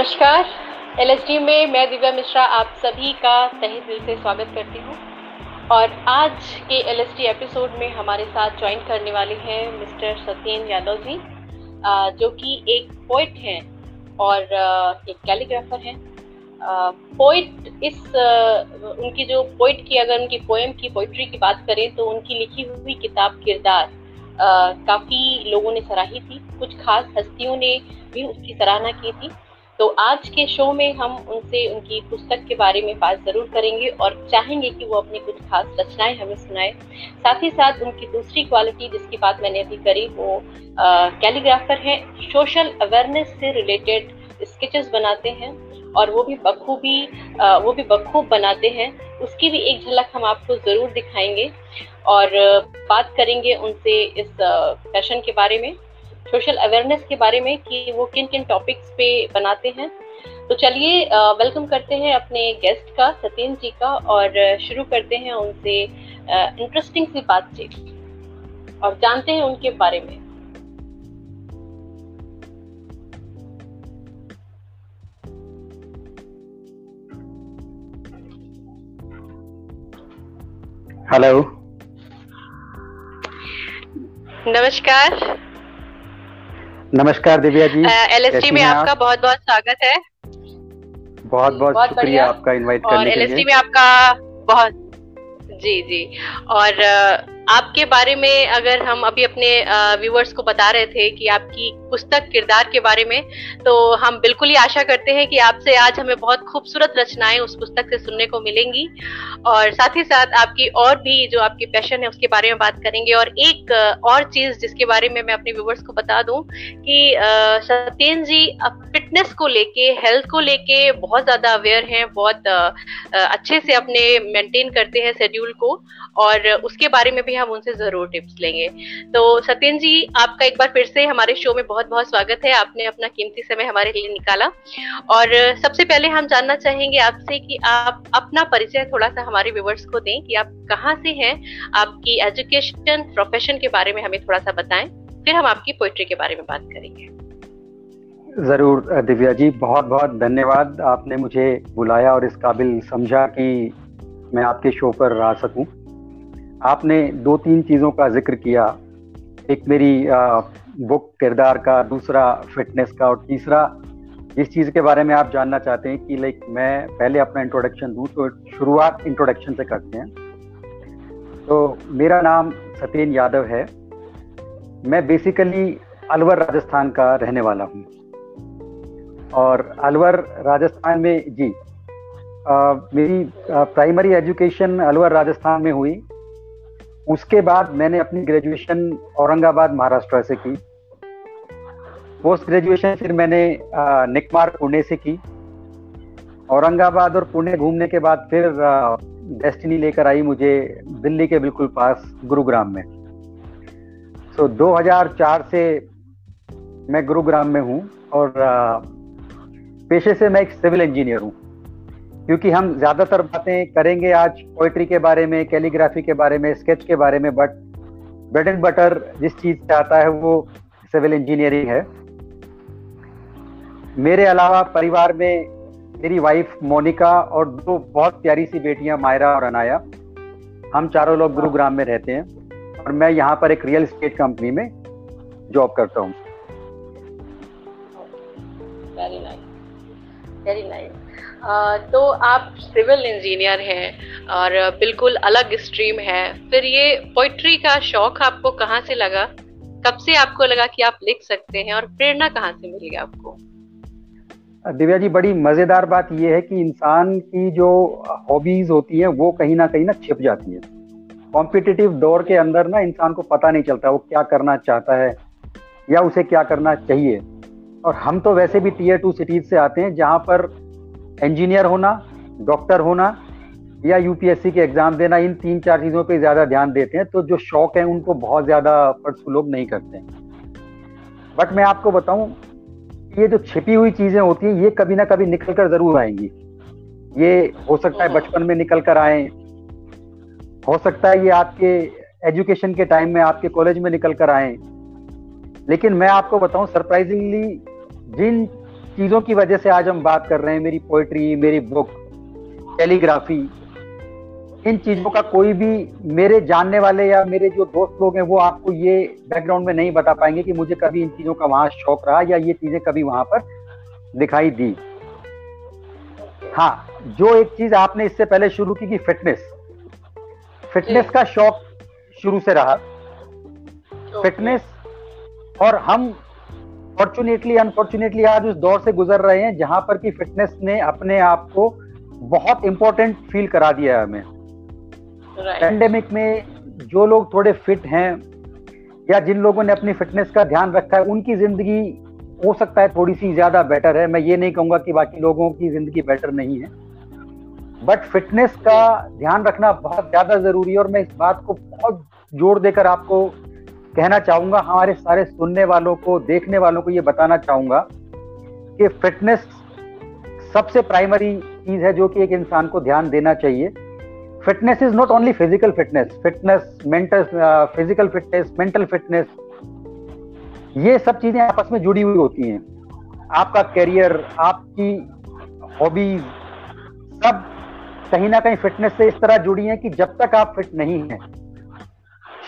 नमस्कार। एलएसडी में मैं दिव्या मिश्रा आप सभी का तहे दिल से स्वागत करती हूँ। और आज के एलएसडी एपिसोड में हमारे साथ ज्वाइन करने वाले हैं मिस्टर सत्येन यादव जी जो कि एक पोइट हैं और एक कैलीग्राफर हैं। पोइट इस उनकी जो पोइट की, अगर उनकी पोएम की पोइट्री की बात करें तो उनकी लिखी हुई किताब किरदार काफ़ी लोगों ने सराही थी। कुछ खास हस्तियों ने भी उसकी सराहना की थी। तो आज के शो में हम उनसे, उनकी पुस्तक के बारे में बात ज़रूर करेंगे और चाहेंगे कि वो अपनी कुछ खास रचनाएँ हमें सुनाए। साथ ही साथ उनकी दूसरी क्वालिटी जिसकी बात मैंने अभी करी, वो कैलीग्राफर है। सोशल अवेयरनेस से रिलेटेड स्केचेस बनाते हैं और वो भी बखूबी वो भी बखूब बनाते हैं। उसकी भी एक झलक हम आपको ज़रूर दिखाएँगे और बात करेंगे उनसे इस पैशन के बारे में। सोशल अवेयरनेस के बारे में कि वो किन किन टॉपिक्स पे बनाते हैं। तो चलिए वेलकम करते हैं अपने गेस्ट का सत्यन जी का और शुरू करते हैं उनसे इंटरेस्टिंग सी बातचीत। और जानते हैं उनके बारे में। हेलो नमस्कार। नमस्कार Divya ji. L S T में आपका बहुत बहुत स्वागत है। बहुत बहुत, शुक्रिया आपका इनवाइट करने के लिए एल एलएसटी में आपका बहुत जी जी। और आपके बारे में अगर हम अभी अपने व्यूवर्स को बता रहे थे कि आपकी पुस्तक किरदार के बारे में तो हम बिल्कुल ही आशा करते हैं कि आपसे आज हमें बहुत खूबसूरत रचनाएँ उस पुस्तक से सुनने को मिलेंगी। और साथ ही साथ आपकी और भी जो आपकी पैशन है उसके बारे में बात करेंगे। और एक और चीज़ जिसके बारे में मैं अपने व्यूवर्स को बता दूँ कि सत्येन जी फिटनेस को लेके हेल्थ को लेके बहुत ज़्यादा अवेयर हैं, बहुत अच्छे से अपने मेंटेन करते हैं शेड्यूल को। और उसके बारे में भी हम उनसे ज़रूर टिप्स लेंगे। तो सत्यन जी, आपका एक बार फिर से हमारे शो में बहुत बहुत स्वागत है। आपने अपना कीमती समय हमारे लिए निकाला। और सबसे पहले हम जानना चाहेंगे आपसे कि आप अपना परिचय थोड़ा सा हमारे व्यूवर्स को दें कि आप कहाँ से हैं, आपकी एजुकेशन प्रोफेशन के बारे में हमें थोड़ा सा बताएँ। फिर हम आपकी पोइट्री के बारे में बात करेंगे। ज़रूर, दिव्या जी, बहुत बहुत धन्यवाद। आपने मुझे बुलाया और इस काबिल समझा कि मैं आपके शो पर आ सकूँ। आपने दो तीन चीज़ों का ज़िक्र किया। एक मेरी बुक किरदार का दूसरा फिटनेस का और तीसरा जिस चीज़ के बारे में आप जानना चाहते हैं कि लाइक मैं पहले अपना इंट्रोडक्शन दूँ तो शुरुआत इंट्रोडक्शन से करते हैं। तो मेरा नाम सत्यन यादव है। मैं बेसिकली अलवर राजस्थान का रहने वाला हूँ। और अलवर राजस्थान में जी आ, मेरी प्राइमरी एजुकेशन अलवर राजस्थान में हुई। उसके बाद मैंने अपनी ग्रेजुएशन औरंगाबाद महाराष्ट्र से की। पोस्ट ग्रेजुएशन फिर मैंने निकमार पुणे से की। औरंगाबाद और पुणे घूमने के बाद फिर डेस्टिनी लेकर आई मुझे दिल्ली के बिल्कुल पास गुरुग्राम में। सो so, 2004 से मैं गुरुग्राम में हूँ और पेशे से मैं एक सिविल इंजीनियर हूँ। क्योंकि हम ज़्यादातर बातें करेंगे आज पोइट्री के बारे में कैलीग्राफी के बारे में स्केच के बारे में बट ब्रेड एंड बटर जिस चीज़ से आता है वो सिविल इंजीनियरिंग है। मेरे अलावा परिवार में मेरी वाइफ मोनिका और दो बहुत प्यारी सी बेटियाँ, मायरा और अनाया। हम चारों लोग गुरुग्राम में रहते हैं और मैं यहाँ पर एक रियल एस्टेट कंपनी में जॉब करता हूँ। वेरी नाइस वेरी नाइस तो आप सिविल इंजीनियर हैं और बिल्कुल अलग स्ट्रीम है। फिर ये पोइट्री का शौक आपको कहाँ से लगा? कब से आपको लगा कि आप लिख सकते हैं और प्रेरणा कहाँ से मिली आपको? दिव्या जी, बड़ी मज़ेदार बात यह है कि इंसान की जो हॉबीज होती है, वो कहीं ना कहीं ना छिप जाती है। कॉम्पिटिटिव दौर के अंदर ना इंसान को पता नहीं चलता, वो क्या करना चाहता है या उसे क्या करना चाहिए। और हम तो वैसे भी टीयर टू सिटीज़ से आते हैं, जहाँ पर इंजीनियर होना, डॉक्टर होना या यूपीएससी के एग्ज़ाम देना, इन तीन चार चीज़ों पे ज़्यादा ध्यान देते हैं तो जो शौक है उनको बहुत ज़्यादा परसू लोग नहीं करते हैं। बट मैं आपको बताऊँ, ये जो छिपी हुई चीज़ें होती हैं, ये कभी ना कभी निकल कर ज़रूर आएँगी। ये हो सकता है बचपन में निकल कर आए, हो सकता है ये आपके एजुकेशन के टाइम में, आपके कॉलेज में निकल कर आए। लेकिन मैं आपको बताऊँ, सरप्राइजिंगली, जिन चीज़ों की वजह से आज हम बात कर रहे हैं मेरी पोइट्री मेरी बुक टेलीग्राफी इन चीज़ों का कोई भी मेरे जानने वाले या मेरे जो दोस्त लोग हैं वो आपको ये बैकग्राउंड में नहीं बता पाएँगे कि मुझे कभी इन चीज़ों का वहाँ शौक रहा या ये चीज़ें कभी वहाँ पर दिखाई दी। हाँ जो एक चीज़ आपने इससे पहले शुरू की कि फिटनेस फिटनेस का शौक शुरू से रहा। फिटनेस और हम फॉर्चुनेटली अनफॉर्चुनेटली आज उस दौर से गुजर रहे हैं जहाँ पर कि फिटनेस ने अपने आप को बहुत इंपॉर्टेंट फील करा दिया है हमें। Pandemic right. में जो लोग थोड़े फिट हैं या जिन लोगों ने अपनी फिटनेस का ध्यान रखा है उनकी ज़िंदगी हो सकता है थोड़ी सी ज़्यादा बेटर है। मैं ये नहीं कहूँगा कि बाकी लोगों की ज़िंदगी बेटर नहीं है। बट फिटनेस का ध्यान रखना बहुत ज़्यादा ज़रूरी है और मैं इस बात को बहुत ज़ोर देकर आपको कहना चाहूँगा, हमारे सारे सुनने वालों को, देखने वालों को ये बताना चाहूँगा कि फिटनेस सबसे प्राइमरी चीज़ है जो कि एक इंसान को ध्यान देना चाहिए। Fitness is not only physical fitness fitness mental physical fitness mental fitness ये सब चीज़ें आपस में जुड़ी हुई होती हैं। आपका करियर आपकी हॉबीज सब कहीं ना कहीं फिटनेस से इस तरह जुड़ी हैं कि जब तक आप फिट नहीं हैं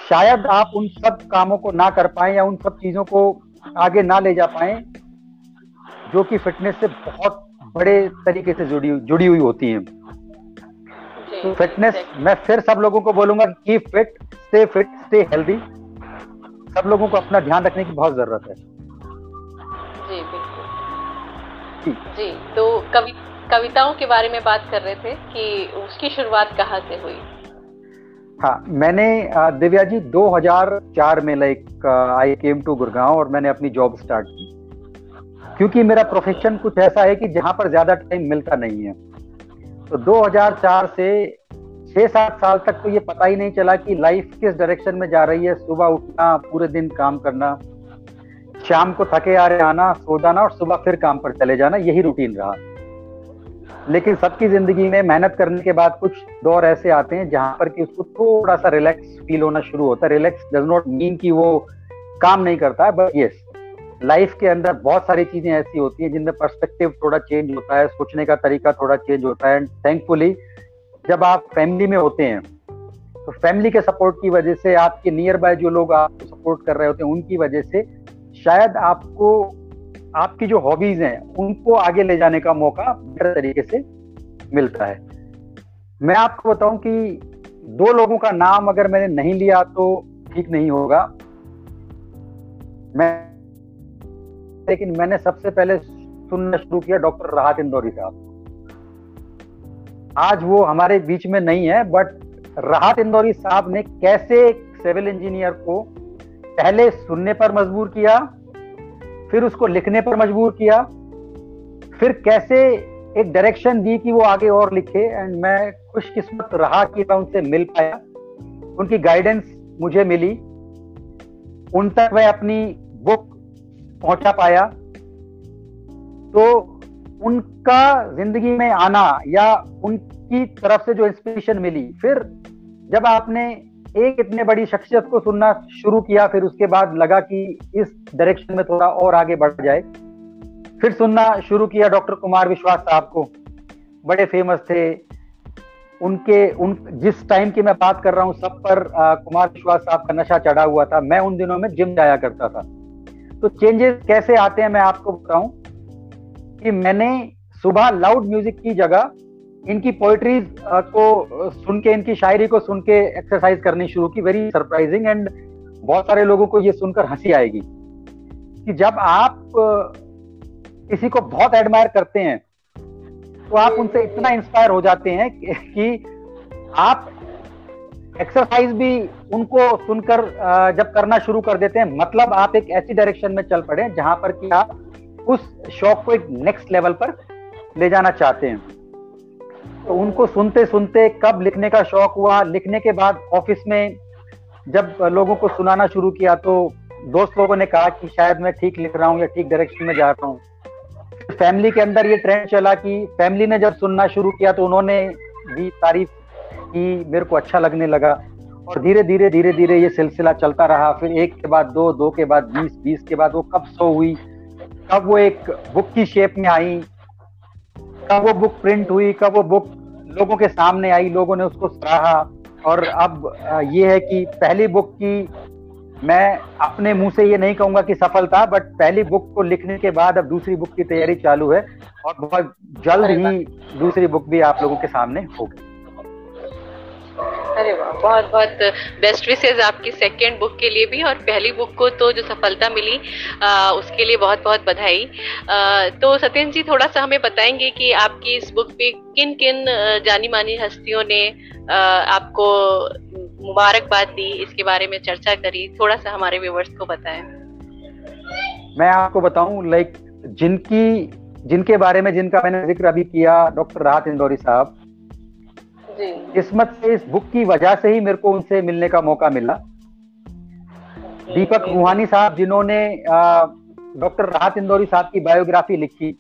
शायद आप उन सब कामों को ना कर पाए या उन सब चीज़ों को आगे ना ले जा पाए जो कि फिटनेस से बहुत बड़े तरीके से जुड़ी जुड़ी हुई होती हैं। तो फिटनेस मैं फिर सब लोगों को बोलूँगा कि fit stay fit stay healthy सब लोगों को अपना ध्यान रखने की बहुत ज़रूरत है। जी बिल्कुल। जी तो कवि कविताओं के बारे में बात कर रहे थे कि उसकी शुरुआत कहाँ से हुई? हाँ मैंने दिव्या जी 2004 में like I came to Gurgaon और मैंने अपनी जॉब स्टार्ट की। क्योंकि मेरा प्रोफेशन कुछ ऐसा है कि जहाँ पर ज़्यादा टाइम मिलता नहीं है। तो 2004 से छह सात साल तक तो ये पता ही नहीं चला कि लाइफ किस डायरेक्शन में जा रही है। सुबह उठना, पूरे दिन काम करना, शाम को थके आ रहे आना, सो जाना और सुबह फिर काम पर चले जाना, यही रूटीन रहा। लेकिन सबकी ज़िंदगी में मेहनत करने के बाद कुछ दौर ऐसे आते हैं जहाँ पर कि उसको थोड़ा सा रिलैक्स फील होना शुरू होता है। रिलैक्स डज नॉट मीन कि वो काम नहीं करता है बट यस लाइफ के अंदर बहुत सारी चीज़ें ऐसी होती हैं जिनमें पर्सपेक्टिव थोड़ा चेंज होता है, सोचने का तरीका थोड़ा चेंज होता है। एंड थैंकफुली जब आप फैमिली में होते हैं तो फैमिली के सपोर्ट की वजह से आपके नियर बाय जो लोग आपको सपोर्ट कर रहे होते हैं, उनकी वजह से शायद आपको आपकी जो हॉबीज हैं, उनको आगे ले जाने का मौका बेहतर तरीके से मिलता है। मैं आपको बताऊँ कि दो लोगों का नाम अगर मैंने नहीं लिया तो ठीक नहीं होगा। मैं लेकिन मैंने सबसे पहले सुनना शुरू किया डॉक्टर राहत इंदौरी साहब। आज वो हमारे बीच में नहीं है बट राहत इंदौरी साहब ने कैसे सिविल इंजीनियर को पहले सुनने पर मजबूर किया फिर उसको लिखने पर मजबूर किया। फिर कैसे एक डायरेक्शन दी कि वो आगे और लिखे एंड मैं खुशकिस्मत रहा कि मैं उनसे मिल पाया। उनकी गाइडेंस मुझे मिली। उन तक मैं अपनी बुक पहुँचा पाया। तो उनका ज़िंदगी में आना या उनकी तरफ़ से जो इंस्पिरेशन मिली, फिर जब आपने एक इतने बड़ी शख्सियत को सुनना शुरू किया फिर उसके बाद लगा कि इस डायरेक्शन में थोड़ा और आगे बढ़ जाए। फिर सुनना शुरू किया डॉक्टर कुमार विश्वास साहब को। बड़े फ़ेमस थे। उनके उन जिस टाइम की मैं बात कर रहा हूँ सब पर आ, कुमार विश्वास साहब का नशा चढ़ा हुआ था। मैं उन दिनों में जिम जाया करता था। तो चेंजेस कैसे आते हैं मैं आपको बताऊँ कि मैंने सुबह लाउड म्यूज़िक की जगह इनकी पोइट्रीज को सुन के इनकी शायरी को सुन के एक्सरसाइज करनी शुरू की। वेरी सरप्राइजिंग एंड बहुत सारे लोगों को ये सुनकर हँसी आएगी कि जब आप किसी को बहुत एडमायर करते हैं तो आप उनसे इतना इंस्पायर हो जाते हैं कि आप एक्सरसाइज भी उनको सुनकर जब करना शुरू कर देते हैं मतलब आप एक ऐसी डायरेक्शन में चल पड़े जहाँ पर कि आप उस शौक को एक नेक्स्ट लेवल पर ले जाना चाहते हैं। तो उनको सुनते सुनते कब लिखने का शौक हुआ? लिखने के बाद ऑफ़िस में जब लोगों को सुनाना शुरू किया तो दोस्त लोगों ने कहा कि शायद मैं ठीक लिख रहा हूँ या ठीक डायरेक्शन में जा रहा हूँ। फैमिली के अंदर ये ट्रेंड चला कि फैमिली ने जब सुनना शुरू किया तो उन्होंने भी तारीफ़ की, मेरे को अच्छा लगने लगा। और धीरे धीरे धीरे धीरे ये सिलसिला चलता रहा। फिर एक के बाद दो दो के बाद बीस बीस के बाद वो कब सौ हुई? कब वो एक बुक की शेप में आई। कब वो बुक प्रिंट हुई कब वो बुक लोगों के सामने आई लोगों ने उसको सराहा। और अब ये है कि पहली बुक की मैं अपने मुँह से ये नहीं कहूँगा कि सफलता बट पहली बुक को लिखने के बाद अब दूसरी बुक की तैयारी चालू है और बहुत जल्द ही दूसरी बुक भी आप लोगों के सामने होगी। अरे वाह बहुत बहुत बेस्ट विशेज आपकी सेकेंड बुक के लिए भी और पहली बुक को तो जो सफलता मिली आ, उसके लिए बहुत बहुत बधाई। तो सत्यन जी थोड़ा सा हमें बताएँगे कि आपकी इस बुक पे किन किन जानी मानी हस्तियों ने आ, आपको मुबारकबाद दी इसके बारे में चर्चा करी। थोड़ा सा हमारे व्यूवर्स को बताएँ। मैं आपको बताऊँ लाइक जिनकी जिनके बारे में जिनका मैंने ज़िक्र अभी किया डॉक्टर राहत इंदौरी साहब किस्मत से इस बुक की वजह से ही मेरे को उनसे मिलने का मौका मिला। दीपक रूहानी साहब जिन्होंने डॉक्टर राहत इंदौरी साहब की बायोग्राफी लिखी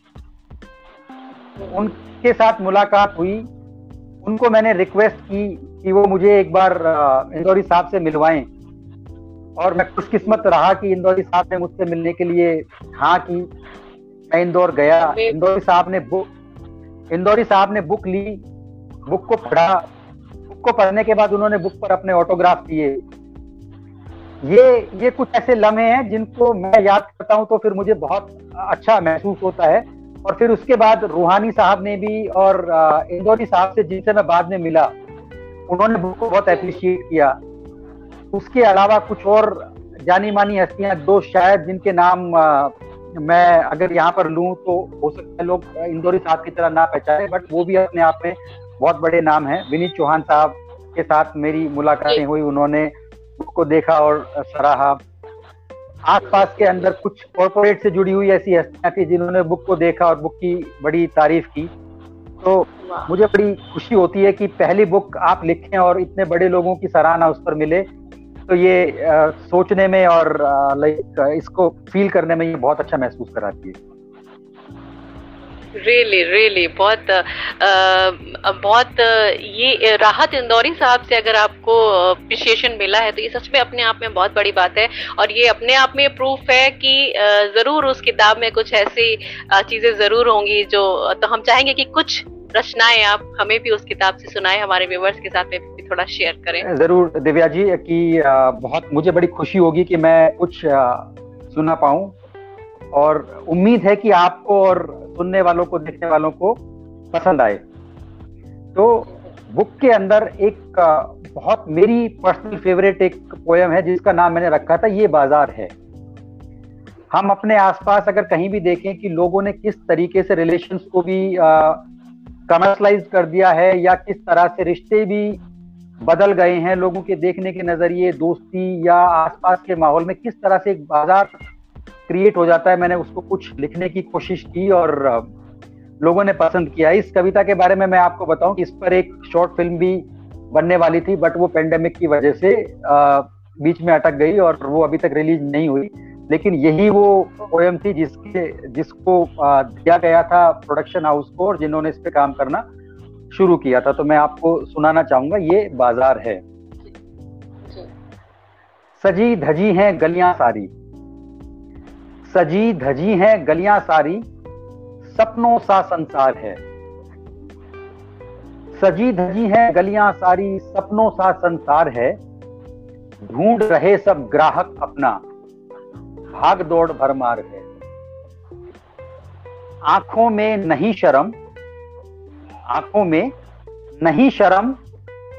उनके साथ मुलाकात हुई। उनको मैंने रिक्वेस्ट की कि वो मुझे एक बार इंदौरी साहब से मिलवाएँ। और मैं खुशकिस्मत रहा कि इंदौरी साहब ने मुझसे मिलने के लिए हाँ की। मैं इंदौर गया। इंदौरी साहब ने बुक इंदौरी साहब ने बुक ली। बुक को पढ़ा, बुक को पढ़ने के बाद उन्होंने बुक पर अपने ऑटोग्राफ दिए ये ये कुछ ऐसे लम्हे हैं जिनको मैं याद करता हूँ तो फिर मुझे बहुत अच्छा महसूस होता है। और फिर उसके बाद रूहानी साहब ने भी और इंदौरी साहब से जिनसे मैं बाद में मिला, उन्होंने बुक को बहुत अप्रिशिएट किया। उसके अलावा कुछ और जानी मानी हस्तियाँ, दो शायद जिनके नाम मैं अगर यहाँ पर लूँ तो हो सकता है लोग इंदौरी साहब की तरह ना पहचाने, बट वो भी अपने आप में बहुत बड़े नाम हैं। विनीत चौहान साहब के साथ मेरी मुलाकातें हुई उन्होंने उसको देखा और सराहा। आसपास के अंदर कुछ कॉरपोरेट से जुड़ी हुई ऐसी हस्तियाँ थी जिन्होंने बुक को देखा और बुक की बड़ी तारीफ़ की। तो मुझे बड़ी खुशी होती है कि पहली बुक आप लिखें और इतने बड़े लोगों की सराहना उस पर मिले। तो ये आ, सोचने में और लाइक इसको फील करने में ये बहुत अच्छा महसूस कराती है। रियली रियली बहुत आ, बहुत ये राहत इंदौरी साहब से अगर आपको अप्रिशिएशन मिला है तो ये सच में अपने आप में बहुत बड़ी बात है। और ये अपने आप में प्रूफ है कि ज़रूर उस किताब में कुछ ऐसी चीज़ें ज़रूर होंगी जो तो हम चाहेंगे कि कुछ रचनाएँ आप हमें भी उस किताब से सुनाए हमारे व्यूवर्स के साथ में भी थोड़ा शेयर करें। ज़रूर दिव्या जी की बहुत मुझे बड़ी खुशी होगी कि मैं कुछ सुना पाऊँ। और उम्मीद है कि आपको और सुनने वालों को, देखने वालों को पसंद आए। तो बुक के अंदर एक बहुत मेरी पर्सनल फेवरेट एक पोयम है, जिसका नाम मैंने रखा था, ये बाज़ार है। हम अपने आसपास अगर कहीं भी देखें कि लोगों ने किस तरीके से रिलेशंस को भी कमर्शलाइज कर दिया है, या किस तरह से रिश्ते भी बदल गए हैं लोगों के देखने के नज़रिए, दोस्ती या आसपास के माहौल में, किस तरह से एक बाज़ार क्रिएट हो जाता है। मैंने उसको कुछ लिखने की कोशिश की और लोगों ने पसंद किया। इस कविता के बारे में मैं आपको बताऊँ कि इस पर एक शॉर्ट फ़िल्म भी बनने वाली थी बट वो पेंडेमिक की वजह से बीच में अटक गई और वो अभी तक रिलीज़ नहीं हुई। लेकिन यही वो पोएम थी जिसके जिसको दिया गया था प्रोडक्शन हाउस को और जिन्होंने इस पे काम करना शुरू किया था। तो मैं आपको सुनाना चाहूँगा ये बाज़ार है। सजी धजी हैं गलियाँ सारी। सजी धजी हैं गलियाँ सारी, सपनों सा संसार है। सजी धजी हैं गलियाँ सारी, सपनों सा संसार है। ढूंढ रहे सब ग्राहक अपना, भाग दौड़ भरमार है। आँखों में नहीं शर्म, आँखों में नहीं शर्म,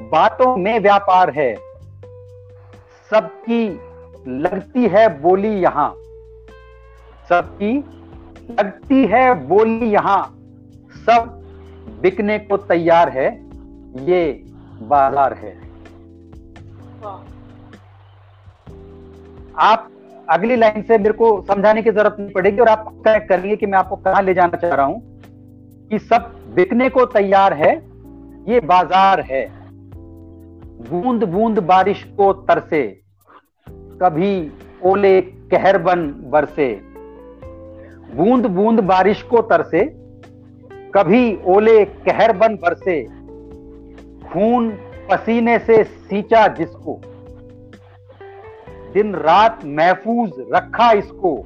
बातों में व्यापार है। सबकी लगती है बोली यहाँ सबकी लगती है बोली यहाँ। सब बिकने को तैयार है, ये बाज़ार है। आप अगली लाइन से मेरे को समझाने की ज़रूरत नहीं पड़ेगी और आप कनेक्ट करिए कि मैं आपको कहाँ ले जाना चाह रहा हूँ कि सब बिकने को तैयार है, ये बाज़ार है। बूंद बूंद बारिश को तरसे, कभी ओले कहर बन बरसे। बूंद बूंद बारिश को तरसे, कभी ओले कहर बन बरसे, खून पसीने से सींचा जिसको, दिन रात महफूज रखा इसको,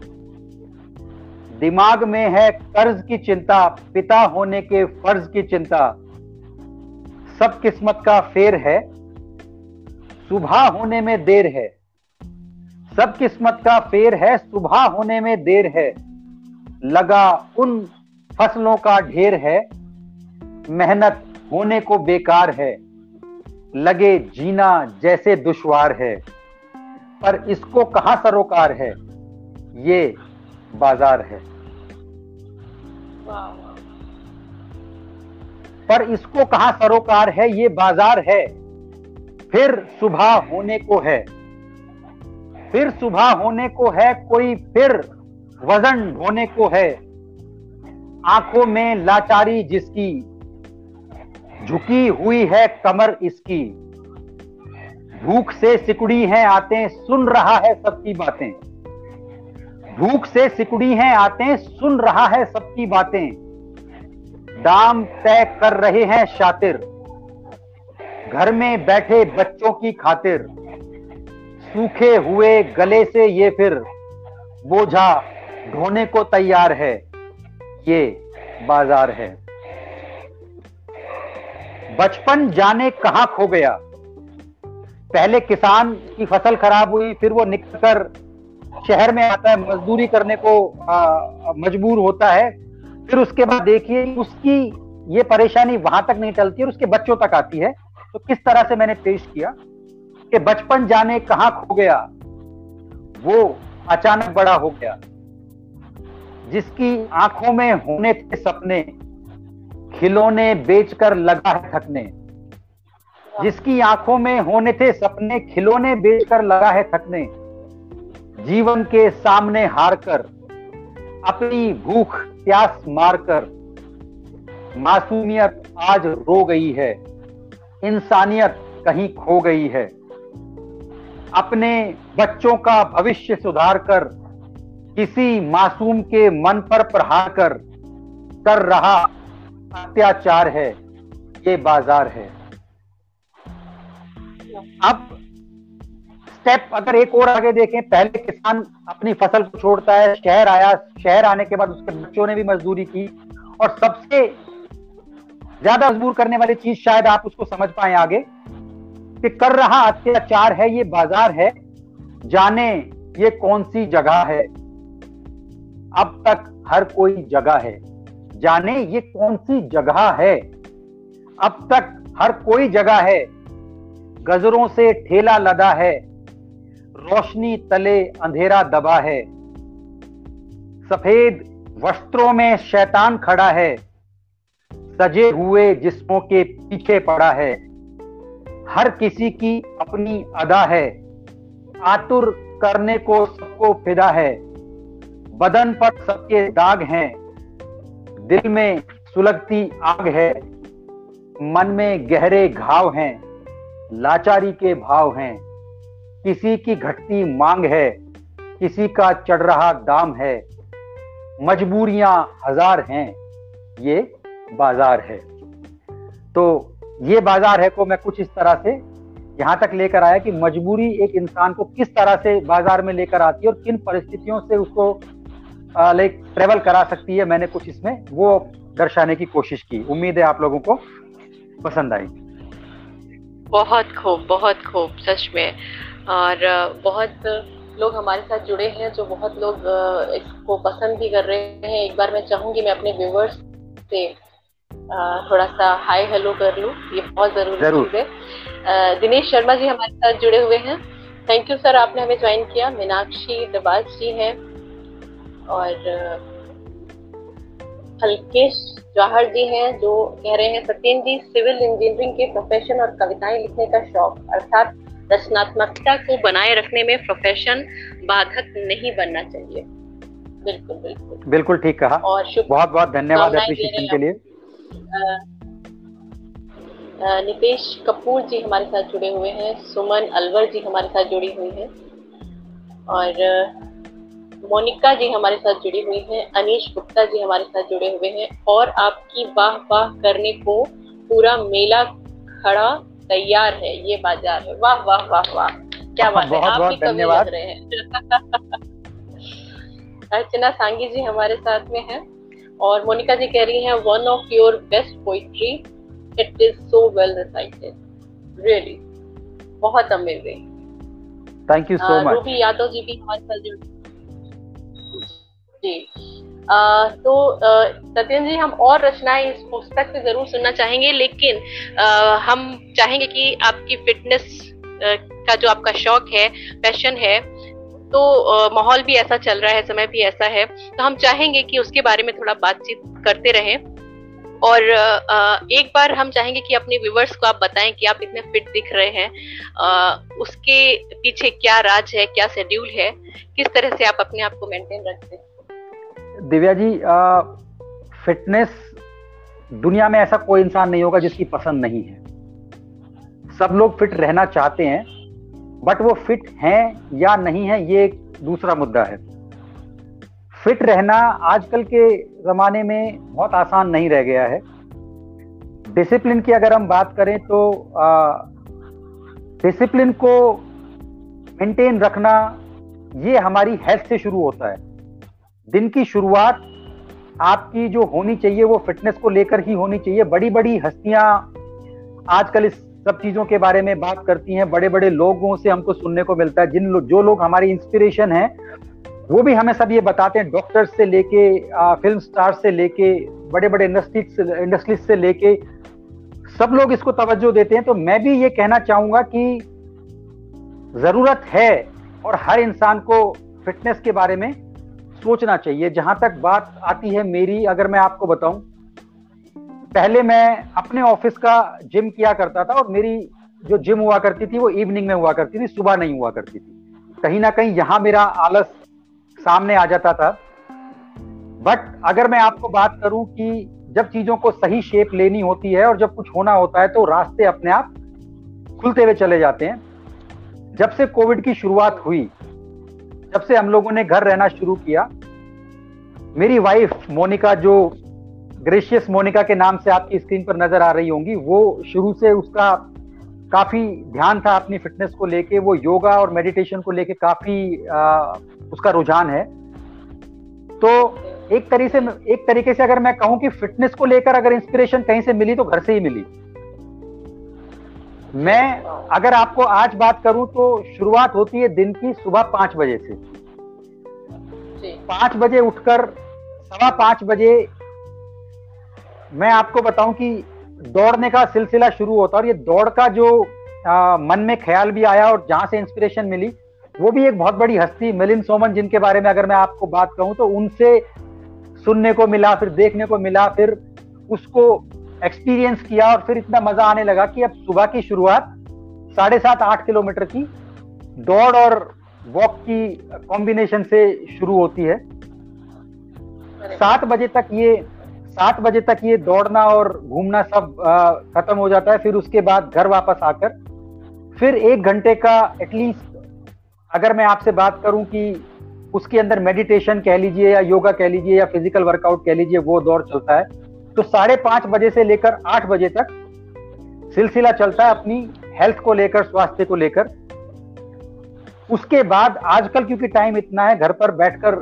दिमाग में है कर्ज की चिंता, पिता होने के फ़र्ज़ की चिंता, सब किस्मत का फेर है, सुबह होने में देर है, सब किस्मत का फेर है, सुबह होने में देर है। लगा उन फ़सलों का ढेर है। मेहनत होने को बेकार है। लगे जीना जैसे दुश्वार है। पर इसको कहाँ सरोकार है? ये बाज़ार है। पर इसको कहाँ सरोकार है? ये बाज़ार है। फिर सुबह होने को है। फिर सुबह होने को है कोई फिर वज़न ढोने को है। आँखों में लाचारी जिसकी, झुकी हुई है कमर इसकी। भूख से सिकुड़ी हैं आते, सुन रहा है सबकी बातें। भूख से सिकुड़ी हैं आते, सुन रहा है सबकी बातें। दाम तय कर रहे हैं शातिर। घर में बैठे बच्चों की खातिर। सूखे हुए गले से ये फिर बोझा ढोने को तैयार है। ये बाज़ार है। बचपन जाने कहाँ खो गया। पहले किसान की फ़सल खराब हुई फिर वो निकलकर शहर में आता है। मजदूरी करने को आ, मजबूर होता है। फिर उसके बाद देखिए उसकी ये परेशानी वहाँ तक नहीं टलती और उसके बच्चों तक आती है। तो किस तरह से मैंने पेश किया कि बचपन जाने कहाँ खो गया वो अचानक बड़ा हो गया। जिसकी आँखों में होने थे सपने खिलौने बेचकर लगा है थकने। जिसकी आँखों में होने थे सपने, खिलौने बेचकर लगा है थकने। जीवन के सामने हार कर अपनी भूख प्यास मारकर, मासूमियत आज रो गई है, इंसानियत कहीं खो गई है। अपने बच्चों का भविष्य सुधार कर किसी मासूम के मन पर प्रहार कर कर रहा अत्याचार है, ये बाज़ार है। अब स्टेप अगर एक और आगे देखें, पहले किसान अपनी फ़सल को छोड़ता है, शहर आया, शहर आने के बाद उसके बच्चों ने भी मजदूरी की, और सबसे ज़्यादा मजबूर करने वाली चीज़ शायद आप उसको समझ पाए आगे, कि कर रहा अत्याचार है, ये बाज़ार है, जाने ये कौन सी जगह है। अब तक हर कोई जगह है। जाने ये कौन सी जगह है? अब तक हर कोई जगह है। गजरों से ठेला लदा है। रोशनी तले अंधेरा दबा है। सफ़ेद वस्त्रों में शैतान खड़ा है। सजे हुए जिस्मों के पीछे पड़ा है। हर किसी की अपनी अदा है। आतुर करने को सबको फिदा है। बदन पर सबके दाग हैं। दिल में सुलगती आग है। मन में गहरे घाव हैं। लाचारी के भाव हैं। किसी की घटती मांग है। किसी का चढ़ रहा दाम है। मजबूरियाँ हज़ार हैं। ये बाज़ार है। तो ये बाज़ार है को मैं कुछ इस तरह से यहाँ तक लेकर आया कि मजबूरी एक इंसान को किस तरह से बाज़ार में लेकर आती है और किन परिस्थितियों से उसको लाइक ट्रेवल करा सकती है मैंने कुछ इसमें वो दर्शाने की कोशिश की। उम्मीद है आप लोगों को पसंद आई। बहुत खूब बहुत खूब सच में। और बहुत लोग हमारे साथ जुड़े हैं जो बहुत लोग इसको पसंद भी कर रहे हैं। एक बार मैं चाहूँगी मैं अपने व्यूवर्स से थोड़ा सा हाय हेलो कर लूँ। ये बहुत ज़रूरी चीज़ है। दिनेश शर्मा जी हमारे साथ जुड़े हुए हैं। थैंक यू सर आपने हमें ज्वाइन किया। मीनाक्षी दबाज जी हैं। और हल्केश जवाहर जी हैं जो कह रहे हैं सत्यन जी सिविल इंजीनियरिंग के प्रोफेशन और कविताएँ लिखने का शौक। अर्थात रचनात्मकता को बनाए रखने में प्रोफेशन बाधक नहीं बनना चाहिए। बिल्कुल बिल्कुल। बिल्कुल ठीक कहा। और बहुत बहुत धन्यवाद के लिए। नितेश कपूर जी हमारे साथ जुड़े हुए हैं सुमन अलवर जी हमारे साथ जुड़ी हुई हैं। और मोनिका जी हमारे साथ जुड़ी हुई हैं अनीश गुप्ता जी हमारे साथ जुड़े हुए हैं और आपकी वाह वाह करने को पूरा मेला खड़ा तैयार है ये बाज़ार है। वाह वाह वाह वाह। क्या बात है आप भी कवि लग रहे हैं। अर्चना सांगी जी हमारे साथ में हैं और मोनिका जी कह रही हैं one of your best poetry it is so well recited really बहुत amazing thank you so much Ruby Yadav ji भी हमारे साथ जुड़ जी। आ, तो सत्यन जी हम और रचनाएँ इस पुस्तक से ज़रूर सुनना चाहेंगे लेकिन आ, हम चाहेंगे कि आपकी फिटनेस का जो आपका शौक है पैशन है तो माहौल भी ऐसा चल रहा है समय भी ऐसा है तो हम चाहेंगे कि उसके बारे में थोड़ा बातचीत करते रहें। और एक बार हम चाहेंगे कि अपने व्यूवर्स को आप बताएँ कि आप इतने फिट दिख रहे हैं उसके पीछे क्या राज है क्या शेड्यूल है किस तरह से आप अपने आप को मेंटेन रखते हैं। दिव्या जी फिटनेस दुनिया में ऐसा कोई इंसान नहीं होगा जिसकी पसंद नहीं है। सब लोग फिट रहना चाहते हैं बट वो फिट हैं या नहीं है, ये एक दूसरा मुद्दा है। फिट रहना आजकल के ज़माने में बहुत आसान नहीं रह गया है। डिसिप्लिन की अगर हम बात करें तो डिसिप्लिन को मेंटेन रखना, ये हमारी हेल्थ से शुरू होता है। दिन की शुरुआत आपकी जो होनी चाहिए वो फिटनेस को लेकर ही होनी चाहिए। बड़ी बड़ी हस्तियाँ आजकल इस सब चीज़ों के बारे में बात करती हैं। बड़े बड़े लोगों से हमको सुनने को मिलता है। जिन लो, जो लोग हमारी इंस्पिरेशन हैं वो भी हमें सब ये बताते हैं। डॉक्टर्स से लेके फ़िल्म स्टार से लेके बड़े बड़े इंडस्ट्री इंडस्ट्रीज़ से लेके सब लोग इसको तवज्जो देते हैं। तो मैं भी ये कहना चाहूँगा कि ज़रूरत है और हर इंसान को फिटनेस के बारे में सोचना चाहिए। जहाँ तक बात आती है मेरी, अगर मैं आपको बताऊँ, पहले मैं अपने ऑफ़िस का जिम किया करता था और मेरी जो जिम हुआ करती थी, वो इवनिंग में हुआ करती थी, सुबह नहीं हुआ करती थी। कहीं ना कहीं यहाँ मेरा आलस सामने आ जाता था। बट अगर मैं आपको बात करूँ कि जब चीज़ों को सही शेप लेनी होती है और जब कुछ होना होता है तो रास्ते अपने आप खुलते हुए चले जाते हैं। जब से कोविड की शुरुआत हुई, जब से हम लोगों ने घर रहना शुरू किया मेरी वाइफ मोनिका जो ग्रेशियस मोनिका के नाम से आपकी स्क्रीन पर नज़र आ रही होंगी वो शुरू से उसका काफ़ी ध्यान था अपनी फिटनेस को लेके वो योगा और मेडिटेशन को लेके काफ़ी आ, उसका रुझान है। तो एक तरीके से एक तरीके से अगर मैं कहूँ कि फिटनेस को लेकर अगर इंस्पिरेशन कहीं से मिली तो घर से ही मिली। मैं अगर आपको आज बात करूँ तो शुरुआत होती है दिन की सुबह पाँच बजे से। पाँच बजे उठकर सवा पाँच बजे मैं आपको बताऊँ कि दौड़ने का सिलसिला शुरू होता और ये दौड़ का जो आ, मन में ख्याल भी आया और जहाँ से इंस्पिरेशन मिली वो भी एक बहुत बड़ी हस्ती मिलिंद सोमन जिनके बारे में अगर मैं आपको बात कहूँ तो उनसे सुनने को मिला फिर देखने को मिला फिर उसको एक्सपीरियंस किया और फिर इतना मज़ा आने लगा कि अब सुबह की शुरुआत साढ़े सात आठ किलोमीटर की दौड़ और वॉक की कॉम्बिनेशन से शुरू होती है। सात बजे तक ये, सात बजे तक ये दौड़ना और घूमना सब खत्म हो जाता है। फिर उसके बाद घर वापस आकर, फिर एक घंटे का एटलीस्ट अगर मैं आपसे बात करूँ कि उसके अंदर मेडिटेशन कह लीजिए या योगा कह लीजिए या फ़िज़िकल वर्कआउट कह लीजिए, वो दौर चलता है। तो साढ़े पाँच बजे से लेकर आठ बजे तक सिलसिला चलता है अपनी हेल्थ को लेकर, स्वास्थ्य को लेकर। उसके बाद आजकल, क्योंकि टाइम इतना है, घर पर बैठकर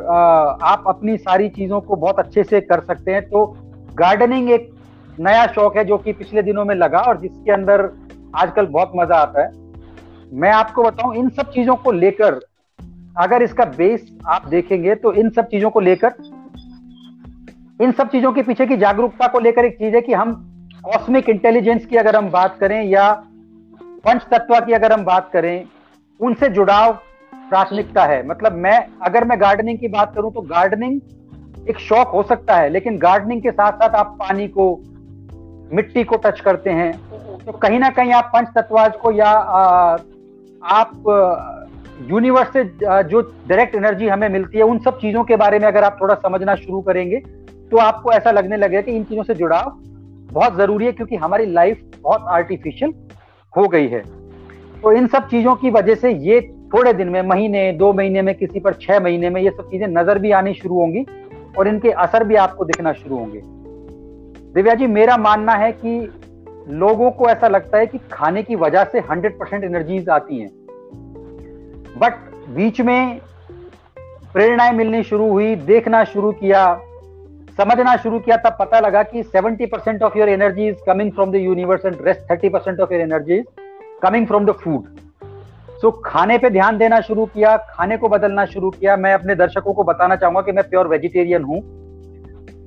आप अपनी सारी चीज़ों को बहुत अच्छे से कर सकते हैं। तो गार्डनिंग एक नया शौक है जो कि पिछले दिनों में लगा और जिसके अंदर आजकल बहुत मज़ा आता है। मैं आपको बताऊँ, इन सब चीज़ों को लेकर, अगर इसका बेस आप देखेंगे तो इन सब चीज़ों को लेकर, इन सब चीज़ों के पीछे की जागरूकता को लेकर एक चीज़ है कि हम कॉस्मिक इंटेलिजेंस की अगर हम बात करें या पंच तत्व की अगर हम बात करें उनसे जुड़ाव प्राथमिकता है। मतलब मैं अगर मैं गार्डनिंग की बात करूँ तो गार्डनिंग एक शौक हो सकता है लेकिन गार्डनिंग के साथ साथ आप पानी को मिट्टी को टच करते हैं। तो कहीं ना कहीं आप पंच तत्वाज को या आप यूनिवर्स से जो डायरेक्ट एनर्जी हमें मिलती है उन सब चीज़ों के बारे में अगर आप थोड़ा समझना शुरू करेंगे तो आपको ऐसा लगने लगेगा कि इन चीज़ों से जुड़ाव बहुत ज़रूरी है क्योंकि हमारी लाइफ बहुत आर्टिफिशियल हो गई है। तो इन सब चीज़ों की वजह से ये थोड़े दिन में, महीने, दो महीने में, किसी पर छह महीने में ये सब चीज़ें नज़र भी आनी शुरू होंगी और इनके असर भी आपको दिखना शुरू होंगे। दिव्या जी, मेरा मानना है कि लोगों को ऐसा लगता है कि खाने की वजह से 100 परसेंट एनर्जीज आती हैं। बट बीच में प्रेरणाएँ मिलनी शुरू हुई, देखना शुरू किया, समझना शुरू किया, तब पता लगा कि 70 percent of your energy is coming from the universe and rest 30 percent of your energy is coming from the food so खाने पे ध्यान देना शुरू किया, खाने को बदलना शुरू किया। मैं अपने दर्शकों को बताना चाहूँगा कि मैं प्योर वेजिटेरियन हूँ।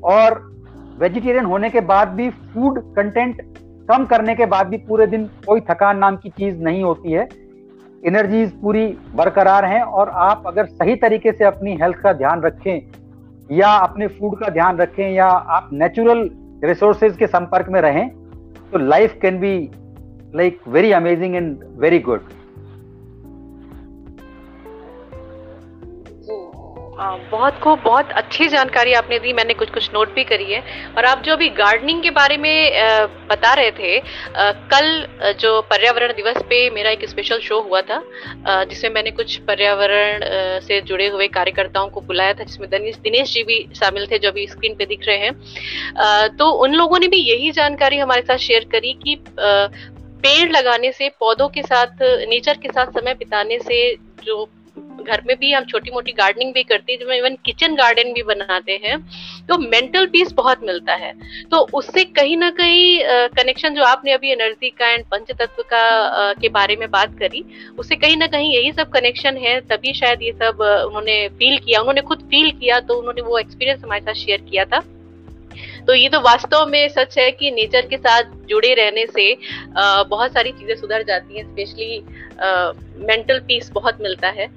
और वेजिटेरियन होने के बाद भी फ़ूड कंटेंट कम करने के बाद भी पूरे दिन कोई थकान नाम की चीज़ नहीं होती है। एनर्जीज पूरी बरकरार हैं और आप अगर सही तरीके से अपनी हेल्थ का ध्यान रखें या अपने फ़ूड का ध्यान रखें या आप नेचुरल रिसोर्सेज के संपर्क में रहें तो life can be like very amazing and very good हाँ, बहुत खूब बहुत अच्छी जानकारी आपने दी मैंने कुछ कुछ नोट भी करी है। और आप जो अभी गार्डनिंग के बारे में बता रहे थे कल जो पर्यावरण दिवस पे मेरा एक स्पेशल शो हुआ था जिसमें मैंने कुछ पर्यावरण से जुड़े हुए कार्यकर्ताओं को बुलाया था जिसमें दिनेश दिनेश जी भी शामिल थे जो अभी स्क्रीन पे दिख रहे हैं। तो उन लोगों ने भी यही जानकारी हमारे साथ शेयर करी कि पेड़ लगाने से, पौधों के साथ, नेचर के साथ समय बिताने से जो घर में भी हम छोटी मोटी गार्डनिंग भी करते हैं, जो इवन किचन गार्डन भी बनाते हैं तो मेंटल पीस बहुत मिलता है। तो उससे कहीं ना कहीं कनेक्शन जो आपने अभी एनर्जी का एंड पंच तत्व का के बारे में बात करी, उससे कहीं ना कहीं यही सब कनेक्शन है, तभी शायद ये सब उन्होंने फील किया, उन्होंने खुद फील किया तो उन्होंने वो एक्सपीरियंस हमारे साथ शेयर किया था। तो ये तो वास्तव में सच है कि नेचर के साथ जुड़े रहने से बहुत सारी चीज़ें सुधर जाती हैं स्पेशली मेंटल पीस बहुत मिलता है।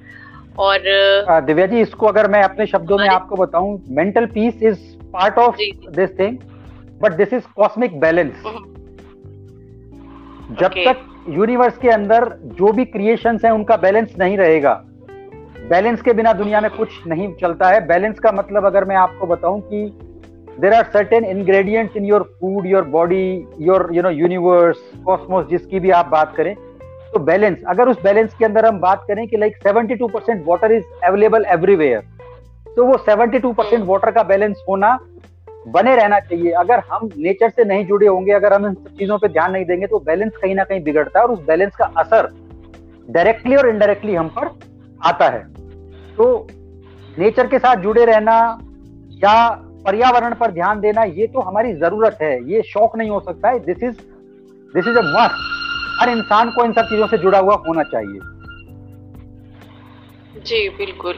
और दिव्या जी इसको अगर मैं अपने शब्दों में आपको बताऊँ mental peace is part of this thing but this is cosmic balance जब okay. तक यूनिवर्स के अंदर जो भी क्रिएशन है उनका बैलेंस नहीं रहेगा। बैलेंस के बिना दुनिया में कुछ नहीं चलता है। बैलेंस का मतलब अगर मैं आपको बताऊँ कि there are certain ingredients in your food your body your you know universe cosmos जिसकी भी आप बात करें तो बैलेंस अगर उस बैलेंस के अंदर हम बात करें कि like 72 percent water is available everywhere तो वो 72 परसेंट वाटर का बैलेंस होना बने रहना चाहिए। अगर हम नेचर से नहीं जुड़े होंगे, अगर हम इन सब चीज़ों पर ध्यान नहीं देंगे तो बैलेंस कहीं ना कहीं बिगड़ता है और उस बैलेंस का असर डायरेक्टली और इनडायरेक्टली हम पर आता है। तो नेचर के साथ जुड़े रहना या पर्यावरण पर ध्यान देना, ये तो हमारी ज़रूरत है। ये शौक नहीं हो सकता है। This is this is a must हर इंसान को इन सब चीज़ों से जुड़ा हुआ होना चाहिए। जी बिल्कुल।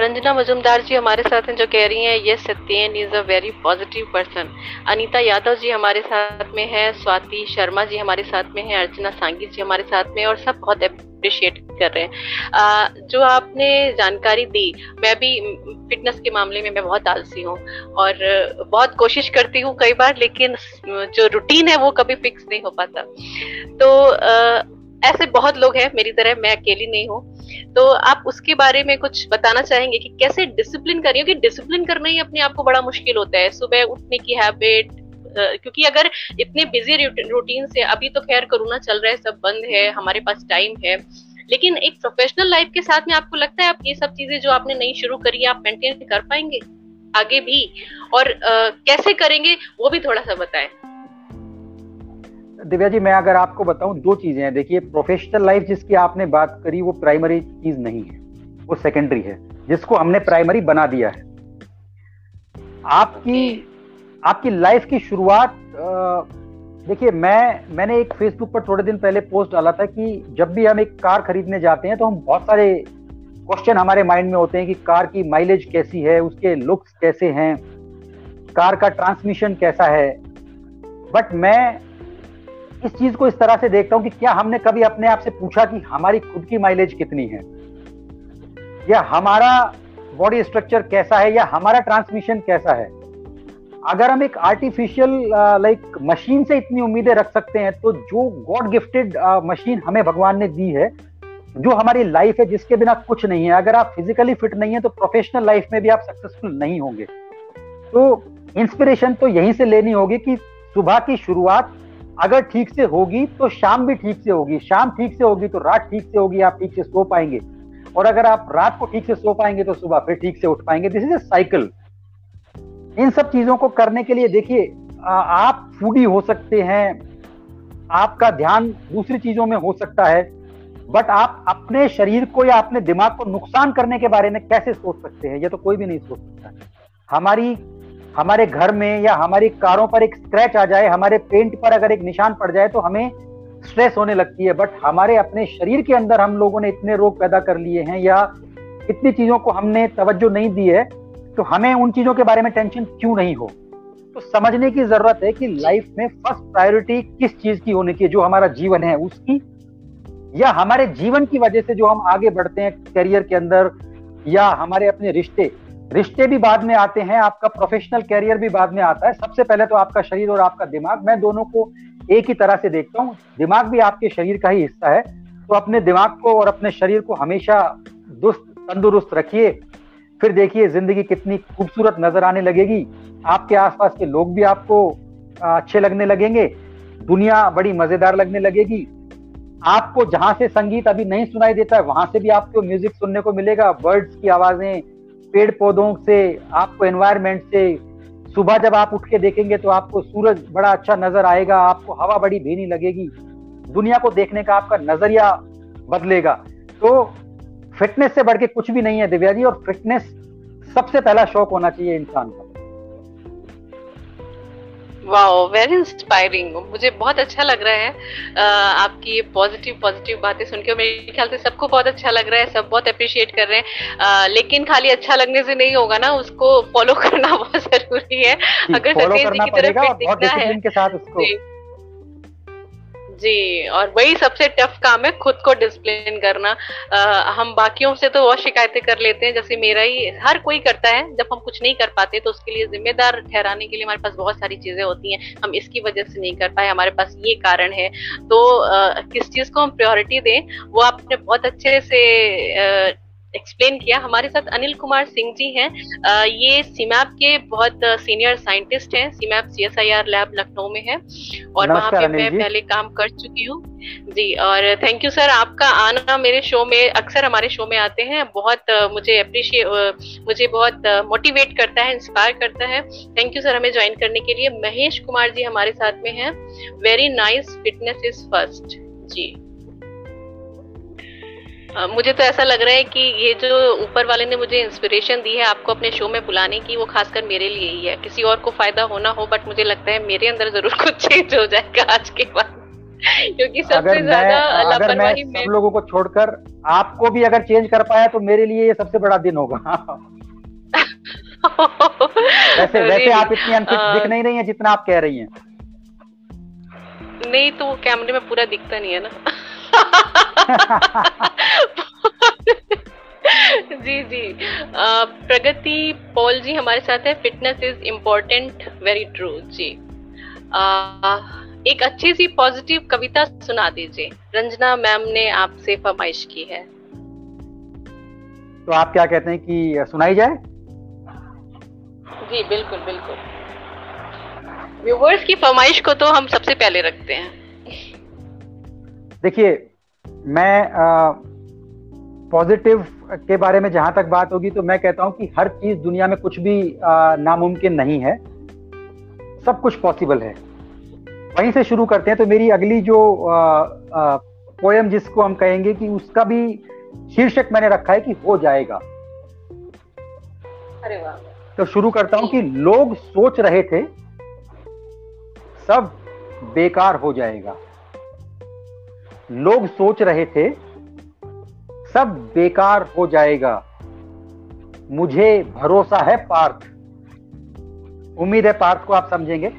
रंजना मजुमदार जी हमारे साथ हैं जो कह रही हैं yes Satyan is a very positive person Anita Yadav ji हमारे साथ में है स्वाति शर्मा जी हमारे साथ में है अर्चना सांगी जी हमारे साथ में और सब बहुत अप्रिशिएट कर रहे हैं। आ, जो आपने जानकारी दी मैं भी फिटनेस के मामले में मैं बहुत आलसी हूँ और बहुत कोशिश करती हूँ कई बार लेकिन जो रूटीन है वो कभी फिक्स नहीं हो पाता। तो आ, ऐसे बहुत लोग हैं मेरी तरह मैं अकेली नहीं हूँ। तो आप उसके बारे में कुछ बताना चाहेंगे कि कैसे डिसिप्लिन करिए? क्योंकि डिसिप्लिन करना ही अपने आप को बड़ा मुश्किल होता है। सुबह उठने की हैबिट क्योंकि अगर इतने बिज़ी रूटीन से अभी तो खैर कोरोना चल रहा है सब बंद है हमारे पास टाइम है। लेकिन एक प्रोफेशनल लाइफ के साथ में आपको लगता है आप ये सब चीज़ें जो आपने नई शुरू करी आप मेंटेन कर पाएँगे? आगे भी। और आ, कैसे करेंगे वो भी थोड़ा सा बताएँ। दिव्या जी, मैं अगर आपको बताऊँ दो चीज़ें हैं। देखिए प्रोफेशनल लाइफ जिसकी आपने बात करी, वो प्राइमरी चीज़ नहीं है। वो सेकेंडरी है, जिसको हमने प्राइमरी बना दिया है। आपकी आपकी लाइफ की शुरुआत देखिए, मैं, मैंने एक फेसबुक पर थोड़े दिन पहले पोस्ट डाला था कि जब भी हम एक कार खरीदने जाते हैं तो हम बहुत सारे क्वेश्चन हमारे माइंड में होते हैं कि कार की माइलेज कैसी है, उसके लुक्स कैसे हैं, कार का ट्रांसमिशन कैसा है। बट मैं इस चीज़ को इस तरह से देखता हूँ कि क्या हमने कभी अपने आप से पूछा कि हमारी खुद की माइलेज कितनी है? या हमारा बॉडी स्ट्रक्चर कैसा है या हमारा ट्रांसमिशन कैसा है? अगर हम एक आर्टिफिशियल लाइक मशीन से इतनी उम्मीदें रख सकते हैं तो जो गॉड गिफ्टेड मशीन हमें भगवान ने दी है, जो हमारी लाइफ है, जिसके बिना कुछ नहीं है। अगर आप फिजिकली फिट नहीं है तो प्रोफेशनल लाइफ में भी आप सक्सेसफुल नहीं होंगे। तो इंस्पिरेशन तो यहीं से लेनी होगी कि सुबह की शुरुआत अगर ठीक से होगी तो शाम भी ठीक से होगी। शाम ठीक से होगी तो रात ठीक से होगी, आप ठीक से सो पाएँगे। और अगर आप रात को ठीक से सो पाएँगे तो सुबह फिर ठीक से उठ पाएँगे। दिस इज़ ए साइकिल इन सब चीज़ों को करने के लिए देखिए आप फूडी हो सकते हैं, आपका ध्यान दूसरी चीज़ों में हो सकता है बट आप अपने शरीर को या अपने दिमाग को नुकसान करने के बारे में कैसे सोच सकते हैं? ये तो कोई भी नहीं सोच सकता। हमारी हमारे घर में या हमारी कारों पर एक स्क्रैच आ जाए, हमारे पेंट पर अगर एक निशान पड़ जाए तो हमें स्ट्रेस होने लगती है। बट हमारे अपने शरीर के अंदर हम लोगों ने इतने रोग पैदा कर लिए हैं या इतनी चीज़ों को हमने तवज्जो नहीं दी है तो हमें उन चीज़ों के बारे में टेंशन क्यों नहीं हो? तो समझने की ज़रूरत है कि लाइफ में फ़र्स्ट प्रायोरिटी किस चीज़ की होने की जो हमारा जीवन है, उसकी या हमारे जीवन की वजह से जो हम आगे बढ़ते हैं करियर के अंदर या हमारे अपने रिश्ते। रिश्ते भी बाद में आते हैं, आपका प्रोफेशनल कैरियर भी बाद में आता है। सबसे पहले तो आपका शरीर और आपका दिमाग। मैं दोनों को एक ही तरह से देखता हूँ। दिमाग भी आपके शरीर का ही हिस्सा है। तो अपने दिमाग को और अपने शरीर को हमेशा दुस्त तंदुरुस्त रखिए। फिर देखिए, ज़िंदगी कितनी खूबसूरत नज़र आने लगेगी। आपके आसपास के लोग भी आपको अच्छे लगने लगेंगे। दुनिया बड़ी मज़ेदार लगने लगेगी। आपको जहाँ से संगीत अभी नहीं सुनाई देता है, वहाँ से भी आपको म्यूज़िक सुनने को मिलेगा। बर्ड्स की आवाज़ें पेड़ पौधों से, आपको एनवायरमेंट से, सुबह जब आप उठ के देखेंगे तो आपको सूरज बड़ा अच्छा नज़र आएगा, आपको हवा बड़ी भीनी लगेगी। दुनिया को देखने का आपका नज़रिया बदलेगा। तो फिटनेस से बढ़ के कुछ भी नहीं है, दिव्या जी, और फिटनेस सबसे पहला शौक होना चाहिए इंसान का। वाओ वेरी इंस्पायरिंग मुझे बहुत अच्छा लग रहा है आपकी ये पॉजिटिव पॉजिटिव बातें सुनकर मेरे ख्याल से सबको बहुत अच्छा लग रहा है सब बहुत अप्रिशिएट कर रहे हैं। लेकिन खाली अच्छा लगने से नहीं होगा ना उसको फॉलो करना बहुत ज़रूरी है। अगर सतीश जी की तरफ़ दिखना है। के साथ उसको। जी और वही सबसे टफ काम है खुद को डिसिप्लिन करना। आ, हम बाकियों से तो बहुत शिकायतें कर लेते हैं जैसे मेरा ही हर कोई करता है जब हम कुछ नहीं कर पाते तो उसके लिए जिम्मेदार ठहराने के लिए हमारे पास बहुत सारी चीज़ें होती हैं। हम इसकी वजह से नहीं कर पाए हमारे पास ये कारण है। तो आ, किस चीज़ को हम प्रायोरिटी दें वो आपने बहुत अच्छे से आ, एक्सप्लेन किया। हमारे साथ अनिल कुमार सिंह जी हैं। ये सीमैप के बहुत सीनियर साइंटिस्ट हैं। CIMAP C S I R lab Lucknow में है। और वहाँ पे मैं पहले काम कर चुकी हूँ। जी और थैंक यू सर आपका आना मेरे शो में अक्सर हमारे शो में आते हैं। बहुत मुझे अप्रिशिएट मुझे बहुत मोटिवेट करता है इंस्पायर करता है। थैंक यू सर हमें ज्वाइन करने के लिए। महेश कुमार जी हमारे साथ में हैं। Very nice fitness is first जी। मुझे तो ऐसा लग रहा है कि ये जो ऊपर वाले ने मुझे इंस्पिरेशन दी है आपको अपने शो में बुलाने की वो खासकर मेरे लिए ही है। किसी और को फ़ायदा होना हो बट मुझे लगता है मेरे अंदर ज़रूर कुछ चेंज हो जाएगा आज के बाद। क्योंकि सबसे ज़्यादा लापरवाही मैं सब लोगों को छोड़कर आपको भी अगर चेंज कर पाया तो मेरे लिए ये सबसे बड़ा दिन होगा। वैसे वैसे आप इतनी अनफिट दिख नहीं रही हैं जितना आप कह रही हैं। नहीं तो कैमरे में पूरा दिखता नहीं है ना। जी जी. प्रगति पॉल जी हमारे साथ है. Fitness is important very true जी. आ, एक अच्छी सी पॉजिटिव कविता सुना दीजिए. रंजना मैम ने आपसे फरमाइश की है. तो आप क्या कहते हैं कि सुनाई जाए? जी बिल्कुल बिल्कुल. व्यूवर्स की फरमाइश को तो हम सबसे पहले रखते हैं. देखिए मैं पॉजिटिव के बारे में जहाँ तक बात होगी तो मैं कहता हूँ कि हर चीज़ दुनिया में कुछ भी नामुमकिन नहीं है। सब कुछ पॉसिबल है। वहीं से शुरू करते हैं तो मेरी अगली जो पोएम जिसको हम कहेंगे कि उसका भी शीर्षक मैंने रखा है कि हो जाएगा। अरे वाह। तो शुरू करता हूँ कि लोग सोच रहे थे सब बेकार हो जाएगा। लोग सोच रहे थे, सब बेकार हो जाएगा। मुझे भरोसा है पार्थ। उम्मीद है पार्थ को आप समझेंगे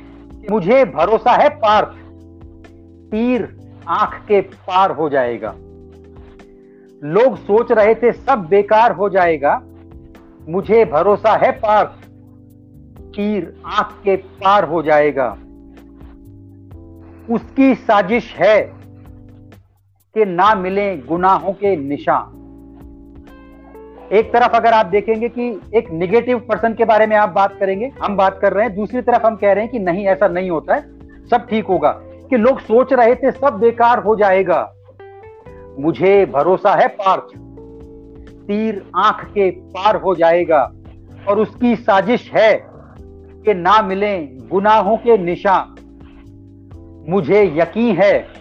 मुझे भरोसा है पार्थ। तीर आँख के पार हो जाएगा। लोग सोच रहे थे, सब बेकार हो जाएगा। मुझे भरोसा है पार्थ। तीर आँख के पार हो जाएगा। उसकी साजिश है। कि ना मिले गुनाहों के निशान। एक तरफ़ अगर आप देखेंगे कि एक निगेटिव पर्सन के बारे में आप बात करेंगे, हम बात कर रहे हैं, दूसरी तरफ़ हम कह रहे हैं कि नहीं, ऐसा नहीं होता है, सब ठीक होगा। कि लोग सोच रहे थे, सब बेकार हो जाएगा। मुझे भरोसा है पार्थ तीर आँख के पार हो जाएगा। और उसकी साजिश है कि ना मिले गुनाहों के निशान। मुझे यकीन है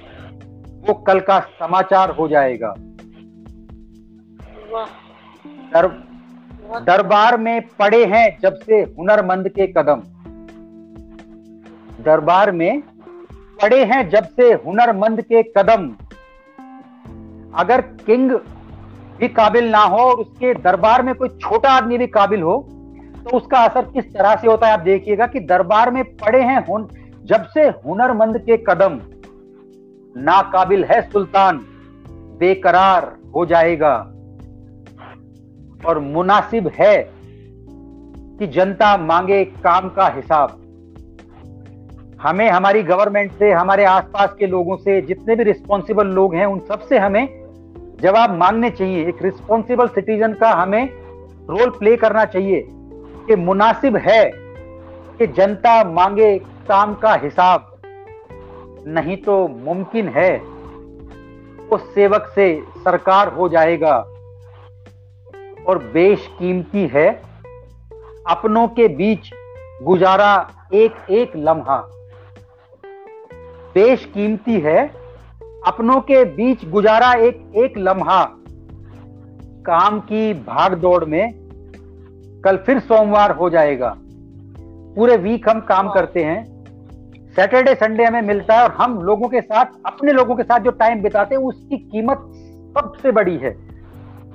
वो कल का समाचार हो जाएगा। दर, दरबार में पड़े हैं जब से हुनरमंद के कदम। दरबार में पड़े हैं जब से हुनरमंद के कदम। अगर किंग भी काबिल ना हो और उसके दरबार में कोई छोटा आदमी भी काबिल हो तो उसका असर किस तरह से होता है आप देखिएगा कि दरबार में पड़े हैं हुन जब से हुनरमंद के कदम। नाकाबिल है सुल्तान, बेकरार हो जाएगा। और मुनासिब है कि जनता मांगे काम का हिसाब। हमें हमारी गवर्नमेंट से, हमारे आसपास के लोगों से, जितने भी रिस्पॉन्सिबल लोग हैं, उन सबसे हमें जवाब मांगने चाहिए। एक रिस्पॉन्सिबल सिटीजन का हमें रोल प्ले करना चाहिए कि मुनासिब है कि जनता मांगे काम का हिसाब। नहीं तो मुमकिन है। उस सेवक से सरकार हो जाएगा। और बेश कीमती है, अपनों के बीच गुजारा एक एक लम्हा। बेश कीमती है, अपनों के बीच गुजारा एक एक लम्हा। काम की भाग दौड़ में कल फिर सोमवार हो जाएगा। पूरे वीक हम काम करते हैं। सैटरडे, संडे हमें मिलता है और हम लोगों के साथ, अपने लोगों के साथ जो टाइम बिताते हैं, उसकी कीमत सबसे बड़ी है।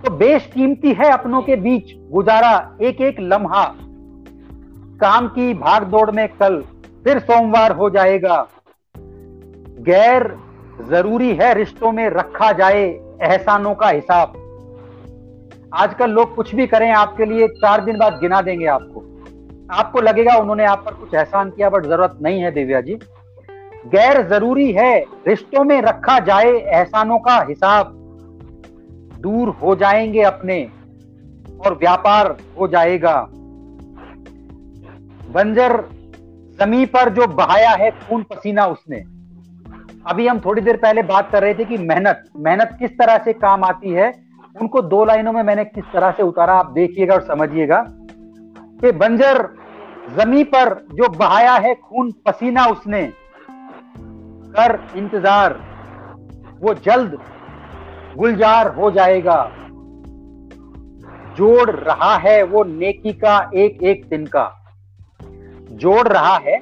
तो बेशकीमती है अपनों के बीच गुजारा एक एक लम्हा। काम की भाग दौड़ में कल फिर सोमवार हो जाएगा। गैर ज़रूरी है रिश्तों में रखा जाए एहसानों का हिसाब। आजकल लोग कुछ भी करें, आपके लिए चार दिन बाद गिना देंगे आपको। आपको लगेगा उन्होंने आप पर कुछ एहसान किया, बट ज़रूरत नहीं है दिव्या जी। गैर ज़रूरी है रिश्तों में रखा जाए एहसानों का हिसाब। दूर हो जाएँगे अपने और व्यापार हो जाएगा। बंजर जमी पर जो बहाया है, खून पसीना उसने। अभी हम थोड़ी देर पहले बात कर रहे थे कि मेहनत मेहनत किस तरह से काम आती है, उनको दो लाइनों में मैंने किस तरह से उतारा, आप देखिएगा और समझिएगा। कि बंजर जमी पर जो बहाया है खून पसीना उसने, कर इंतज़ार, वो जल्द गुलजार हो जाएगा। जोड़ रहा है वो नेकी का एक एक दिन का। जोड़ रहा है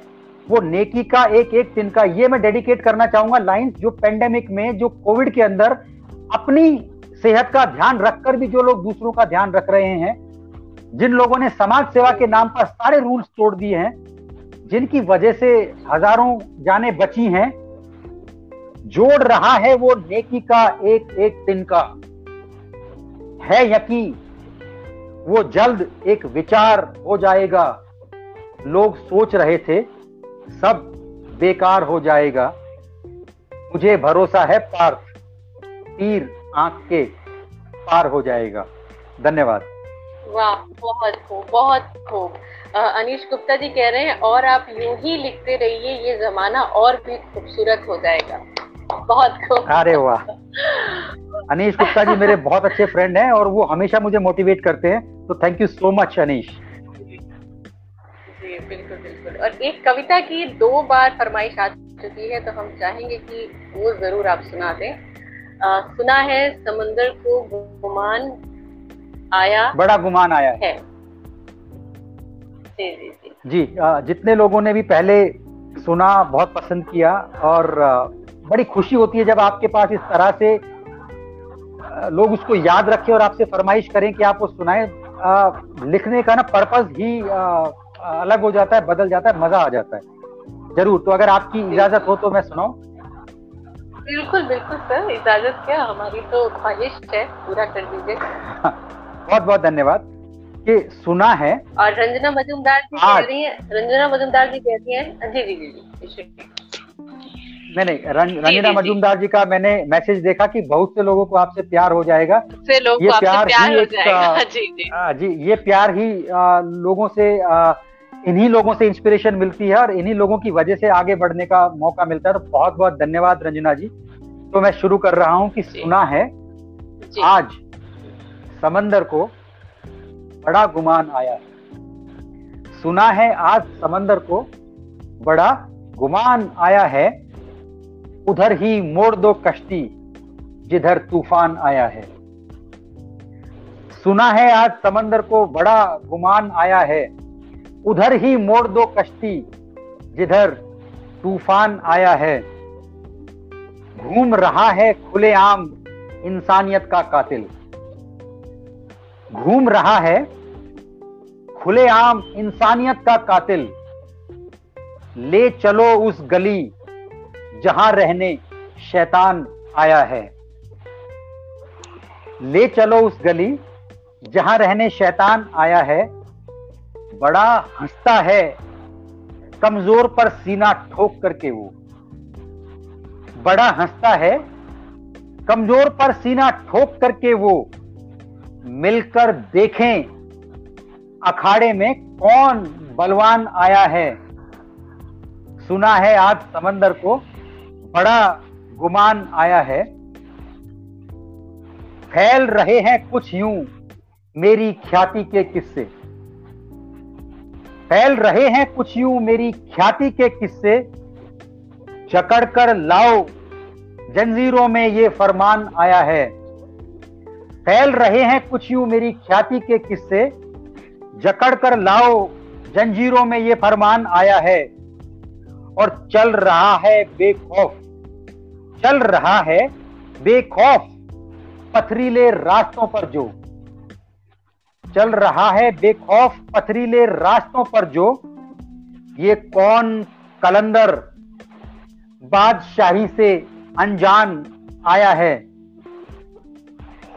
वो नेकी का एक एक दिन का। ये मैं डेडिकेट करना चाहूँगा लाइंस, जो पेंडेमिक में, जो कोविड के अंदर अपनी सेहत का ध्यान रखकर भी जो लोग दूसरों का ध्यान रख रहे हैं जिन लोगों ने समाज सेवा के नाम पर सारे रूल्स तोड़ दिए हैं, जिनकी वजह से हज़ारों जाने बची हैं, जोड़ रहा है वो नेकी का एक एक दिन का। है यकीन, वो जल्द एक विचार हो जाएगा। लोग सोच रहे थे, सब बेकार हो जाएगा। मुझे भरोसा है पार्थ तीर आँख के पार हो जाएगा। धन्यवाद। वाह बहुत खूब बहुत खूब। अनिश गुप्ता जी कह रहे हैं और आप यूँ ही लिखते रहिए ये जमाना और भी खूबसूरत हो जाएगा। बहुत खूब। अरे वाह। अनिश गुप्ता जी मेरे बहुत अच्छे फ्रेंड हैं और वो हमेशा मुझे मोटिवेट करते हैं। तो thank you so much Anish. जी बिल्कुल बिल्कुल। और एक कविता की दो बार फरमाइश आ चुकी है तो हम चाहेंगे कि वो ज़रूर आप सुना दें। आ, सुना है समंदर को गुमान आया बड़ा गुमान आया है। जी जी जी। जितने लोगों ने भी पहले सुना बहुत पसंद किया और बड़ी खुशी होती है जब आपके पास इस तरह से लोग उसको याद रखें और आपसे फरमाइश करें कि आप वो सुनाएँ। लिखने का ना पर्पज ही आ, अलग हो जाता है बदल जाता है मज़ा आ जाता है। ज़रूर तो अगर आपकी इजाज़त हो तो मैं सुनाऊं? बिल्कुल बिल्कुल सर। इजाज़त क्या? हमारी तो ख्वाहिश है पूरा कर दीजिए। बहुत बहुत धन्यवाद। कि सुना है। और रंजना मजुमदार जी कह रही है रंजना मजुमदार जी कहती हैं जी जी जी जी नहीं नहीं रंजना मजुमदार जी का मैंने मैसेज देखा कि बहुत से लोगों को आपसे प्यार हो जाएगा। से लोग ये प्यार, प्यार ही एक जी, जी. आ, जी ये प्यार ही आ, लोगों से आ, इन्हीं लोगों से इंस्पिरेशन मिलती है और इन्हीं लोगों की वजह से आगे बढ़ने का मौका मिलता है। तो बहुत बहुत धन्यवाद रंजना जी। तो मैं शुरू कर रहा हूँ कि सुना है। आज समंदर को बड़ा गुमान आया। सुना है आज समंदर को बड़ा गुमान आया है। उधर ही मोड़ दो कश्ती, जिधर तूफ़ान आया है। सुना है आज समंदर को बड़ा गुमान आया है। उधर ही मोड़ दो कश्ती, जिधर तूफ़ान आया है। घूम रहा है खुलेआम इंसानियत का कातिल। घूम रहा है, खुलेआम इंसानियत का कातिल। ले चलो उस गली जहाँ रहने शैतान आया है। ले चलो उस गली जहाँ रहने शैतान आया है। बड़ा हंसता है, कमज़ोर पर सीना ठोक करके वो। बड़ा हंसता है, कमज़ोर पर सीना ठोक करके वो। मिलकर देखें, अखाड़े में कौन बलवान आया है। सुना है आज समंदर को बड़ा गुमान आया है। फैल रहे हैं कुछ यूँ, मेरी ख्याति के किस्से। फैल रहे हैं कुछ यूँ, मेरी ख्याति के किस्से। जकड़ कर लाओ, जंजीरों में ये फरमान आया है। फैल रहे हैं कुछ यूँ मेरी ख्याति के किस्से। जकड़ कर लाओ, जंजीरों में ये फरमान आया है। और चल रहा है बेखौफ। चल रहा है बेखौफ। पथरीले रास्तों पर जो। चल रहा है बेखौफ, पथरीले रास्तों पर जो। ये कौन कलंदर? बादशाही से अनजान आया है।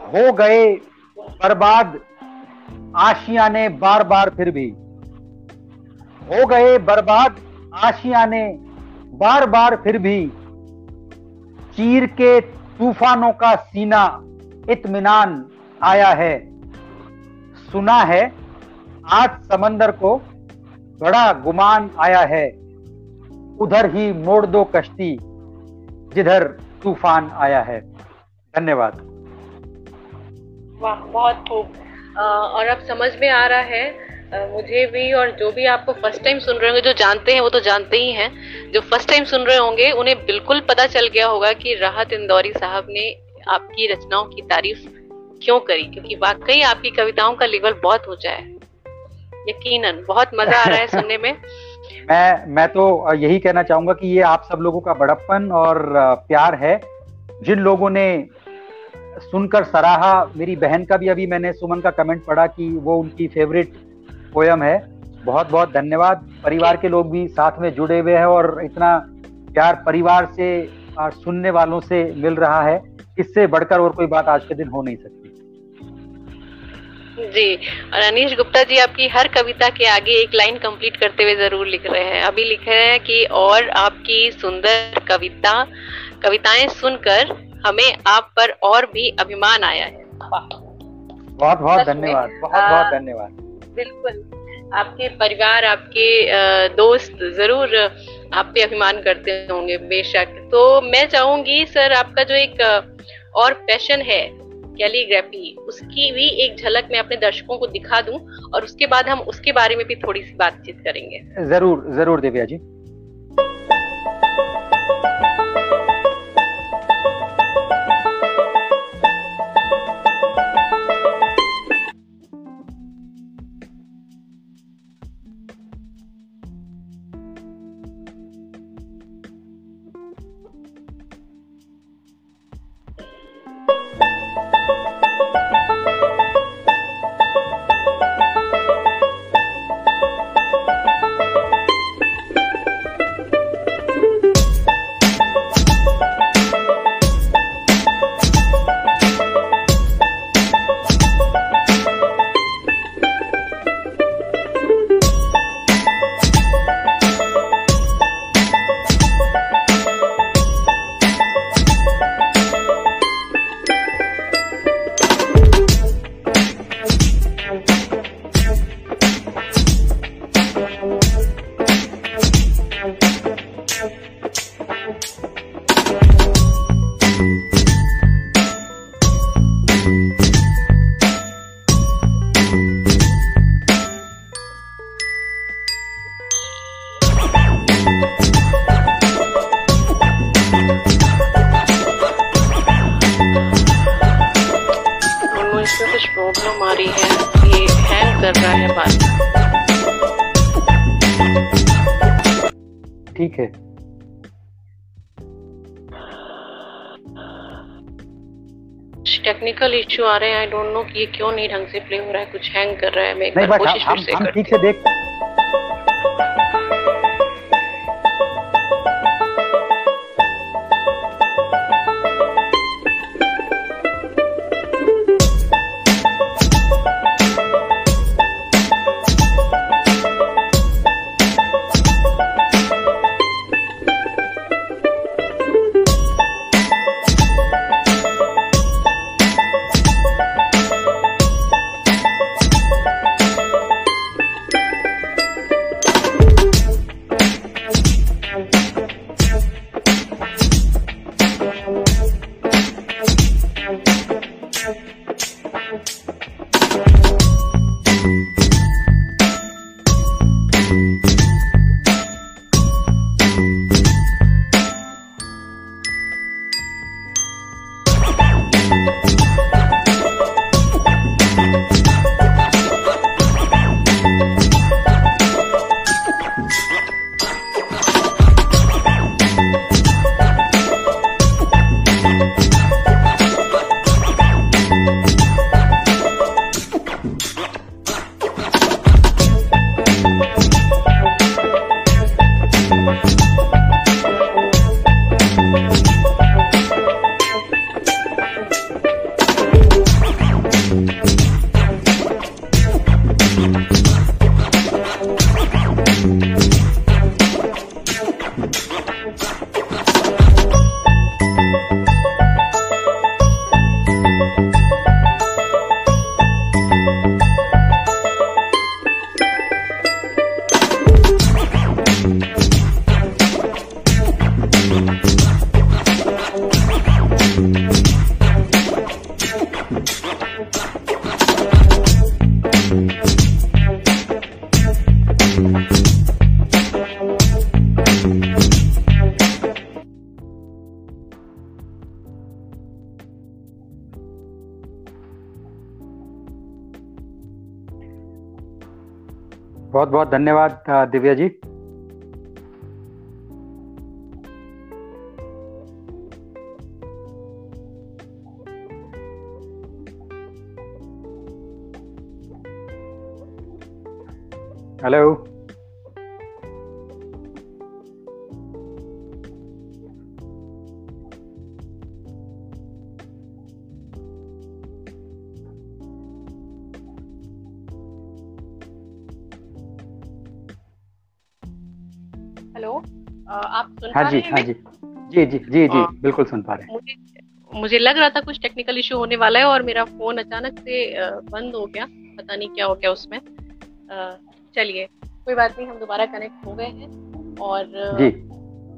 हो गए बर्बाद। आशियाने बार बार फिर भी। हो गए बर्बाद। आशियाने बार बार फिर भी। चीर के तूफानों का सीना, इत्मीनान आया है। सुना है, आज समंदर को बड़ा गुमान आया है। उधर ही मोड़ दो कश्ती, जिधर तूफ़ान आया है। धन्यवाद। वाह, बहुत खूब। और अब समझ में आ रहा है मुझे भी और जो भी आपको फ़र्स्ट टाइम सुन रहे होंगे, जो जानते हैं, वो तो जानते ही हैं। जो फ़र्स्ट टाइम सुन रहे होंगे, उन्हें बिल्कुल पता चल गया होगा कि राहत इंदौरी साहब ने आपकी रचनाओं की तारीफ़ क्यों करी, क्योंकि वाकई आपकी कविताओं का लेवल बहुत ऊँचा है। यकीनन, बहुत मज़ा आ रहा है सुनने में। मैं मैं तो यही कहना चाहूँगा कि ये आप सब लोगों का बड़प्पन और प्यार है। जिन लोगों ने सुनकर सराहा, मेरी बहन का भी अभी मैंने सुमन का कमेंट पढ़ा कि वो उनकी फेवरेट पोयम है। बहुत बहुत धन्यवाद। परिवार के लोग भी साथ में जुड़े हुए हैं और इतना प्यार परिवार से और सुनने वालों से मिल रहा है। इससे बढ़कर और कोई बात आज के दिन हो नहीं सकती। जी, और अनीश गुप्ता जी, आपकी हर कविता के आगे एक लाइन कंप्लीट करते हुए ज़रूर लिख रहे हैं। अभी लिख रहे हैं कि और आपकी सुंदर कविता, कविताएँ सुनकर हमें आप पर और भी अभिमान आया है। बहुत बहुत धन्यवाद बहुत बहुत धन्यवाद। बिल्कुल। आपके परिवार आपके दोस्त ज़रूर आप पे अभिमान करते होंगे बेशक। तो मैं चाहूँगी सर आपका जो एक और पैशन है कैलीग्राफी उसकी भी एक झलक मैं अपने दर्शकों को दिखा दूँ और उसके बाद हम उसके बारे में भी थोड़ी सी बातचीत करेंगे। ज़रूर ज़रूर दिव्या जी। इश्यू आ रहे हैं आई डोंट नो कि ये क्यों नहीं ढंग से प्ले हो रहा है कुछ हैंग कर रहा है मैं एक बार कोशिश फिर से करती ठीक से देख बहुत बहुत धन्यवाद दिव्या जी। हेलो हाँ जी हाँ जी। जी जी जी जी हाँ। बिल्कुल सुन पा रहे हैं। मुझे मुझे लग रहा था कुछ टेक्निकल इशू होने वाला है और मेरा फ़ोन अचानक से बंद हो गया। पता नहीं क्या हो गया उसमें। चलिए कोई बात नहीं हम दोबारा कनेक्ट हो गए हैं और जी।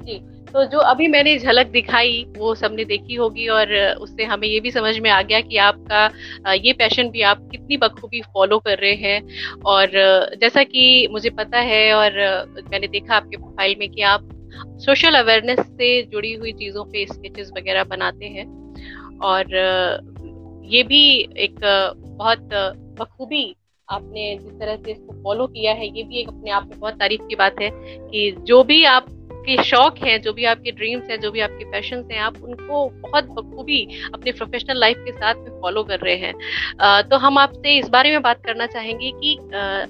जी तो जो अभी मैंने झलक दिखाई वो सबने देखी होगी और उससे हमें ये भी समझ में आ गया कि आपका ये पैशन भी आप कितनी बखूबी फॉलो कर रहे हैं। और जैसा कि मुझे पता है और मैंने देखा आपके प्रोफ़ाइल में कि आप सोशल अवेयरनेस से जुड़ी हुई चीज़ों पे स्केचेस वगैरह बनाते हैं। और ये भी एक बहुत बखूबी आपने जिस तरह से इसको फॉलो किया है, ये भी एक अपने आप में बहुत तारीफ़ की बात है कि जो भी आपके शौक हैं, जो भी आपके ड्रीम्स हैं, जो भी आपके पैशन हैं, आप उनको बहुत बखूबी अपने प्रोफेशनल लाइफ के साथ में फॉलो कर रहे हैं। तो हम आपसे इस बारे में बात करना चाहेंगे कि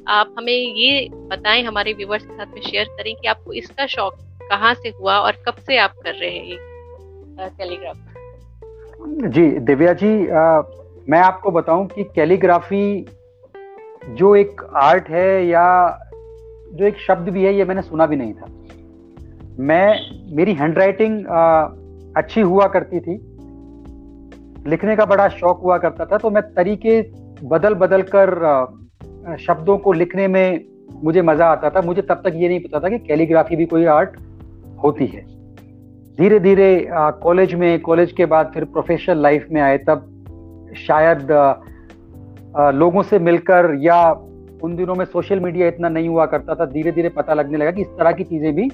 आप हमें ये बताएँ, हमारे व्यूवर्स के साथ में शेयर करें कि आपको इसका शौक कहाँ से हुआ और कब से आप कर रहे हैं कैलीग्राफ जी दिव्या जी अ, मैं आपको बताऊँ कि कैलीग्राफी जो एक आर्ट है या जो एक शब्द भी है ये मैंने सुना भी नहीं था। मैं मेरी हैंडराइटिंग अच्छी हुआ करती थी लिखने का बड़ा शौक हुआ करता था तो मैं तरीके बदल बदल कर शब्दों को लिखने में मुझे मज़ा आता था। मुझे तब तक ये नहीं पता था कि कैलीग्राफी भी कोई आर्ट होती है। धीरे धीरे कॉलेज में कॉलेज के बाद फिर प्रोफेशनल लाइफ में आए तब शायद अ, अ, लोगों से मिलकर या उन दिनों में सोशल मीडिया इतना नहीं हुआ करता था धीरे धीरे पता लगने लगा कि इस तरह की चीज़ें भी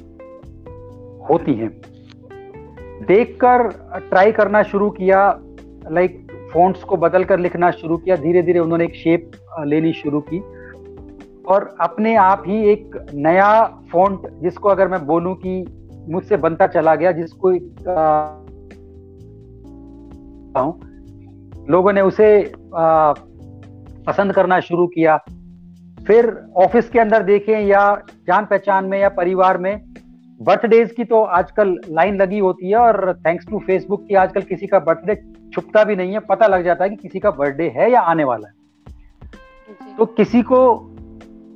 होती हैं। देखकर ट्राई करना शुरू किया लाइक फ़ॉन्ट्स को बदल कर लिखना शुरू किया धीरे धीरे उन्होंने एक शेप लेनी शुरू की। और अपने आप ही एक नया फॉन्ट जिसको अगर मैं बोलूँ कि मुझसे बनता चला गया जिसको लोगों ने उसे आ, पसंद करना शुरू किया। फिर ऑफ़िस के अंदर देखें या जान पहचान में या परिवार में बर्थडेज की तो आजकल लाइन लगी होती है और थैंक्स टू फेसबुक की आजकल किसी का बर्थडे छुपता भी नहीं है। पता लग जाता है कि किसी का बर्थडे है या आने वाला है। तो किसी को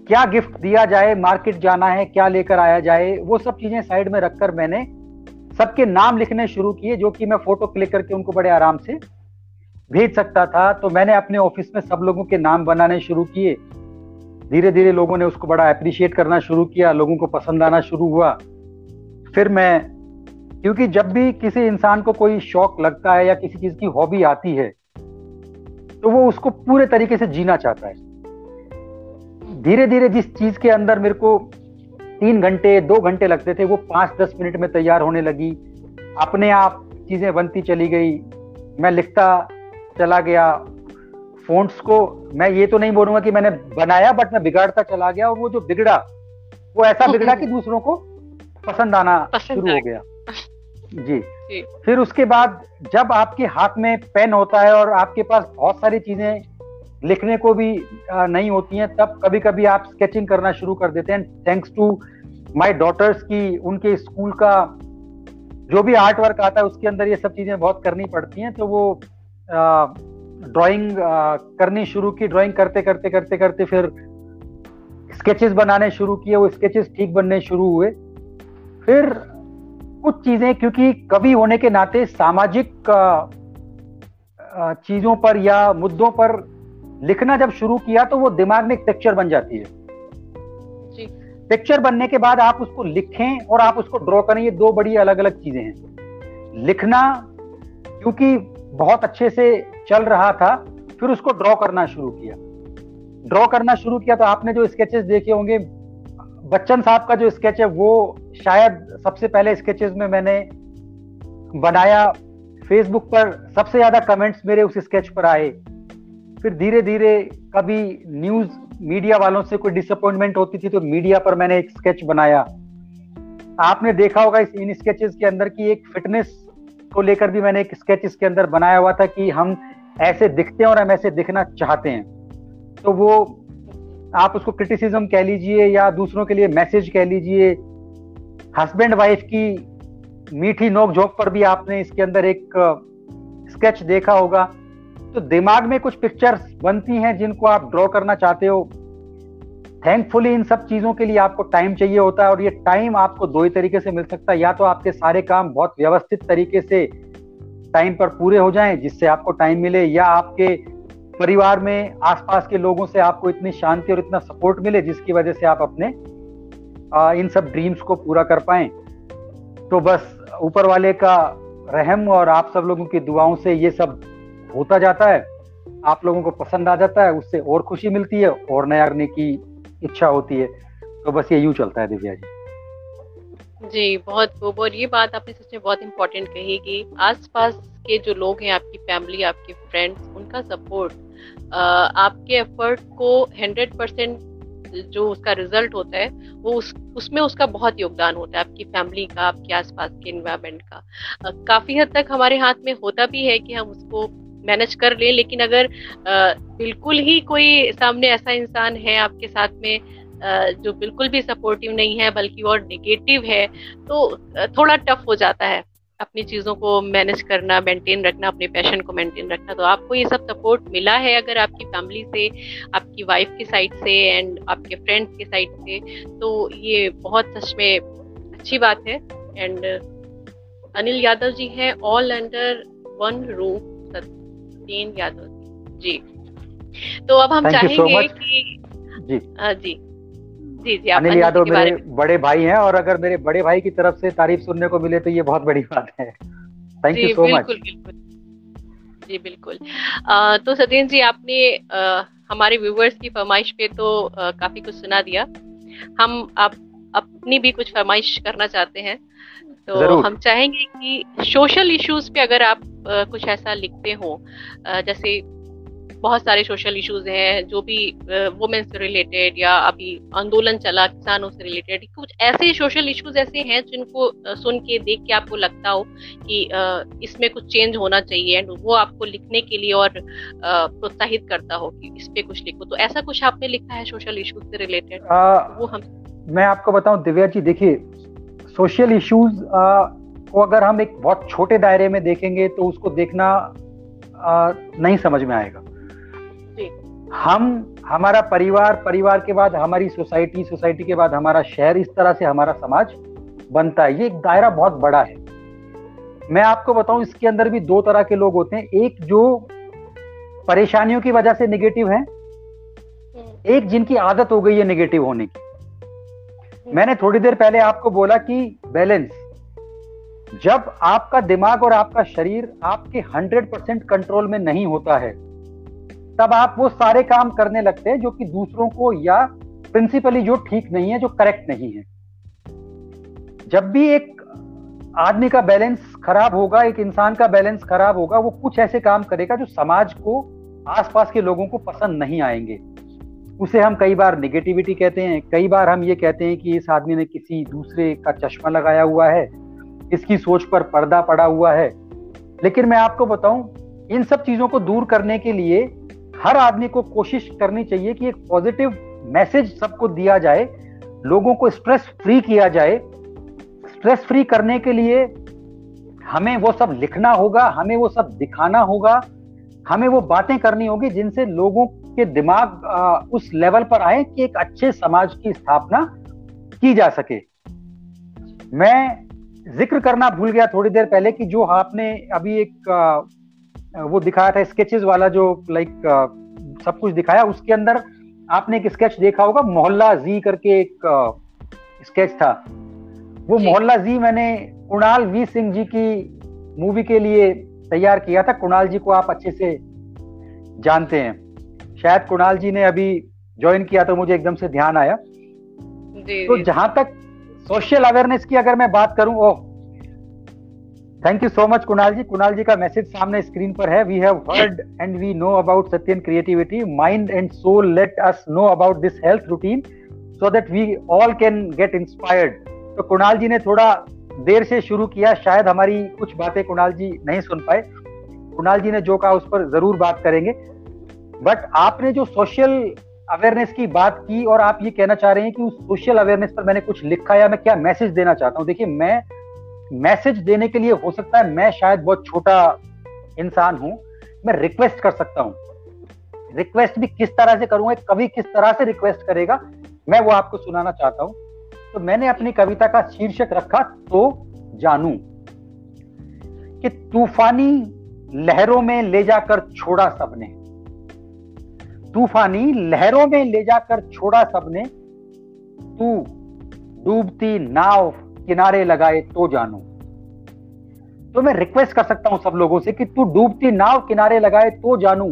क्या गिफ्ट दिया जाए मार्केट जाना है, क्या लेकर आया जाए, वो सब चीज़ें साइड में रखकर मैंने सबके नाम लिखने शुरू किए, जो कि मैं फ़ोटो क्लिक करके उनको बड़े आराम से भेज सकता था। तो मैंने अपने ऑफ़िस में सब लोगों के नाम बनाने शुरू किए। धीरे धीरे लोगों ने उसको बड़ा अप्रिशिएट करना शुरू किया, लोगों को पसंद आना शुरू हुआ। फिर मैं, क्योंकि जब भी किसी इंसान को कोई शौक लगता है या किसी चीज़ की हॉबी आती है तो वो उसको पूरे तरीके से जीना चाहता है। धीरे धीरे जिस चीज़ के अंदर मेरे को तीन घंटे दो घंटे लगते थे वो पाँच दस मिनट में तैयार होने लगी। अपने आप चीज़ें बनती चली गई। मैं लिखता चला गया। फोन्ट्स को मैं ये तो नहीं बोलूँगा कि मैंने बनाया बट मैं बिगाड़ता चला गया और वो जो बिगड़ा वो ऐसा बिगड़ा कि दूसरों को पसंद आना शुरू हो गया। जी। फिर उसके बाद जब आपके हाथ में पेन होता है और आपके पास बहुत सारी चीज़ें लिखने को भी नहीं होती हैं, तब कभी कभी आप स्केचिंग करना शुरू कर देते हैं। थैंक्स टू माय डॉटर्स की, उनके स्कूल का जो भी आर्ट वर्क आता है, उसके अंदर ये सब चीज़ें बहुत करनी पड़ती हैं तो वो ड्राइंग करनी शुरू की ड्राइंग करते करते करते करते फिर स्केचेस बनाने शुरू किए, वो स्केचेस ठीक बनने शुरू हुए। फिर कुछ चीज़ें, क्योंकि कवि होने के नाते सामाजिक चीज़ों पर या मुद्दों पर लिखना जब शुरू किया तो वो दिमाग में एक पिक्चर बन जाती है। पिक्चर बनने के बाद आप उसको लिखें और आप उसको ड्रॉ करें ये दो बड़ी अलग अलग चीज़ें हैं। लिखना क्योंकि बहुत अच्छे से चल रहा था फिर उसको ड्रॉ करना शुरू किया। ड्रॉ करना शुरू किया तो आपने जो स्केचेस देखे होंगे बच्चन साहब का जो स्केच है वो शायद सबसे पहले स्केचेस में मैंने बनाया। फेसबुक पर सबसे ज़्यादा कमेंट्स मेरे उस स्केच पर आए। फिर धीरे धीरे कभी न्यूज़ मीडिया वालों से कोई डिसअपॉइंटमेंट होती थी तो मीडिया पर मैंने एक स्केच बनाया। आपने देखा होगा इस इन स्केचेस के अंदर की एक फिटनेस को लेकर भी मैंने एक स्केच इसके अंदर बनाया हुआ था कि हम ऐसे दिखते हैं और हम ऐसे दिखना चाहते हैं। तो वो आप उसको क्रिटिसिज्म कह लीजिए या दूसरों के लिए मैसेज कह लीजिए। हस्बैंड वाइफ की मीठी नोक झोंक पर भी आपने इसके अंदर एक स्केच देखा होगा। तो दिमाग में कुछ पिक्चर्स बनती हैं जिनको आप ड्रॉ करना चाहते हो। थैंकफुली इन सब चीज़ों के लिए आपको टाइम चाहिए होता है और ये टाइम आपको दो ही तरीके से मिल सकता है। या तो आपके सारे काम बहुत व्यवस्थित तरीके से टाइम पर पूरे हो जाएँ जिससे आपको टाइम मिले या आपके परिवार में आसपास के लोगों से आपको इतनी शांति और इतना सपोर्ट मिले जिसकी वजह से आप अपने आ, इन सब ड्रीम्स को पूरा कर पाए। तो बस ऊपर वाले का रहम और आप सब लोगों की दुआओं से ये सब होता जाता है, आप लोगों को पसंद आ जाता है, उससे और खुशी मिलती है, और नया करने की इच्छा होती है। तो बस ये यूँ चलता है दिव्या जी। जी, बहुत खूब। और ये बात आपने सच में बहुत इम्पोर्टेंट कही कि आसपास के जो लोग हैं, आपकी फैमिली आपके फ्रेंड्स उनका सपोर्ट आपके एफर्ट को हंड्रेड परसेंट जो उसका रिज़ल्ट होता है, वो उस, उसमें उसका बहुत योगदान होता है, आपकी फैमिली का, आपके आसपास के इन्वायरमेंट का। काफ़ी हद तक हमारे हाथ में होता भी है कि हम उसको मैनेज कर लें, लेकिन अगर बिल्कुल ही कोई सामने ऐसा इंसान है आपके साथ में जो बिल्कुल भी सपोर्टिव नहीं है, बल्कि और निगेटिव है तो थोड़ा टफ हो जाता है अपनी चीज़ों को मैनेज करना मेंटेन रखना, अपने पैशन को मेंटेन रखना। तो आपको ये सब सपोर्ट मिला है अगर आपकी फैमिली से, आपकी वाइफ की साइड से एंड आपके फ्रेंड्स की साइड से तो ये बहुत सच में अच्छी बात है। एंड अनिल यादव जी हैं all under one room Satyen Yadav ji. तो अब हम चाहेंगे so कि जी। आ, जी। जी जी अनिल यादव मेरे बड़े भाई हैं और अगर मेरे बड़े भाई की तरफ़ से तारीफ़ सुनने को मिले तो ये बहुत बड़ी बात है। थैंक यू सो मच जी बिल्कुल। आ, तो सतीन जी आपने आ, हमारे व्यूवर्स की फरमाइश पे तो आ, काफ़ी कुछ सुना दिया। हम आप अपनी भी कुछ फरमाइश करना चाहते हैं। तो हम चाहेंगे कि सोशल इश्यूज़ पे अगर आप कुछ ऐसा लिखते हो जैसे बहुत सारे सोशल इश्यूज़ हैं जो भी वुमेन से रिलेटेड या अभी आंदोलन चला किसानों से रिलेटेड कुछ ऐसे सोशल इश्यूज़ ऐसे हैं जिनको सुन के देख के आपको लगता हो कि इसमें कुछ चेंज होना चाहिए एंड वो आपको लिखने के लिए और प्रोत्साहित करता हो कि इस पे कुछ लिखो। तो ऐसा कुछ आपने लिखा है सोशल इश्यूज़ से रिलेटेड वो हम मैं आपको बताऊँ दिव्या जी देखिए सोशल इश्यूज़ को अगर हम एक बहुत छोटे दायरे में देखेंगे तो उसको देखना आ, नहीं समझ में आएगा। हम हमारा परिवार परिवार के बाद हमारी सोसाइटी सोसाइटी के बाद हमारा शहर इस तरह से हमारा समाज बनता है। ये एक दायरा बहुत बड़ा है। मैं आपको बताऊँ इसके अंदर भी दो तरह के लोग होते हैं। एक जो परेशानियों की वजह से निगेटिव है हम्म। एक जिनकी आदत हो गई है निगेटिव होने की। मैंने थोड़ी देर पहले आपको बोला कि बैलेंस जब आपका दिमाग और आपका शरीर आपके 100 परसेंट कंट्रोल में नहीं होता है, तब आप वो सारे काम करने लगते हैं जो कि दूसरों को या प्रिंसिपली जो ठीक नहीं है, जो करेक्ट नहीं है। जब भी एक आदमी का बैलेंस खराब होगा, एक इंसान का बैलेंस खराब होगा, वो कुछ ऐसे काम करेगा जो समाज को, आसपास के लोगों को पसंद नहीं आएँगे। उसे हम कई बार निगेटिविटी कहते हैं, कई बार हम ये कहते हैं कि इस आदमी ने किसी दूसरे का चश्मा लगाया हुआ है, इसकी सोच पर पर्दा पड़ा हुआ है। लेकिन मैं आपको बताऊँ, इन सब चीज़ों को दूर करने के लिए हर आदमी को कोशिश करनी चाहिए कि एक पॉजिटिव मैसेज सबको दिया जाए, लोगों को स्ट्रेस फ्री किया जाए। स्ट्रेस फ्री करने के लिए हमें वो सब लिखना होगा, हमें वो सब दिखाना होगा, हमें वो बातें करनी होगी जिनसे लोगों के दिमाग आ, उस लेवल पर आए कि एक अच्छे समाज की स्थापना की जा सके। मैं ज़िक्र करना भूल गया थोड़ी देर पहले कि जो आपने अभी एक वो दिखाया था स्केचेस वाला जो लाइक सब कुछ दिखाया उसके अंदर आपने एक स्केच देखा होगा मोहल्ला जी करके एक स्केच था। वो मोहल्ला जी मैंने कुणाल वी सिंह जी की मूवी के लिए तैयार किया था। कुणाल जी को आप अच्छे से जानते हैं। शायद कुणाल जी ने अभी ज्वाइन किया तो मुझे एकदम से ध्यान आया। तो जहाँ तक सोशल अवेयरनेस की अगर मैं बात करूँ ओह thank you so much Kunal ji. Kunal ji का मैसेज सामने स्क्रीन पर है। We have heard and we know about Satyan creativity mind and soul let us know about this health routine so that we all can get inspired तो कुणाल जी ने थोड़ा देर से शुरू किया शायद हमारी कुछ बातें कुणाल जी नहीं सुन पाए। कुणाल जी ने जो कहा उस पर ज़रूर बात करेंगे। बट आपने जो सोशल अवेयरनेस की बात की और आप ये कहना चाह रहे हैं कि उस सोशल अवेयरनेस पर मैंने कुछ लिखा या मैं क्या मैसेज देना चाहता हूँ? देखिए, मैं मैसेज देने के लिए हो सकता है मैं शायद बहुत छोटा इंसान हूँ। मैं रिक्वेस्ट कर सकता हूँ। रिक्वेस्ट भी किस तरह से करूँगा कभी किस तरह से रिक्वेस्ट करेगा, मैं वो आपको सुनाना चाहता हूँ। तो मैंने अपनी कविता का शीर्षक रखा तो जानू कि तूफानी लहरों में ले जाकर छोड़ा सबने। तूफानी लहरों में ले जाकर छोड़ा सबने। तू डूबती नाव किनारे लगाए तो जानू। तो मैं रिक्वेस्ट कर सकता हूँ सब लोगों से कि तू डूबती नाव किनारे लगाए तो जानू।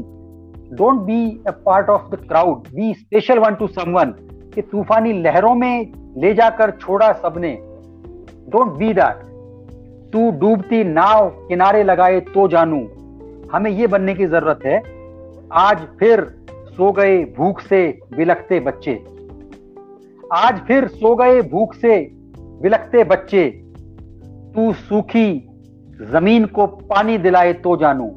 Don't be a part of the crowd be special one to someone कि तूफानी लहरों में ले जाकर छोड़ा सबने। डोंट बी दैट तू डूबती नाव किनारे लगाए तो जानू। हमें यह बनने की ज़रूरत है। आज फिर सो गए भूख से बिलखते बच्चे। आज फिर सो गए भूख से बिलखते बच्चे। तू सूखी ज़मीन को पानी दिलाए तो जानू।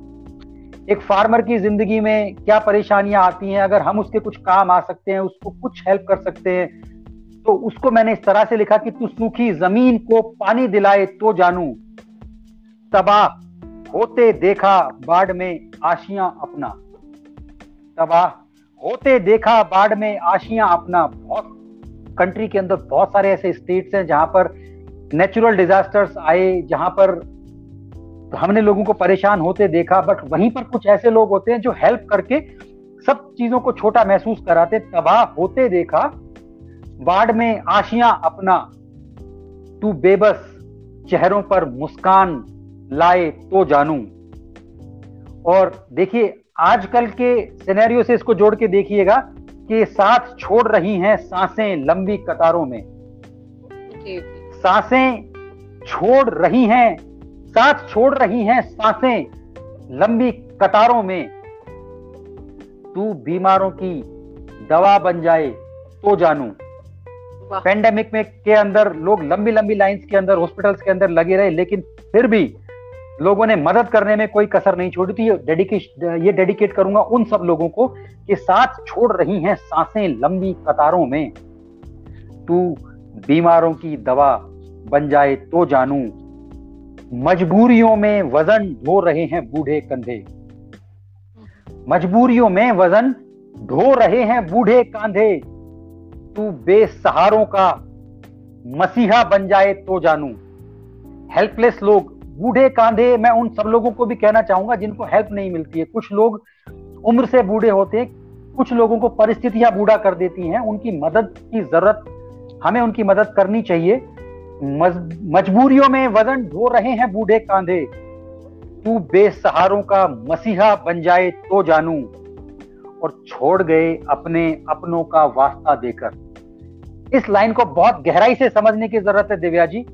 एक फार्मर की ज़िंदगी में क्या परेशानियाँ आती हैं? अगर हम उसके कुछ काम आ सकते हैं, उसको कुछ हेल्प कर सकते हैं तो उसको मैंने इस तरह से लिखा कि तू सूखी ज़मीन को पानी दिलाए तो जानू। तबाह होते देखा बाढ़ में आशियाँ अपना। तबाह होते देखा, बाढ़ में आशिया अपना बहुत कंट्री के अंदर बहुत सारे ऐसे स्टेट्स हैं जहाँ पर नेचुरल डिजास्टर्स आए, जहाँ पर हमने लोगों को परेशान होते देखा बट वहीं पर कुछ ऐसे लोग होते हैं जो हेल्प करके सब चीज़ों को छोटा महसूस कराते, तबाह होते देखा, बाढ़ में आशिया अपना तू बेबस चेहरों पर मुस्कान लाए तो जानू। और देखिए आजकल के सिनेरियो से इसको जोड़ के देखिएगा कि साथ छोड़ रही हैं साँसें लंबी कतारों में। साँसें छोड़ रही हैं साथ छोड़ रही हैं साँसें लंबी कतारों में। तू बीमारों की दवा बन जाए तो जानू। पेंडेमिक में के अंदर लोग लंबी लंबी लाइंस के अंदर हॉस्पिटल्स के अंदर लगे रहे लेकिन फिर भी लोगों ने मदद करने में कोई कसर नहीं छोड़ी थी। डेडिकेट ये डेडिकेट करूँगा उन सब लोगों को कि साथ छोड़ रही हैं साँसें लंबी कतारों में। तू बीमारों की दवा बन जाए तो जानू। मजबूरियों में वज़न ढो रहे हैं बूढ़े कंधे। मजबूरियों में वज़न ढो रहे हैं बूढ़े कांधे। तू बेसहारों का मसीहा बन जाए तो जानू। हेल्पलेस लोग बूढ़े कांधे, मैं उन सब लोगों को भी कहना चाहूँगा जिनको हेल्प नहीं मिलती है। कुछ लोग उम्र से बूढ़े होते हैं, कुछ लोगों को परिस्थितियाँ बूढ़ा कर देती हैं। उनकी मदद की ज़रूरत, हमें उनकी मदद करनी चाहिए। मजबूरियों में वज़न ढो रहे हैं बूढ़े कांधे। तू बेसहारों का मसीहा बन जाए तो जानू, और छोड़ गए अपने अपनों का वास्ता देकर। इस लाइन को बहुत गहराई से समझने की ज़रूरत है दिव्या जी।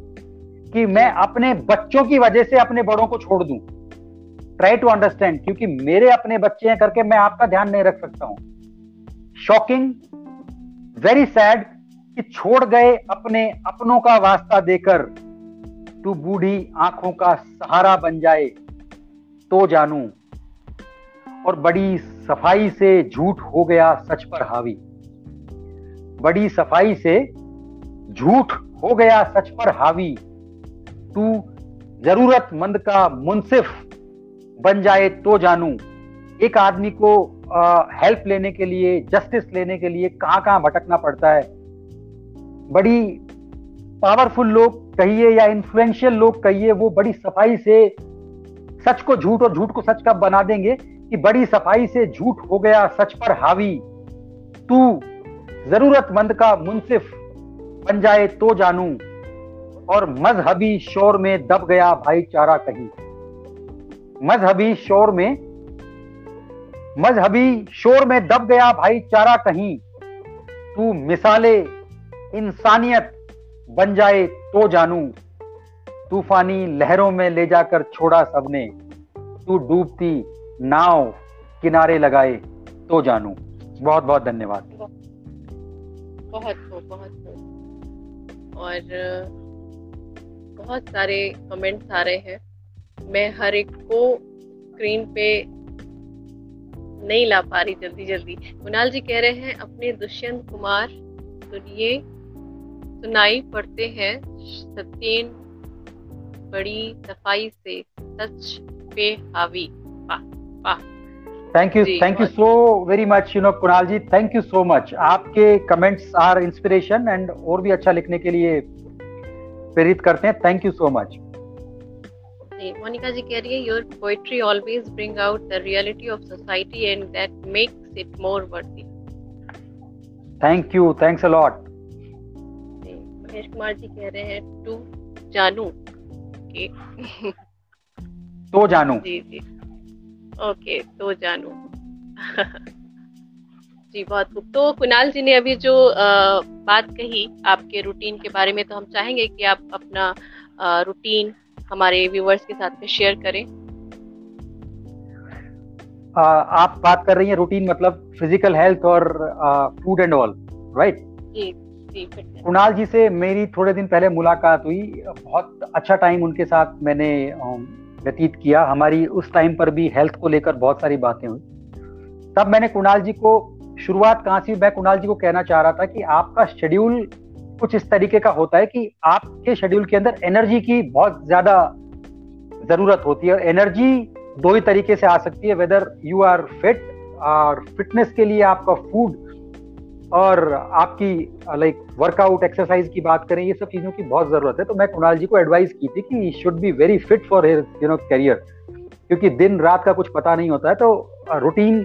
कि मैं अपने बच्चों की वजह से अपने बड़ों को छोड़ दूँ। ट्राई टू अंडरस्टैंड क्योंकि मेरे अपने बच्चे हैं करके मैं आपका ध्यान नहीं रख सकता हूँ। शॉकिंग वेरी सैड कि छोड़ गए अपने अपनों का वास्ता देकर तू बूढ़ी आँखों का सहारा बन जाए तो जानू। और बड़ी सफ़ाई से झूठ हो गया सच पर हावी। बड़ी सफ़ाई से झूठ हो गया सच पर हावी। तू जरूरतमंद का मुनसिफ बन जाए तो जानू। एक आदमी को हेल्प लेने के लिए जस्टिस लेने के लिए कहाँ कहाँ भटकना पड़ता है? बड़ी पावरफुल लोग कहिए या इन्फ्लुएंशियल लोग कहिए, वो बड़ी सफ़ाई से सच को झूठ और झूठ को सच का बना देंगे कि बड़ी सफ़ाई से झूठ हो गया, सच पर हावी। तू जरूरतमंद का मुनसिफ बन जाए तो जानू। और मजहबी शोर में दब गया भाईचारा कहीं। मजहबी शोर में, मजहबी शोर में दब गया भाईचारा कहीं। तू मिसाले इंसानियत बन जाए तो जानू। तूफानी लहरों में ले जाकर छोड़ा सबने। तू डूबती नाव किनारे लगाए तो जानू। बहुत बहुत धन्यवाद। बहुत बहुत बहुत बहुत। और बहुत सारे कमेंट्स आ रहे हैं। मैं हर एक को स्क्रीन पे नहीं ला पा रही जल्दी जल्दी। कुणाल जी कह रहे हैं अपने दुष्यंत कुमार सुनिए। सुनाई पड़ते हैं सत्येन बड़ी सफ़ाई से सच पे हावी। Thank you thank you so very much you know Kunal ji thank you so much आपके कमेंट्स आर इंस्पिरेशन एंड और भी अच्छा लिखने के लिए प्रेरित करते हैं। Thank you so much Monica ji कह रही है your poetry always bring out the reality of society and that makes it more worthy thank you thanks a lot Mahesh Kumar ji कह रहे हैं टू जानू। के तो जानू। जी जी। ओके तो जानू। जी बहुत खूब। तो कुणाल जी ने अभी जो आ, बात कही आपके रूटीन के बारे में तो हम चाहेंगे कि आप अपना रूटीन हमारे व्यूवर्स के साथ में शेयर करें। आ, आप बात कर रही हैं रूटीन मतलब फ़िज़िकल हेल्थ और फ़ूड एंड ऑल राइट जी कुणाल जी से मेरी थोड़े दिन पहले मुलाकात हुई। बहुत अच्छा टाइम उनके साथ मैंने व्यतीत किया। हमारी उस टाइम पर भी हेल्थ को लेकर बहुत सारी बातें हुई। तब मैंने कुणाल जी को शुरुआत कहाँ से मैं कुणाल जी को कहना चाह रहा था कि आपका शेड्यूल कुछ इस तरीके का होता है कि आपके शेड्यूल के अंदर एनर्जी की बहुत ज़्यादा ज़रूरत होती है और एनर्जी दो ही तरीके से आ सकती है वेदर यू आर फिट और फिटनेस के लिए आपका फ़ूड और आपकी लाइक वर्कआउट एक्सरसाइज की बात करें, ये सब चीज़ों की बहुत ज़रूरत है। तो मैं कुणाल जी को एडवाइस की थी कि should be very fit for his you know career क्योंकि दिन रात का कुछ पता नहीं होता है तो रूटीन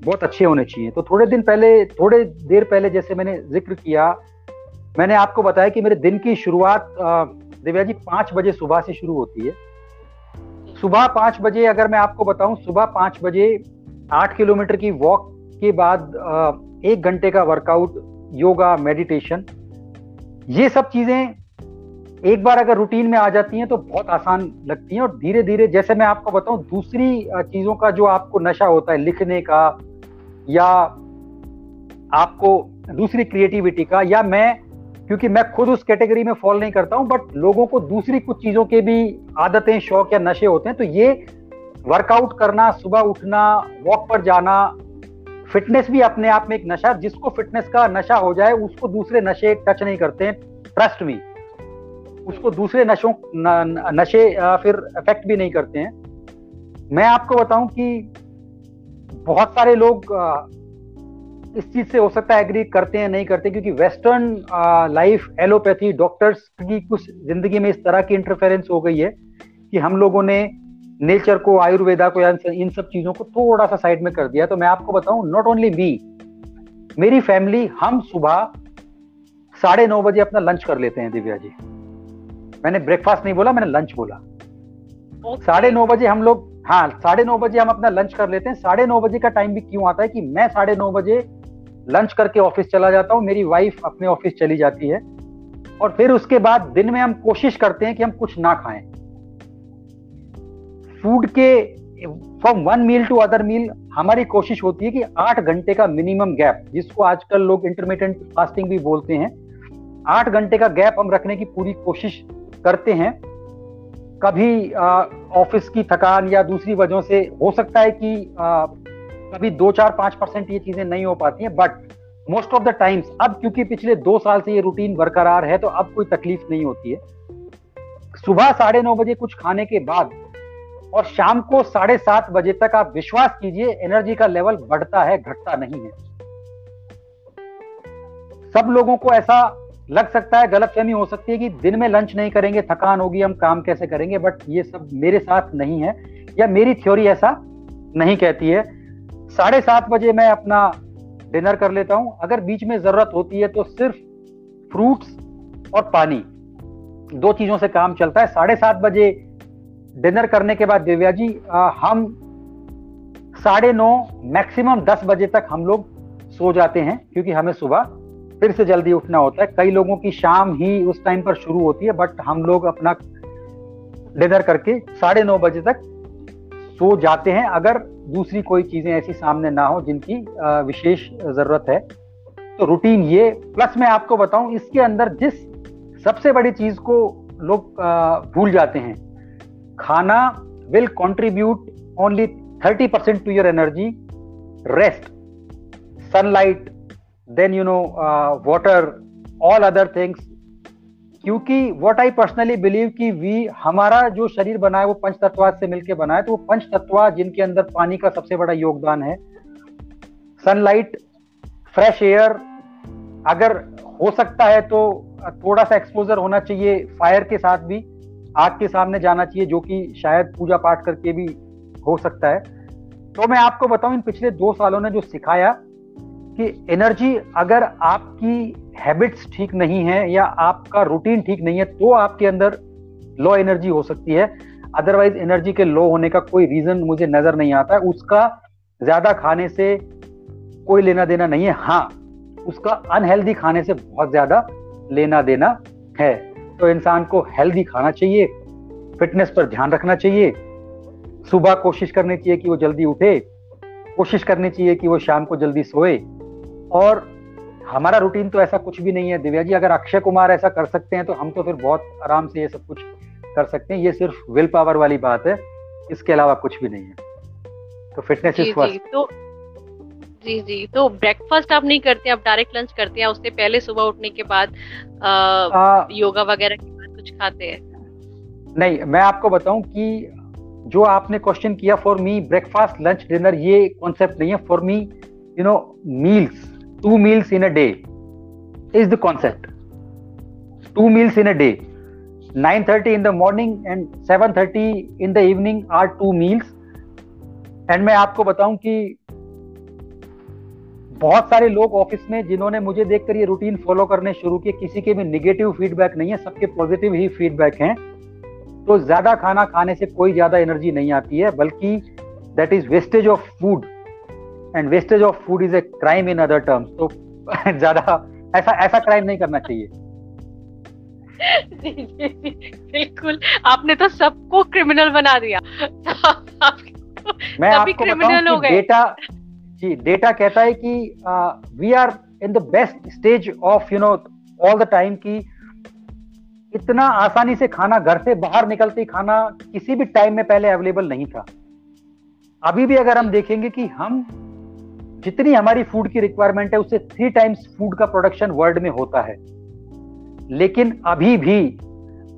बहुत अच्छे होने चाहिए। तो थोड़े दिन पहले, थोड़े देर पहले जैसे मैंने ज़िक्र किया, मैंने आपको बताया कि मेरे दिन की शुरुआत दिव्या जी पाँच बजे सुबह से शुरू होती है। सुबह पाँच बजे अगर मैं आपको बताऊँ, सुबह पाँच बजे आठ किलोमीटर की वॉक के बाद एक घंटे का वर्कआउट योगा मेडिटेशन ये सब चीज़ें एक बार अगर रूटीन में आ जाती हैं तो बहुत आसान लगती हैं और धीरे धीरे जैसे मैं आपको बताऊँ, दूसरी चीज़ों का जो आपको नशा होता है लिखने का या आपको दूसरी क्रिएटिविटी का या मैं क्योंकि मैं खुद उस कैटेगरी में फॉल नहीं करता हूँ बट लोगों को दूसरी कुछ चीज़ों के भी आदतें शौक या नशे होते हैं तो ये वर्कआउट करना सुबह उठना वॉक पर जाना फिटनेस भी अपने आप में एक नशा जिसको फिटनेस का नशा हो जाए उसको दूसरे नशे टच नहीं करते हैं ट्रस्ट मी उसको दूसरे नशों न, नशे फिर अफेक्ट भी नहीं करते हैं। मैं आपको बताऊँ कि बहुत सारे लोग इस चीज़ से हो सकता है एग्री करते हैं नहीं करते क्योंकि वेस्टर्न लाइफ एलोपैथी डॉक्टर्स की कुछ ज़िंदगी में इस तरह की इंटरफेरेंस हो गई है कि हम लोगों ने नेचर को आयुर्वेदा को या इन सब चीज़ों को थोड़ा सा साइड में कर दिया। तो मैं आपको बताऊँ नॉट ओनली मी मेरी फैमिली हम सुबह साढ़े नौ बजे अपना लंच कर लेते हैं दिव्या जी। मैंने ब्रेकफास्ट नहीं बोला मैंने लंच बोला। साढ़े नौ बजे हम लोग हाँ साढ़े नौ बजे हम अपना लंच कर लेते हैं। साढ़े नौ बजे का टाइम भी क्यों आता है कि मैं साढ़े नौ बजे लंच करके ऑफ़िस चला जाता हूँ, मेरी वाइफ अपने ऑफ़िस चली जाती है। और फिर उसके बाद दिन में हम कोशिश करते हैं कि हम कुछ ना खाएँ। फ़ूड के from one meal to other meal हमारी कोशिश होती है कि आठ घंटे का मिनिमम गैप जिसको आजकल लोग इंटरमीडियंट फास्टिंग भी बोलते हैं, आठ घंटे का गैप हम रखने की पूरी कोशिश करते हैं। कभी ऑफ़िस की थकान या दूसरी वजहों से हो सकता है कि आ, कभी दो चार पाँच परसेंट ये चीज़ें नहीं हो पाती हैं but most of the times अब क्योंकि पिछले दो साल से ये रूटीन बरकरार है तो अब कोई तकलीफ़ नहीं होती है। सुबह साढ़े नौ बजे कुछ खाने के बाद और शाम को साढ़े सात बजे तक आप विश्वास कीजिए एनर्जी का लेवल बढ़ता है घटता नहीं है। सब लोगों को ऐसा लग सकता है गलत फहमी हो सकती है कि दिन में लंच नहीं करेंगे थकान होगी हम काम कैसे करेंगे बट ये सब मेरे साथ नहीं है या मेरी थ्योरी ऐसा नहीं कहती है। साढ़े सात बजे मैं अपना डिनर कर लेता हूँ। अगर बीच में ज़रूरत होती है तो सिर्फ़ फ्रूट्स और पानी दो चीज़ों से काम चलता है। साढ़े सात बजे डिनर करने के बाद दिव्या जी आ, हम साढ़े नौ मैक्सिमम दस बजे तक हम लोग सो जाते हैं क्योंकि हमें सुबह फिर से जल्दी उठना होता है। कई लोगों की शाम ही उस टाइम पर शुरू होती है बट हम लोग अपना डिनर करके साढ़े नौ बजे तक सो जाते हैं। अगर दूसरी कोई चीज़ें ऐसी सामने ना हो जिनकी विशेष ज़रूरत है तो रूटीन ये। प्लस मैं आपको बताऊँ, इसके अंदर जिस सबसे बड़ी चीज़ को लोग भूल जाते हैं, खाना will contribute only thirty percent to your energy rest sunlight then you know water all other things क्योंकि वट आई पर्सनली बिलीव कि वी हमारा जो शरीर बना है, वो पंच तत्वा से मिलकर बना है तो वो पंच तत्वा जिनके अंदर पानी का सबसे बड़ा योगदान है। सनलाइट फ्रेश एयर अगर हो सकता है तो थोड़ा सा एक्सपोजर होना चाहिए फायर के साथ भी, आग के सामने जाना चाहिए, जो कि शायद पूजा पाठ करके भी हो सकता है। तो मैं आपको बताऊँ, इन पिछले दो सालों ने जो सिखाया कि एनर्जी अगर आपकी हैबिट्स ठीक नहीं है या आपका रूटीन ठीक नहीं है तो आपके अंदर लो एनर्जी हो सकती है। अदरवाइज़ एनर्जी के लो होने का कोई रीजन मुझे नज़र नहीं आता। है उसका ज़्यादा खाने से कोई लेना देना नहीं है। हाँ उसका अनहेल्दी खाने से बहुत ज़्यादा लेना देना है। तो इंसान को हेल्दी खाना चाहिए फिटनेस पर ध्यान रखना चाहिए। सुबह कोशिश करनी चाहिए कि वो जल्दी उठे, कोशिश करनी चाहिए कि वो शाम को जल्दी सोए। और हमारा रूटीन तो ऐसा कुछ भी नहीं है। दिव्या जी अगर अक्षय कुमार ऐसा कर सकते हैं तो हम तो फिर बहुत आराम से ये सब कुछ कर सकते हैं। ये सिर्फ़ विल पावर वाली बात है। इसके अलावा कुछ भी नहीं है। तो फिटनेस इज़ फ़र्स्ट तो जी जी तो ब्रेकफास्ट आप नहीं करते आप डायरेक्ट लंच करते हैं उससे पहले सुबह उठने के बाद आ, आ, योगा वगैरह के बाद कुछ खाते हैं? नहीं मैं आपको बताऊँ कि जो आपने क्वेश्चन किया for me breakfast lunch dinner ये कॉन्सेप्ट नहीं है। For me you know meals two meals in a day is the concept two meals in a day 9:30 in the morning and 7:30 in the evening are two meals. And मैं आपको बताऊँ कि बहुत सारे लोग ऑफ़िस में जिन्होंने मुझे देखकर ये रूटीन फॉलो करने शुरू किए, किसी के भी निगेटिव फीडबैक नहीं है, सबके पॉजिटिव ही फीडबैक हैं। तो ज़्यादा खाना खाने से कोई ज़्यादा एनर्जी नहीं आती है, बल्कि that is wastage of food and wastage of food is a crime in other terms तो ज़्यादा ऐसा ऐसा क्राइम नहीं करना चाहिए। जी जी जी बिल्कुल। आपने तो सबको क्रिमिनल बना दिया। मैं आपको क्रिमिनल हो गए। डेटा जी डेटा कहता है कि we are in the best stage of you know all the time की इतना आसानी से खाना घर से बाहर निकलते खाना किसी भी टाइम में पहले अवेलेबल नहीं था। अभी भी अगर हम देखेंगे कि हम जितनी हमारी फ़ूड की रिक्वायरमेंट है उससे थ्री टाइम्स फ़ूड का प्रोडक्शन वर्ल्ड में होता है। लेकिन अभी भी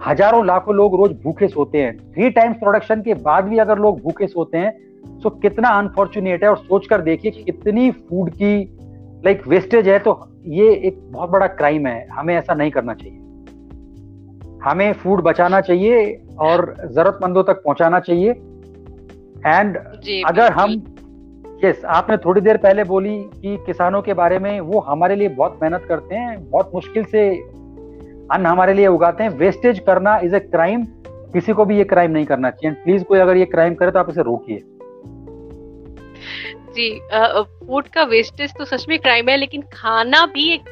हज़ारों लाखों लोग रोज भूखे सोते हैं। थ्री टाइम्स प्रोडक्शन के बाद भी अगर लोग भूखे सोते हैं तो कितना अनफॉर्चुनेट है। और सोचकर देखिए कितनी फ़ूड की लाइक वेस्टेज है तो ये एक बहुत बड़ा क्राइम है। हमें ऐसा नहीं करना चाहिए। हमें फ़ूड बचाना चाहिए और जरूरतमंदों तक पहुंचाना चाहिए। एंड अगर हम यस आपने थोड़ी देर पहले बोली कि किसानों के बारे में वो हमारे लिए बहुत मेहनत करते हैं बहुत मुश्किल से अन्न हमारे लिए उगाते हैं। वेस्टेज करना इज़ ए क्राइम किसी को भी ये क्राइम नहीं करना चाहिए। प्लीज़ कोई अगर ये क्राइम करे तो आप इसे रोकिए। जी फ़ूड का वेस्टेज तो सच में क्राइम है लेकिन खाना भी एक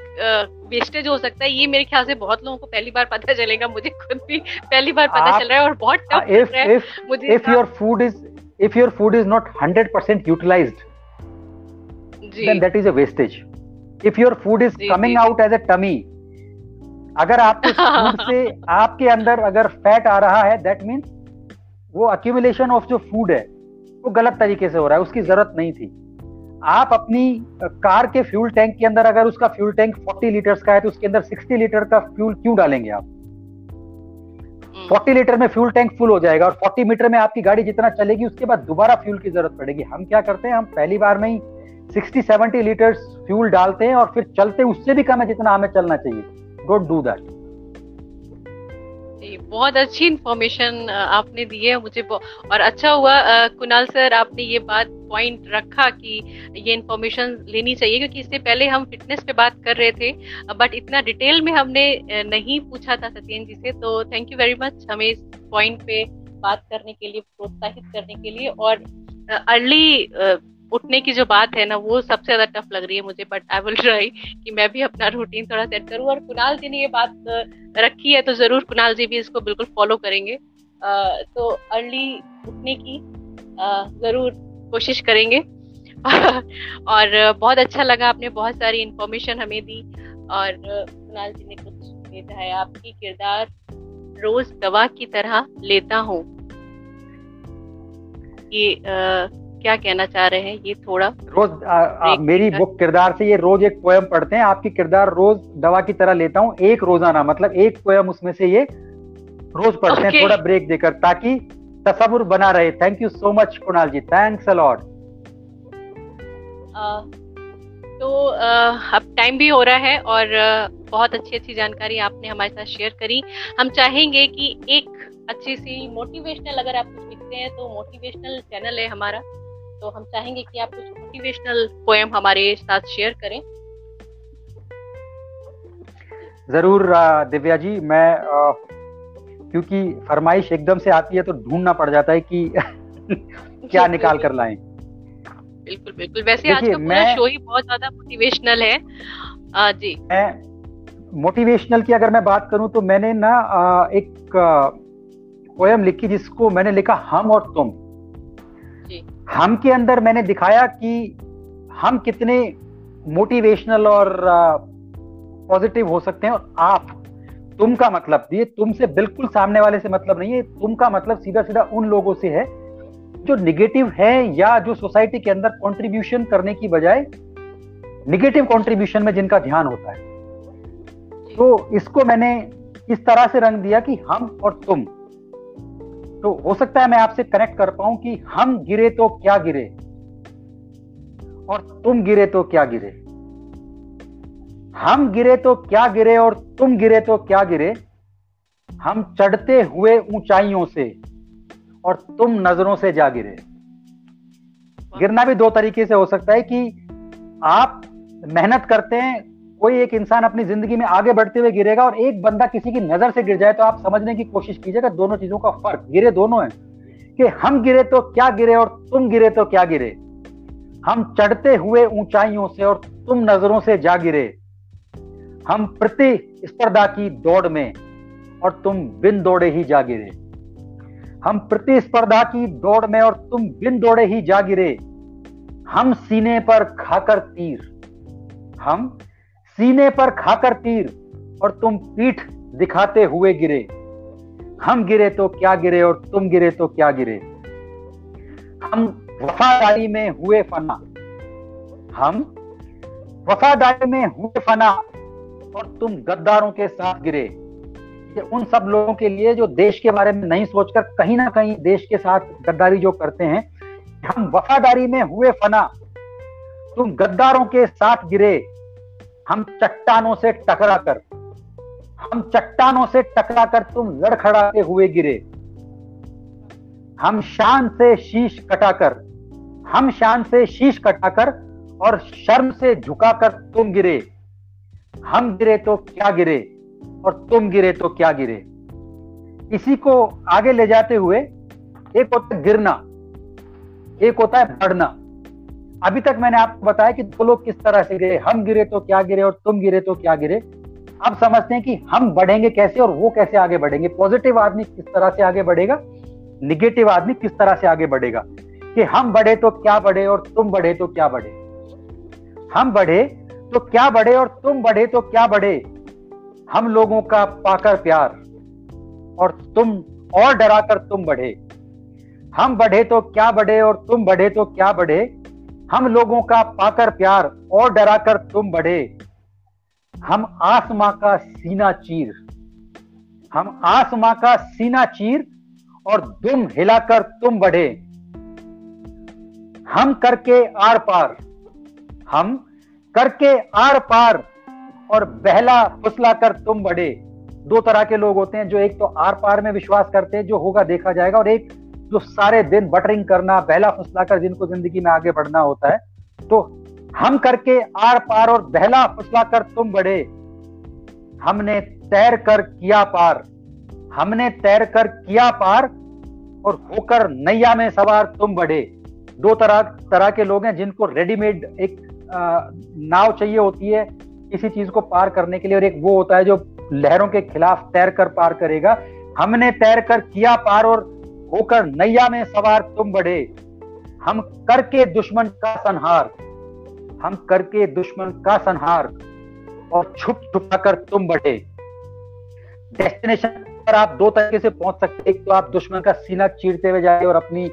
वेस्टेज हो सकता है। ये मेरे ख्याल से बहुत लोगों को पहली बार पता चलेगा मुझे खुद भी पहली बार पता चल रहा है और बहुत टफ इफ़ मुझे if your food is if your food is not 100% utilized जी. then that is a wastage. If your food is जी, coming जी, out as a tummy अगर आपके फ़ूड से आपके अंदर अगर फैट आ रहा है दैट मीन्स वो अक्यूमुलेशन ऑफ़ जो फ़ूड है वो गलत तरीके से हो रहा है उसकी ज़रूरत नहीं थी। आप अपनी कार के फ्यूल टैंक के अंदर अगर उसका फ्यूल टैंक 40 लीटर्स का है तो उसके अंदर 60 लीटर का फ्यूल क्यों डालेंगे आप? 40 लीटर में फ्यूल टैंक फुल हो जाएगा और 40 मीटर में आपकी गाड़ी जितना चलेगी, उसके बाद दोबारा फ्यूल की ज़रूरत पड़ेगी। हम क्या करते हैं, हम पहली बार में ही 60 70 लीटर फ्यूल डालते हैं और फिर चलते, उससे भी कम है जितना हमें चलना चाहिए। डोंट डू दैट बहुत अच्छी इन्फॉर्मेशन आपने दी है मुझे और अच्छा हुआ कुणाल सर आपने ये बात पॉइंट रखा कि ये इन्फॉर्मेशन लेनी चाहिए क्योंकि इससे पहले हम फिटनेस पे बात कर रहे थे बट इतना डिटेल में हमने नहीं पूछा था सत्यन जी से तो थैंक यू वेरी मच हमें इस पॉइंट पे बात करने के लिए, प्रोत्साहित करने के लिए और अर्ली उठने की जो बात है ना, वो सबसे ज़्यादा टफ लग रही है मुझे बट आई विल ट्राई कि मैं भी अपना रूटीन थोड़ा सेट करूँ। और कुणाल जी ने ये बात रखी है तो ज़रूर कुणाल जी भी इसको बिल्कुल फॉलो करेंगे। तो अर्ली उठने की ज़रूर कोशिश करेंगे। और बहुत अच्छा लगा, आपने बहुत सारी इंफॉर्मेशन हमें दी। और कुणाल जी ने कुछ भेजा है आपकी, किरदार रोज दवा की तरह लेता हूँ। ये क्या कहना चाह रहे हैं? ये थोड़ा रोज आ, आ, मेरी बुक किरदार से ये रोज एक पोयम पढ़ते हैं। आपकी किरदार रोज दवा की तरह लेता हूँ एक रोज़ाना मतलब एक पोयम उसमें से ये रोज पढ़ते okay. हैं थोड़ा ब्रेक देकर ताकि तस्वुर बना रहे। Thank you so much Kunal ji. Thanks a lot तो अब टाइम भी हो रहा है और बहुत अच्छी अच्छी जानकारी आपने हमारे साथ शेयर करी। हम चाहेंगे कि एक अच्छी सी मोटिवेशनल अगर आप कुछ लिखते हैं तो मोटिवेशनल चैनल है हमारा। तो हम चाहेंगे कि आप कुछ मोटिवेशनल पोएम हमारे साथ शेयर करें। ज़रूर दिव्या जी मैं क्योंकि फरमाइश एकदम से आती है तो ढूंढना पड़ जाता है कि क्या निकाल कर लाएँ। बिल्कुल बिल्कुल। वैसे आज का पूरा शो ही बहुत ज़्यादा मोटिवेशनल है। आ, जी। मैं मोटिवेशनल की अगर मैं बात करूँ तो मैंने ना एक पोयम लिखी जिसको मैंने लिखा हम और तुम। हम के अंदर मैंने दिखाया कि हम कितने मोटिवेशनल और पॉजिटिव हो सकते हैं और आप, तुम का मतलब ये तुमसे बिल्कुल सामने वाले से मतलब नहीं है तुम का मतलब सीधा सीधा उन लोगों से है जो निगेटिव है या जो सोसाइटी के अंदर कंट्रीब्यूशन करने की बजाय निगेटिव कंट्रीब्यूशन में जिनका ध्यान होता है। तो इसको मैंने इस तरह से रंग दिया कि हम और तुम तो हो सकता है मैं आपसे कनेक्ट कर पाऊँ कि हम गिरे तो क्या गिरे? और तुम गिरे तो क्या गिरे? हम गिरे तो क्या गिरे और तुम गिरे तो क्या गिरे? हम चढ़ते हुए ऊंचाइयों से और तुम नज़रों से जा गिरे। गिरना भी दो तरीके से हो सकता है कि आप मेहनत करते हैं कोई एक इंसान अपनी ज़िंदगी में आगे बढ़ते हुए गिरेगा और एक बंदा किसी की नज़र से गिर जाए तो आप समझने की कोशिश कीजिएगा, दोनों चीज़ों का फ़र्क। गिरे दोनों हैं। कि हम गिरे तो क्या गिरे और तुम गिरे तो क्या गिरे? हम चढ़ते हुए ऊंचाइयों से और तुम नज़रों से जा गिरे। हम प्रतिस्पर्धा की दौड़ में और तुम बिन दौड़े ही जा गिरे। हम प्रतिस्पर्धा की दौड़ में और तुम बिन दौड़े ही जा गिरे। हम सीने पर खाकर तीर। हम सीने पर खाकर तीर और तुम पीठ दिखाते हुए गिरे। हम गिरे तो क्या गिरे और तुम गिरे तो क्या गिरे? हम वफादारी में हुए फना। हम वफादारी में हुए फना और तुम गद्दारों के साथ गिरे। ये उन सब लोगों के लिए जो देश के बारे में नहीं सोचकर कहीं ना कहीं देश के साथ गद्दारी जो करते हैं, हम वफादारी में हुए फना। तुम गद्दारों के साथ गिरे। हम चट्टानों से टकरा कर, हम चट्टानों से टकरा कर तुम लड़खड़ाते हुए गिरे। हम शान से शीश कटाकर हम शान से शीश कटाकर और शर्म से झुकाकर तुम गिरे। हम गिरे तो क्या गिरे और तुम गिरे तो क्या गिरे? इसी को आगे ले जाते हुए एक होता है गिरना, एक होता है बढ़ना। अभी तक मैंने आपको बताया कि दो लोग किस तरह से गिरे, हम गिरे तो क्या गिरे और तुम गिरे तो क्या गिरे। अब समझते हैं कि हम बढ़ेंगे कैसे और वो कैसे आगे बढ़ेंगे। पॉजिटिव आदमी किस तरह से आगे बढ़ेगा? निगेटिव आदमी किस तरह से आगे बढ़ेगा? कि हम बढ़े तो क्या बढ़े और तुम बढ़े तो क्या बढ़े? हम बढ़े तो क्या बढ़े और तुम बढ़े तो क्या बढ़े? हम लोगों का पाकर प्यार और तुम और डराकर तुम बढ़े। हम बढ़े तो क्या बढ़े और तुम बढ़े तो क्या बढ़े? हम लोगों का पाकर प्यार और डराकर तुम बढ़े। हम आसमां का सीना चीर। हम आसमां का सीना चीर और दुम हिलाकर तुम बढ़े। हम करके आर पार। हम करके आर पार और बहला फुसला कर तुम बढ़े। दो तरह के लोग होते हैं, जो एक तो आर पार में विश्वास करते हैं, जो होगा देखा जाएगा, और एक जो सारे दिन बटरिंग करना बहला फुसला कर जिनको ज़िंदगी में आगे बढ़ना होता है तो हम करके आर पार और बहला फुसला कर तुम बढ़े। हमने तैर कर किया पार। हमने तैर कर किया पार और होकर नैया में सवार तुम बढ़े। दो तरह तरह के लोग हैं जिनको रेडीमेड एक नाव चाहिए होती है किसी चीज़ को पार करने के लिए और एक वो होता है जो लहरों के खिलाफ तैर कर पार करेगा। हमने तैर कर किया पार और होकर नैया में सवार तुम बढ़े हम करके दुश्मन का संहार। हम करके दुश्मन का संहार और छुप छुपा कर तुम बढ़े डेस्टिनेशन पर आप दो तरीके से पहुँच सकते एक तो आप दुश्मन का सीना चीरते हुए जाइए और अपनी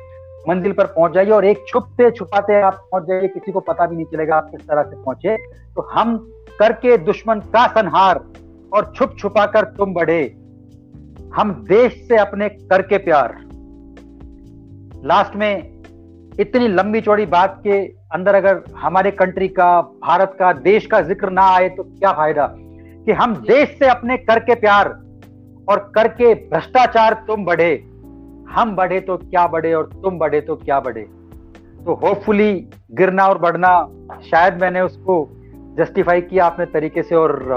मंजिल पर पहुँच जाइए और एक छुपते छुपाते आप पहुँच जाइए। किसी को पता भी नहीं चलेगा आप किस तरह से पहुँचे। तो हम करके दुश्मन का संहार और छुप छुपा कर तुम बढ़े हम देश से अपने करके प्यार। लास्ट में इतनी लंबी चौड़ी बात के अंदर अगर हमारे कंट्री का भारत का देश का ज़िक्र ना आए तो क्या फ़ायदा? कि हम देश से अपने करके प्यार और करके भ्रष्टाचार तुम बढ़े। हम बढ़े तो क्या बढ़े और तुम बढ़े तो क्या बढ़े? तो होपफुली गिरना और बढ़ना शायद मैंने उसको जस्टिफाई किया आपने तरीके से और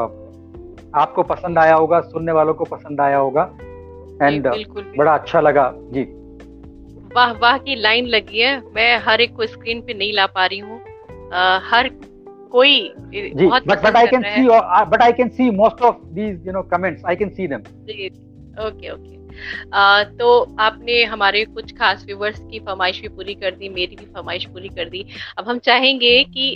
आपको पसंद आया होगा सुनने वालों को पसंद आया होगा। एंड बड़ा अच्छा लगा। जी। वाह वाह की लाइन लगी है। मैं हर एक को स्क्रीन पे नहीं ला पा रही हूँ। हर कोई जी but but I can see but I can see most of these you know comments I can see them okay okay. तो आपने हमारे कुछ खास व्यूवर्स की फरमाइश भी पूरी कर दी, मेरी भी फरमाइश पूरी कर दी। अब हम चाहेंगे कि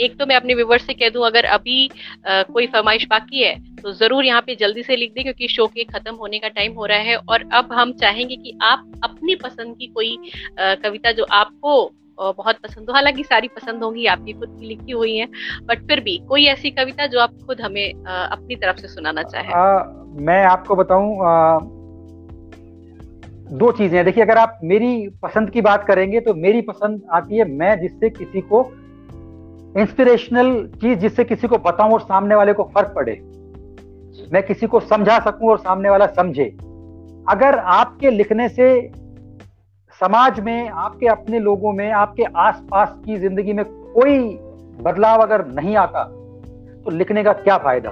एक तो मैं अपने व्यूवर्स से कह दूँ, अगर अभी कोई फरमाइश बाकी है तो ज़रूर यहाँ पे जल्दी से लिख दें, क्योंकि शो के खत्म होने का टाइम हो रहा है। और अब हम चाहेंगे कि आप अपनी पसंद की कोई कविता जो आपको बहुत पसंद हो, हालाँकि सारी पसंद होंगी, आपकी खुद की लिखी हुई है बट फिर भी कोई ऐसी कविता जो आप खुद हमें अपनी तरफ़ से सुनाना चाहें। मैं आपको बताऊँ दो चीज़ें हैं। देखिए, अगर आप मेरी पसंद की बात करेंगे तो मेरी पसंद आती है मैं जिससे किसी को इंस्पिरेशनल चीज़ जिससे किसी को बताऊँ और सामने वाले को फ़र्क पड़े, मैं किसी को समझा सकूँ और सामने वाला समझे। अगर आपके लिखने से समाज में, आपके अपने लोगों में, आपके आसपास की ज़िंदगी में कोई बदलाव अगर नहीं आता तो लिखने का क्या फ़ायदा?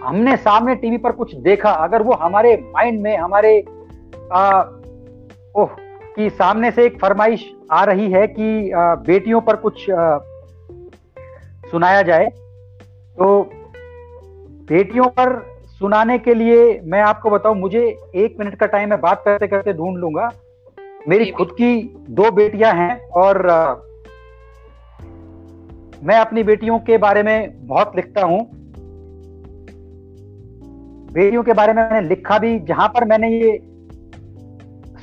हमने सामने टीवी पर कुछ देखा, अगर वो हमारे माइंड में, हमारे आ, ओह कि सामने से एक फरमाइश आ रही है कि आ, बेटियों पर कुछ आ, सुनाया जाए। तो बेटियों पर सुनाने के लिए मैं आपको बताऊँ मुझे एक मिनट का टाइम मैं बात करते करते ढूंढ लूँगा। मेरी खुद की दो बेटियाँ हैं और आ, मैं अपनी बेटियों के बारे में बहुत लिखता हूँ। बेटियों के बारे में मैंने लिखा भी जहाँ पर मैंने ये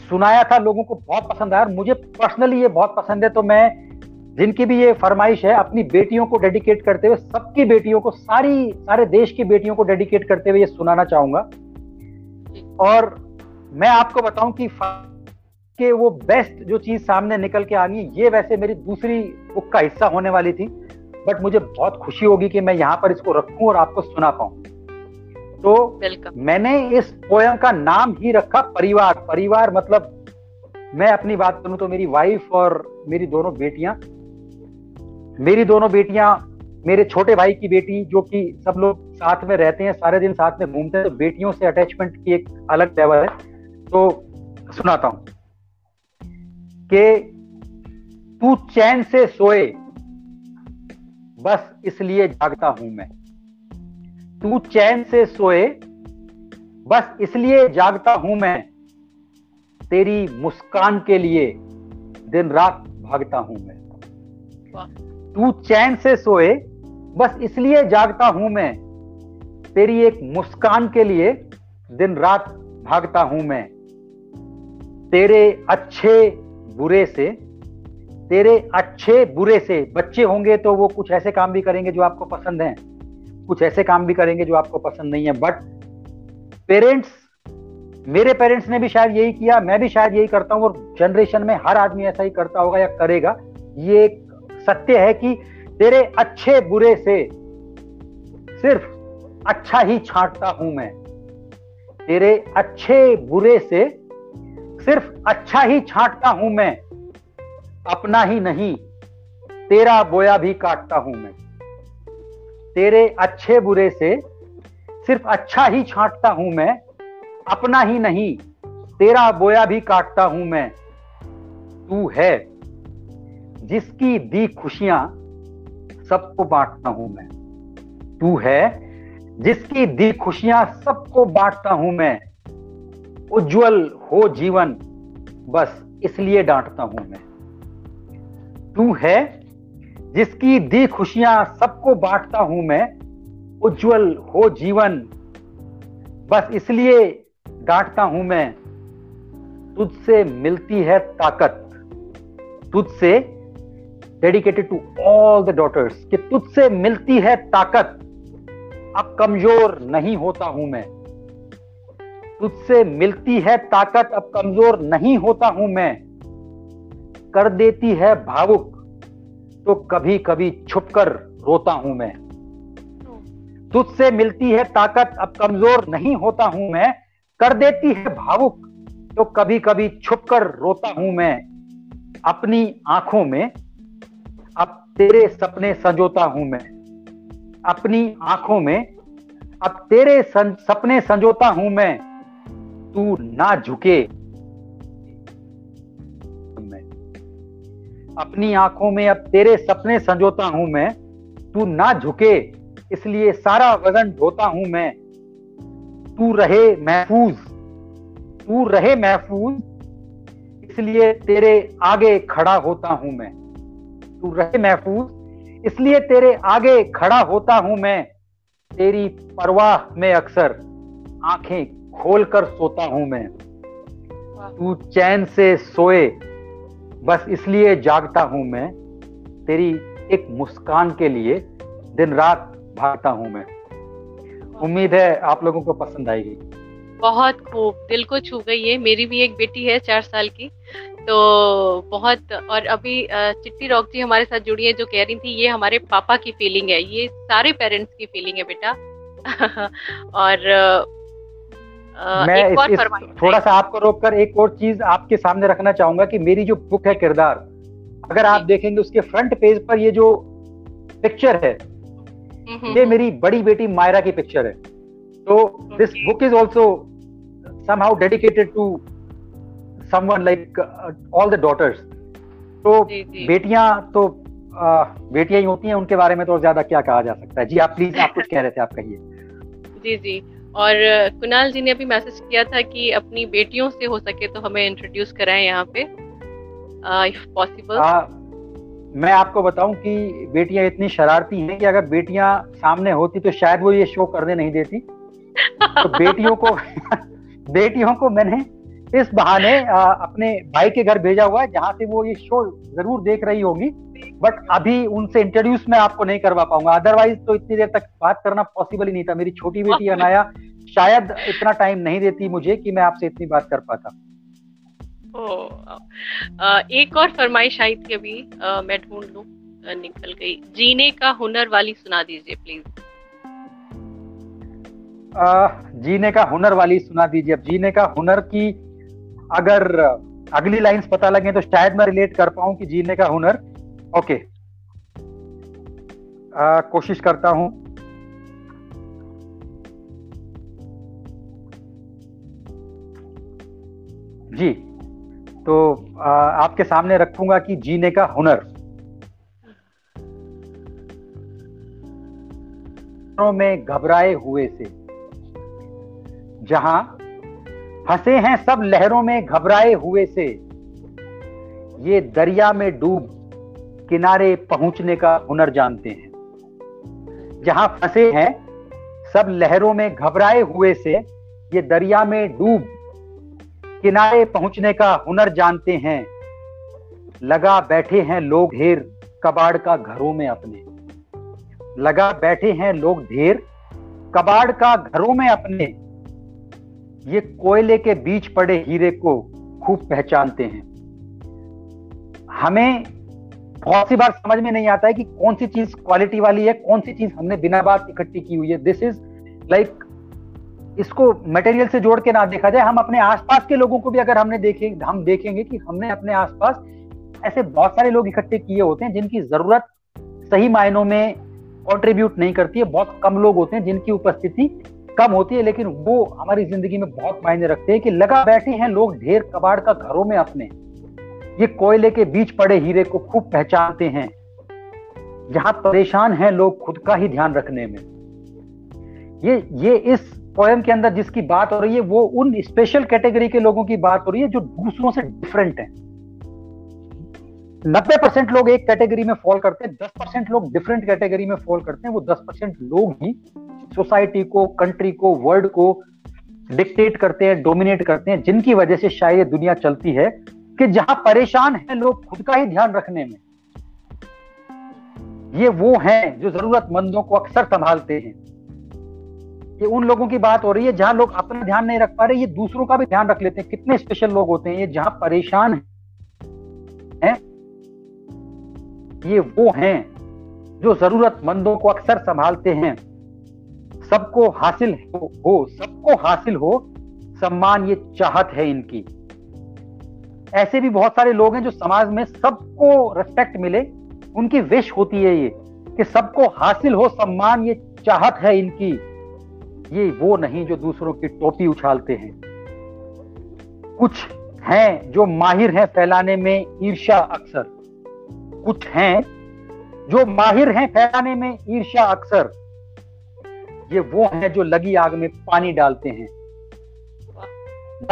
सुनाया था, लोगों को बहुत पसंद आया और मुझे पर्सनली ये बहुत पसंद है। तो मैं, जिनकी भी ये फरमाइश है, अपनी बेटियों को डेडिकेट करते हुए, सबकी बेटियों को, सारी, सारे देश की बेटियों को डेडिकेट करते हुए ये सुनाना चाहूँगा। और मैं आपको बताऊँ कि के वो बेस्ट जो चीज़ सामने निकल के आनी गई ये वैसे मेरी दूसरी बुक का हिस्सा होने वाली थी बट मुझे बहुत खुशी होगी कि मैं यहाँ पर इसको रखूँ और आपको सुना पाऊँ। तो मैंने इस पोयम का नाम ही रखा परिवार। परिवार मतलब मैं अपनी बात करूँ तो मेरी वाइफ और मेरी दोनों बेटियाँ। मेरी दोनों बेटियाँ मेरे छोटे भाई की बेटी जो कि सब लोग साथ में रहते हैं सारे दिन साथ में घूमते हैं तो बेटियों से अटैचमेंट की एक अलग लेवल है। तो सुनाता हूँ कि तू चैन से सोए बस इसलिए जागता हूँ मैं। तू चैन से सोए बस इसलिए जागता हूँ मैं। तेरी मुस्कान के लिए दिन रात भागता हूँ मैं। तू चैन से सोए बस इसलिए जागता हूँ मैं। तेरी एक मुस्कान के लिए दिन रात भागता हूँ मैं। तेरे अच्छे बुरे से तेरे अच्छे बुरे से बच्चे होंगे तो वो कुछ ऐसे काम भी करेंगे जो आपको पसंद हैं। कुछ ऐसे काम भी करेंगे जो आपको पसंद नहीं है बट पेरेंट्स मेरे पेरेंट्स ने भी शायद यही किया, मैं भी शायद यही करता हूँ और जनरेशन में हर आदमी ऐसा ही करता होगा या करेगा। ये एक सत्य है कि तेरे अच्छे बुरे से सिर्फ़ अच्छा ही छांटता हूँ मैं। तेरे अच्छे बुरे से सिर्फ़ अच्छा ही छांटता हूँ मैं, अपना ही नहीं, तेरा बोया भी काटता हूँ मैं। तेरे अच्छे बुरे से सिर्फ़ अच्छा ही छांटता हूँ मैं, अपना ही नहीं, तेरा बोया भी काटता हूँ मैं। तू है जिसकी दी खुशियाँ, सबको बांटता हूँ मैं। तू है जिसकी दी खुशियाँ, सबको बांटता हूँ मैं। उज्जवल हो जीवन, बस इसलिए डांटता हूँ मैं। तू है जिसकी दी खुशियाँ सबको बांटता हूँ मैं, उज्जवल हो जीवन। बस इसलिए डांटता हूँ मैं, तुझसे मिलती है ताकत। तुझसे dedicated to all the daughters कि तुझसे मिलती है ताकत। अब कमज़ोर नहीं होता हूँ मैं। तुझसे मिलती है ताकत, अब कमज़ोर नहीं होता हूँ मैं। कर देती है भावुक। तो कभी कभी छुपकर रोता हूँ मैं। तुझसे मिलती है ताकत, अब कमज़ोर नहीं होता हूँ मैं। कर देती है भावुक तो कभी कभी छुपकर रोता हूँ मैं। अपनी आँखों में, अब तेरे सपने संजोता हूँ मैं। अपनी आँखों में, अब तेरे सपने संजोता हूँ मैं। तू ना झुके अपनी आँखों में अब तेरे सपने संजोता हूँ मैं। तू ना झुके इसलिए सारा वज़न ढोता हूँ मैं। तू रहे महफूज तू रहे महफूज इसलिए तेरे आगे खड़ा होता हूँ मैं। तू रहे महफूज इसलिए तेरे आगे खड़ा होता हूँ मैं। तेरी परवाह में अक्सर आँखें खोलकर सोता हूँ मैं। तू चैन से सोए बस इसलिए जागता हूँ मैं, तेरी एक मुस्कान के लिए दिन रात भागता हूँ मैं। उम्मीद है आप लोगों को पसंद आएगी। बहुत खूब, दिल को छू गई है मेरी भी एक बेटी है चार साल की तो बहुत, और अभी चिट्टी रॉक जी हमारे साथ जुड़ी है जो कह रही थी, ये हमारे पापा की फीलिंग है, ये सारे पेरेंट्स की फीलिंग है बेटा। और मैं इस, इस, थोड़ा सा आपको रोककर एक और चीज़ आपके सामने रखना चाहूँगा कि मेरी जो बुक है किरदार अगर आप देखेंगे उसके फ्रंट पेज पर ये जो पिक्चर है ये मेरी बड़ी बेटी मायरा की पिक्चर है। तो this book is also somehow dedicated to someone like uh, all the daughters तो बेटियाँ तो आ, बेटियाँ ही होती हैं उनके बारे में तो ज़्यादा क्या कहा जा सकता है? जी आप प्लीज़ आप कुछ कह रहे थे आप कहिए। जी जी। और कुणाल जी ने अभी मैसेज किया था कि अपनी बेटियों से हो सके तो हमें इंट्रोड्यूस कराएँ यहाँ पे इफ़ पॉसिबल मैं आपको बताऊँ कि बेटियाँ इतनी शरारती हैं कि अगर बेटियाँ सामने होती तो शायद वो ये शो करने नहीं देती। तो बेटियों को बेटियों को मैंने इस बहाने अपने भाई के घर भेजा हुआ है जहाँ से वो ये शो ज़रूर देख रही होगी। बट अभी उनसे इंट्रोड्यूस मैं आपको नहीं करवा पाऊँगा। अदरवाइज़ तो इतनी देर तक बात करना पॉसिबल ही नहीं था। मेरी छोटी बेटी अनाया शायद इतना टाइम नहीं देती मुझे कि मैं आपसे इतनी बात कर पाता। ओ, एक और फरमाइश आई थी अभी आ, मैं ढूंढ लू निकल गई। जीने का हुनर वाली सुना दीजिए प्लीज़ आ, जीने का हुनर वाली सुना दीजिए। अब जीने का हुनर की अगर अगली लाइंस पता लगे तो शायद मैं रिलेट कर पाऊँ कि जीने का हुनर। ओके आ, कोशिश करता हूँ। जी तो आ, आपके सामने रखूँगा कि जीने का हुनर। में घबराए हुए से जहाँ फंसे हैं सब लहरों में घबराए हुए से ये दरिया में डूब किनारे पहुँचने का हुनर जानते हैं। जहाँ फंसे हैं सब लहरों में घबराए हुए से ये दरिया में डूब किनारे पहुँचने का हुनर जानते हैं। लगा बैठे हैं लोग ढेर, कबाड़ का घरों में अपने। लगा बैठे हैं लोग ढेर, कबाड़ का घरों में अपने। ये कोयले के बीच पड़े हीरे को खूब पहचानते हैं। हमें बहुत सी बार समझ में नहीं आता है कि कौन सी चीज़ क्वालिटी वाली है, कौन सी चीज़ हमने बिना बात इकट्ठी की हुई है। दिस इज़ लाइक इसको मटेरियल से जोड़ के ना देखा जाए, हम अपने आसपास के लोगों को भी अगर हमने देखे, हम देखेंगे कि हमने अपने आसपास ऐसे बहुत सारे लोग इकट्ठे किए होते हैं जिनकी ज़रूरत सही मायनों में कॉन्ट्रीब्यूट नहीं करती है, बहुत कम लोग होते हैं जिनकी उपस्थिति कम होती है, लेकिन वो हमारी ज़िंदगी में बहुत मायने रखते हैं कि लगा बैठे हैं लोग ढेर कबाड़ का घरों में अपने। ये कोयले के बीच पड़े हीरे को खूब पहचानते हैं। जहाँ परेशान हैं लोग खुद का ही ध्यान रखने में। ये ये इस पोएम के अंदर जिसकी बात हो रही है, वो उन स्पेशल कैटेगरी के लोगों की बात हो रही है जो दूसरों से डिफरेंट है। नब्बे परसेंट लोग एक कैटेगरी में फॉल करते हैं, दस परसेंट लोग डिफरेंट कैटेगरी में फॉल करते हैं, वो दस परसेंट लोग ही सोसाइटी को कंट्री को वर्ल्ड को डिक्टेट करते हैं डोमिनेट करते हैं, जिनकी वजह से शायद दुनिया चलती है कि जहाँ परेशान है लोग खुद का ही ध्यान रखने में। ये वो हैं जो जरूरतमंदों को अक्सर संभालते हैं। ये उन लोगों की बात हो रही है जहाँ लोग अपना ध्यान नहीं रख पा रहे ये दूसरों का भी ध्यान रख लेते हैं। कितने स्पेशल लोग होते हैं ये जहाँ परेशान हैं। ये वो हैं जो जरूरतमंदों को अक्सर संभालते हैं। सबको हासिल हो, हो सबको हासिल हो सम्मान ये चाहत है इनकी। ऐसे भी बहुत सारे लोग हैं जो समाज में सबको रिस्पेक्ट मिले उनकी विश होती है ये कि सबको हासिल हो सम्मान ये चाहत है इनकी। ये वो नहीं जो दूसरों की टोपी उछालते हैं। कुछ हैं जो माहिर हैं फैलाने में ईर्ष्या अक्सर। कुछ हैं जो माहिर हैं फैलाने में ईर्ष्या अक्सर। ये वो हैं जो लगी आग में पानी डालते हैं।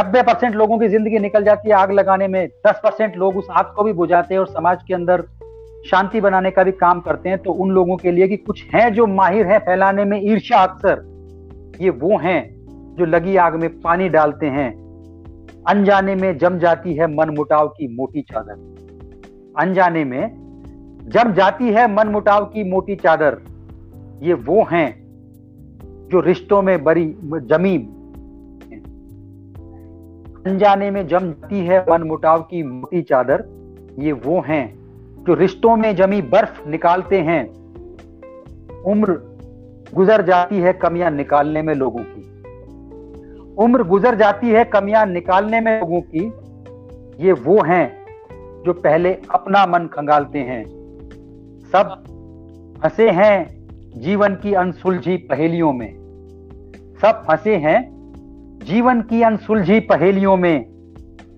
नब्बे परसेंट लोगों की ज़िंदगी निकल जाती है आग लगाने में। दस परसेंट लोग उस आग को भी बुझाते हैं और समाज के अंदर शांति बनाने का भी काम करते हैं। तो उन लोगों के लिए कि कुछ हैं जो माहिर हैं फैलाने में ईर्ष्या अक्सर। ये वो हैं जो लगी आग में पानी डालते हैं। अनजाने में जम जाती है मन मुटाव की मोटी चादर। अनजाने में जम जाती है मन मुटाव की मोटी चादर। ये वो हैं जो रिश्तों में बड़ी जमी अनजाने में जम जाती है मन मुटाव की मोटी चादर। ये वो हैं जो रिश्तों में जमी बर्फ़ निकालते हैं। उम्र गुजर जाती है कमियाँ निकालने में लोगों की। उम्र गुजर जाती है कमियाँ निकालने में लोगों की। ये वो हैं जो पहले अपना मन खंगालते हैं। सब फंसे हैं जीवन की अनसुलझी पहेलियों में। सब फंसे हैं जीवन की अनसुलझी पहेलियों में।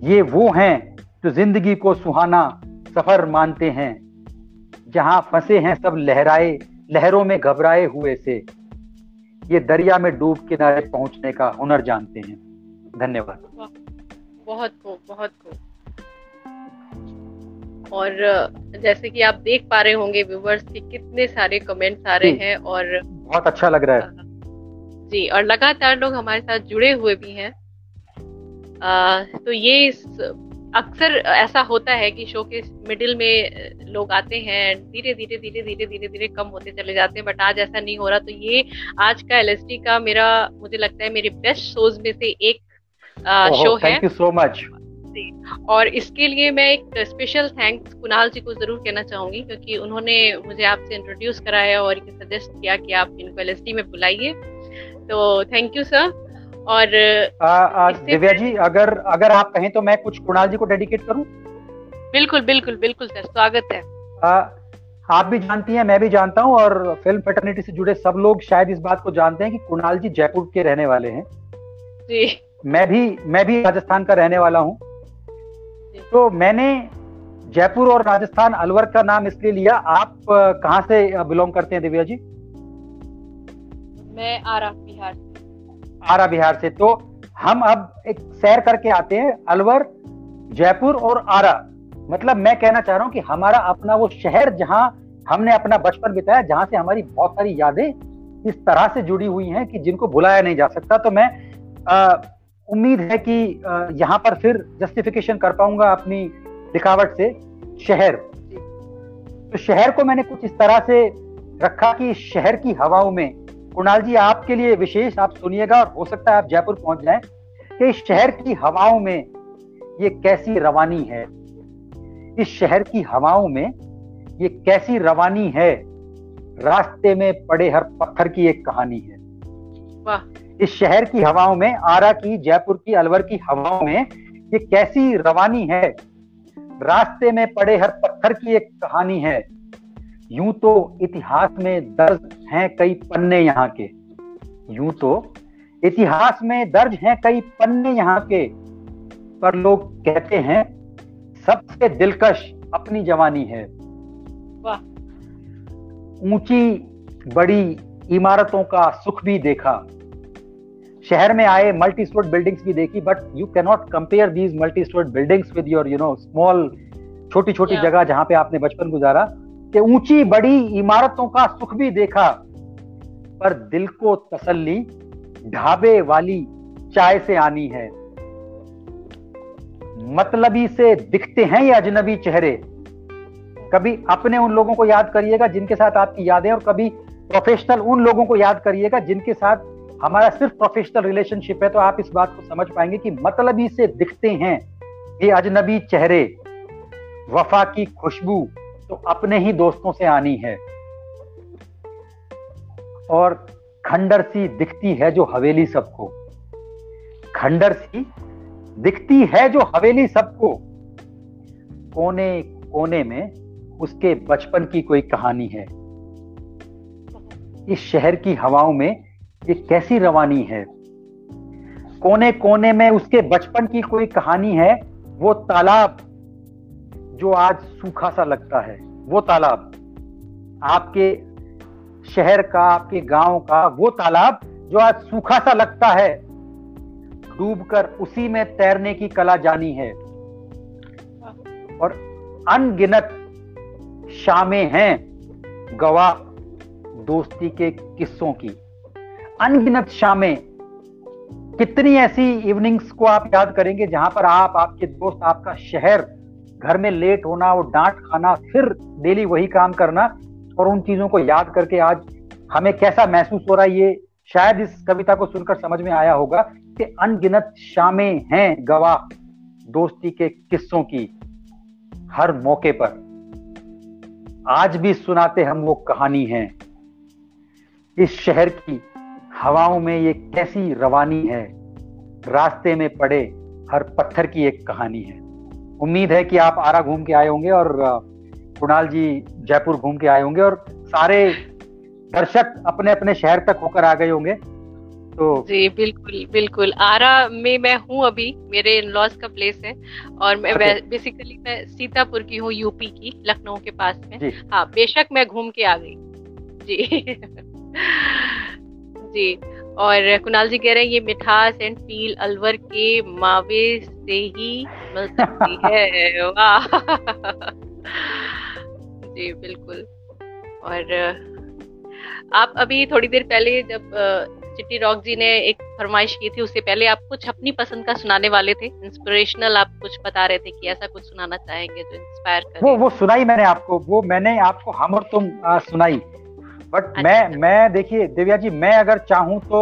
ये वो हैं जो ज़िंदगी को सुहाना सफ़र मानते हैं। जहाँ फंसे हैं सब लहराए लहरों में घबराए हुए से ये दरिया में डूब किनारे पहुँचने का हुनर जानते हैं। धन्यवाद। बहुत खूब बहुत खूब। और जैसे कि आप देख पा रहे होंगे व्यूवर्स कि कितने सारे कमेंट्स आ रहे हैं और बहुत अच्छा लग रहा है। जी और लगातार लोग हमारे साथ जुड़े हुए भी हैं। आ, तो ये अक्सर ऐसा होता है कि शो के मिडिल में लोग आते हैं धीरे धीरे धीरे धीरे धीरे धीरे कम होते चले जाते हैं बट आज ऐसा नहीं हो रहा। तो ये आज का एलएसटी का मेरा मुझे लगता है मेरी बेस्ट शोज़ में से एक शो है। थैंक यू सो मच और इसके लिए मैं एक स्पेशल थैंक्स कुणाल जी को ज़रूर कहना चाहूँगी क्योंकि उन्होंने मुझे आपसे इंट्रोड्यूस कराया और ये सजेस्ट किया कि आप इनको एल में बुलाइए। तो थैंक यू सर और दिव्या जी अगर अगर आप कहें तो मैं कुछ कुणाल जी को डेडिकेट करूँ? बिल्कुल बिल्कुल बिल्कुल सर स्वागत है। आ, आप भी जानती हैं मैं भी जानता हूँ और फ़िल्म फेटर्निटी से जुड़े सब लोग शायद इस बात को जानते हैं कि कुणाल जी जयपुर के रहने वाले हैं। जी। मैं भी मैं भी राजस्थान का रहने वाला हूँ। तो मैंने जयपुर और राजस्थान अलवर का नाम इसलिए लिया आप कहाँ से बिलोंग करते हैं दिव्या जी? मैं आरा बिहार आरा बिहार से। तो हम अब एक सैर करके आते हैं अलवर, जयपुर और आरा। मतलब मैं कहना चाह रहा हूँ कि हमारा अपना वो शहर जहाँ हमने अपना बचपन बिताया, जहाँ से हमारी बहुत सारी यादें इस तरह से जुड़ी हुई हैं कि जिनको भुलाया नहीं जा सकता। तो मैं उम्मीद है कि यहाँ पर फिर जस्टिफिकेशन कर पाऊँगा अपनी लिखावट से, शहर। तो शहर को मैंने कुछ इस तरह से रखा कि शहर की हवाओं में कुणाल जी आपके लिए विशेष आप सुनिएगा और हो सकता है आप जयपुर पहुँच जाएँ कि इस शहर की हवाओं में ये कैसी रवानी है। इस शहर की हवाओं में ये कैसी रवानी है। रास्ते में पड़े हर पत्थर की एक कहानी है। वाह। इस शहर की हवाओं में आरा की जयपुर की अलवर की हवाओं में ये कैसी रवानी है। रास्ते में पड़े हर पत्थर की एक कहानी है। यूँ तो इतिहास में दर्ज हैं कई पन्ने यहाँ के। यूँ तो इतिहास में दर्ज हैं कई पन्ने यहाँ के। पर लोग कहते हैं सबसे दिलकश अपनी जवानी है। ऊँची बड़ी इमारतों का सुख भी देखा। शहर में आए मल्टी स्टोर बिल्डिंग्स भी देखी but you can not compare these multi store buildings with your you know small छोटी छोटी जगह जहाँ पे आपने बचपन गुजारा। कि ऊँची बड़ी इमारतों का सुख भी देखा, पर दिल को तसल्ली, ढाबे वाली चाय से आनी है। मतलबी से दिखते हैं ये अजनबी चेहरे। कभी अपने उन लोगों को याद करिएगा जिनके साथ आपकी यादें और कभी प्रोफेशनल उन लोगों को याद करिएगा जिनके साथ हमारा सिर्फ़ प्रोफेशनल रिलेशनशिप है तो आप इस बात को समझ पाएँगे कि मतलबी से दिखते हैं ये अजनबी चेहरे। वफा की खुशबू तो अपने ही दोस्तों से आनी है। और खंडर सी दिखती है जो हवेली सबको। खंडर सी दिखती है जो हवेली सबको। कोने कोने में उसके बचपन की कोई कहानी है। इस शहर की हवाओं में ये कैसी रवानी है? कोने कोने में उसके बचपन की कोई कहानी है, वो तालाब। जो आज सूखा सा लगता है, वो तालाब। आपके शहर का, आपके गाँव का वो तालाब जो आज सूखा सा लगता है, डूबकर उसी में तैरने की कला जानी है। और अनगिनत शामें हैं गवाह दोस्ती के किस्सों की। अनगिनत शामें। कितनी ऐसी इवनिंग्स को आप याद करेंगे जहाँ पर आप, आपके दोस्त, आपका शहर घर में लेट होना और डांट खाना, फिर डेली वही काम करना और उन चीज़ों को याद करके आज हमें कैसा महसूस हो रहा है ये शायद इस कविता को सुनकर समझ में आया होगा कि अनगिनत शामें हैं गवाह दोस्ती के किस्सों की हर मौके पर। आज भी सुनाते हम वो कहानी है। इस शहर की हवाओं में ये कैसी रवानी है। रास्ते में पड़े हर पत्थर की एक कहानी है। उम्मीद है कि आप आरा घूम के आए होंगे और कुणाल जी जयपुर घूम के आए होंगे और सारे दर्शक अपने अपने शहर तक होकर आ गए होंगे। तो जी बिल्कुल बिल्कुल। आरा में मैं हूँ अभी मेरे इन लॉज का प्लेस है और मैं बेसिकली मैं सीतापुर की हूँ यूपी की लखनऊ के पास में। हाँ बेशक मैं घूम के आ गई। जी। जी। और कुणाल जी कह रहे हैं ये मिठास एंड फील अलवर के मावे से ही मिल सकती है। वाह। जी बिल्कुल। और आप अभी थोड़ी देर पहले जब चिट्टी रॉक जी ने एक फरमाइश की थी उससे पहले आप कुछ अपनी पसंद का सुनाने वाले थे? इंस्पिरेशनल आप कुछ बता रहे थे कि ऐसा कुछ सुनाना चाहेंगे जो इंस्पायर करे? वो वो सुनाई मैंने आपको वो मैंने आपको हम और तुम आ, सुनाई। बट अच्छा, मैं अच्छा। मैं देखिए दिव्या जी मैं अगर चाहूँ तो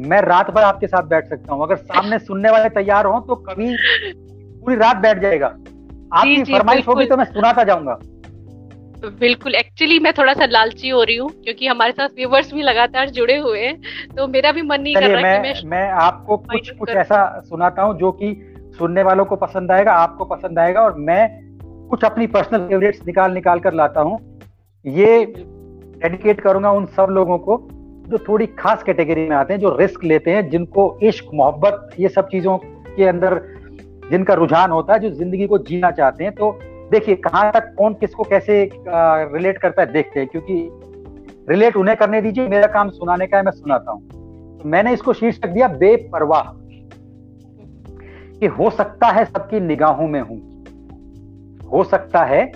मैं रात भर आपके साथ बैठ सकता हूँ। अगर सामने सुनने वाले तैयार हो तो कभी पूरी रात बैठ जाएगा। आपकी फरमाइश होगी तो मैं सुनाता जाऊँगा। बिल्कुल एक्चुअली मैं थोड़ा सा लालची हो रही हूँ क्योंकि हमारे साथ व्यूवर्स भी लगातार जुड़े हुए हैं तो मेरा भी मन नहीं कर रहा मैं, कि मैं मैं आपको कुछ कुछ ऐसा सुनाता हूँ जो कि सुनने वालों को पसंद आएगा आपको पसंद आएगा और मैं कुछ अपनी पर्सनल फेवरेट्स निकाल निकाल कर लाता हूँ। ये डेडिकेट करूँगा उन सब लोगों को जो थोड़ी खास कैटेगरी में आते हैं, जो रिस्क लेते हैं, जिनको इश्क, मोहब्बत, ये सब चीज़ों के अंदर जिनका रुझान होता है, जो ज़िंदगी को जीना चाहते हैं तो देखिए कहाँ तक, कौन किसको कैसे रिलेट करता है, देखते हैं, क्योंकि रिलेट उन्हें करने दीजिए, मेरा काम सुनाने का है, मैं सुनाता हूँ। तो मैंने इसको शीर्षक दिया, बेपरवाह, कि हो सकता है सबकी निगाहों में हूँ। हो सकता है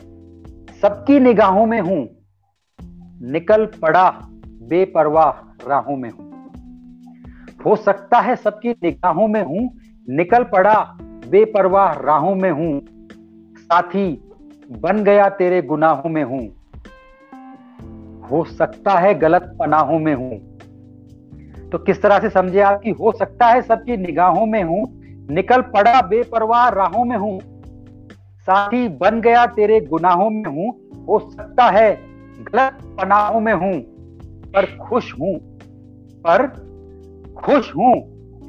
सबकी निगाहों में हूँ निकल पड़ा, बेपरवाह राहों में हूँ। हो सकता है सबकी निगाहों में हूँ, निकल पड़ा, बेपरवाह राहों में हूँ। साथी, बन गया तेरे गुनाहों में हूँ। हो सकता है गलत पनाहों में हूँ। तो किस तरह से समझे आप कि हो सकता है सबकी निगाहों में हूँ, निकल पड़ा, बेपरवाह राहों में हूँ। साथी, बन गया तेरे गुनाहों में हूँ। हो सकता है गलत पनाहों में हूँ, पर खुश हूँ, पर खुश हूँ,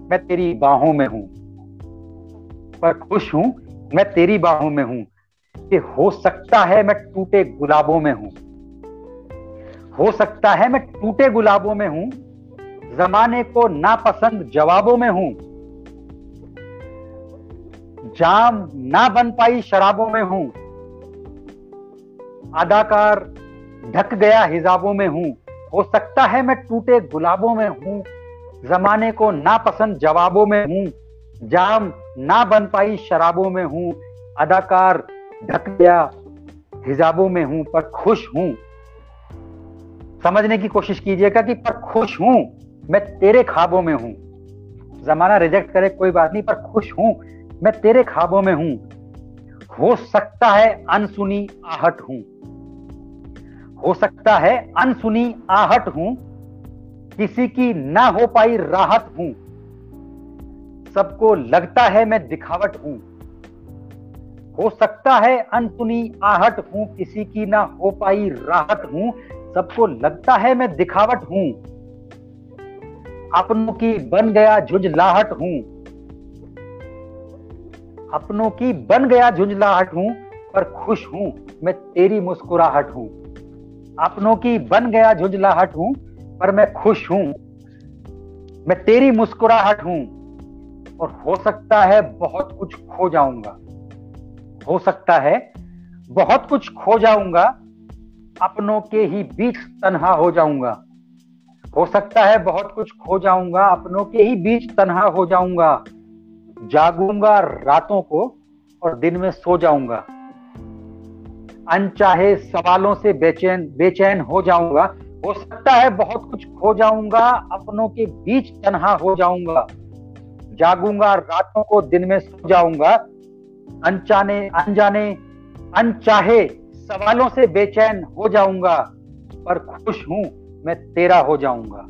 मैं तेरी बाहों में हूँ। पर खुश हूँ, मैं तेरी बाहों में हूँ। कि हो सकता है मैं टूटे गुलाबों में हूँ। हो सकता है मैं टूटे गुलाबों में हूँ, जमाने को नापसंद जवाबों में हूँ। जाम ना बन पाई शराबों में हूँ। अदाकार ढक गया हिजाबों में हूँ। हो सकता है मैं टूटे गुलाबों में हूँ। जमाने को नापसंद जवाबों में हूँ। जाम ना बन पाई शराबों में हूँ। अदाकार ढक गया हिजाबों में हूँ, पर खुश हूँ। समझने की कोशिश कीजिएगा कि पर खुश हूँ। मैं तेरे खाबों में हूँ। जमाना रिजेक्ट करे, कोई बात नहीं, पर खुश हूँ। मैं तेरे खाबों में हूँ। हो सकता है अनसुनी आहट हूँ। हो सकता है अनसुनी आहट हूँ, किसी की ना हो पाई राहत हूँ। सबको लगता है मैं दिखावट हूँ। हो सकता है अनसुनी आहट हूँ, किसी की ना हो पाई राहत हूँ, सबको लगता है मैं दिखावट हूँ। अपनों की बन गया झुंझलाहट हूँ। अपनों की बन गया झुंझलाहट हूँ, पर खुश हूँ, मैं तेरी मुस्कुराहट हूँ। अपनों की बन गया झुंझलाहट हूँ, पर मैं खुश हूँ। मैं तेरी मुस्कुराहट हूँ, और हो सकता है बहुत कुछ खो जाऊँगा। हो सकता है बहुत कुछ खो जाऊँगा, अपनों के ही बीच तनहा हो जाऊँगा। हो सकता है बहुत कुछ खो जाऊँगा, अपनों के ही बीच तनहा हो जाऊँगा। जागूँगा रातों को, और दिन में सो जाऊँगा। अनचाहे सवालों से बेचैन बेचैन हो जाऊँगा। हो सकता है बहुत कुछ खो जाऊँगा, अपनों के बीच तनहा हो जाऊँगा। जागूँगा, रातों को दिन में सो जाऊँगा। अनचाने अनजाने, अनचाहे सवालों से बेचैन हो जाऊँगा। पर खुश हूँ, मैं तेरा हो जाऊँगा।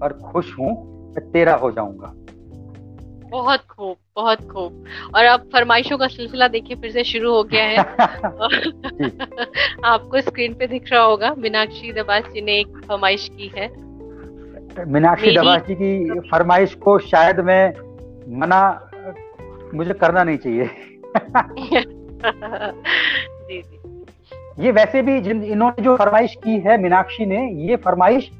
पर खुश हूँ, मैं तेरा हो जाऊँगा। बहुत खूब बहुत खूब। और अब फरमाइशों का सिलसिला देखिए फिर से शुरू हो गया है। आपको स्क्रीन पे दिख रहा होगा मीनाक्षी दबास जी ने एक फरमाइश की है। मीनाक्षी दबास जी की फरमाइश को शायद मैं मना मुझे करना नहीं चाहिए। जी जी। ये वैसे भी जिन इन्होंने जो फरमाइश की है मीनाक्षी ने ये फरमाइश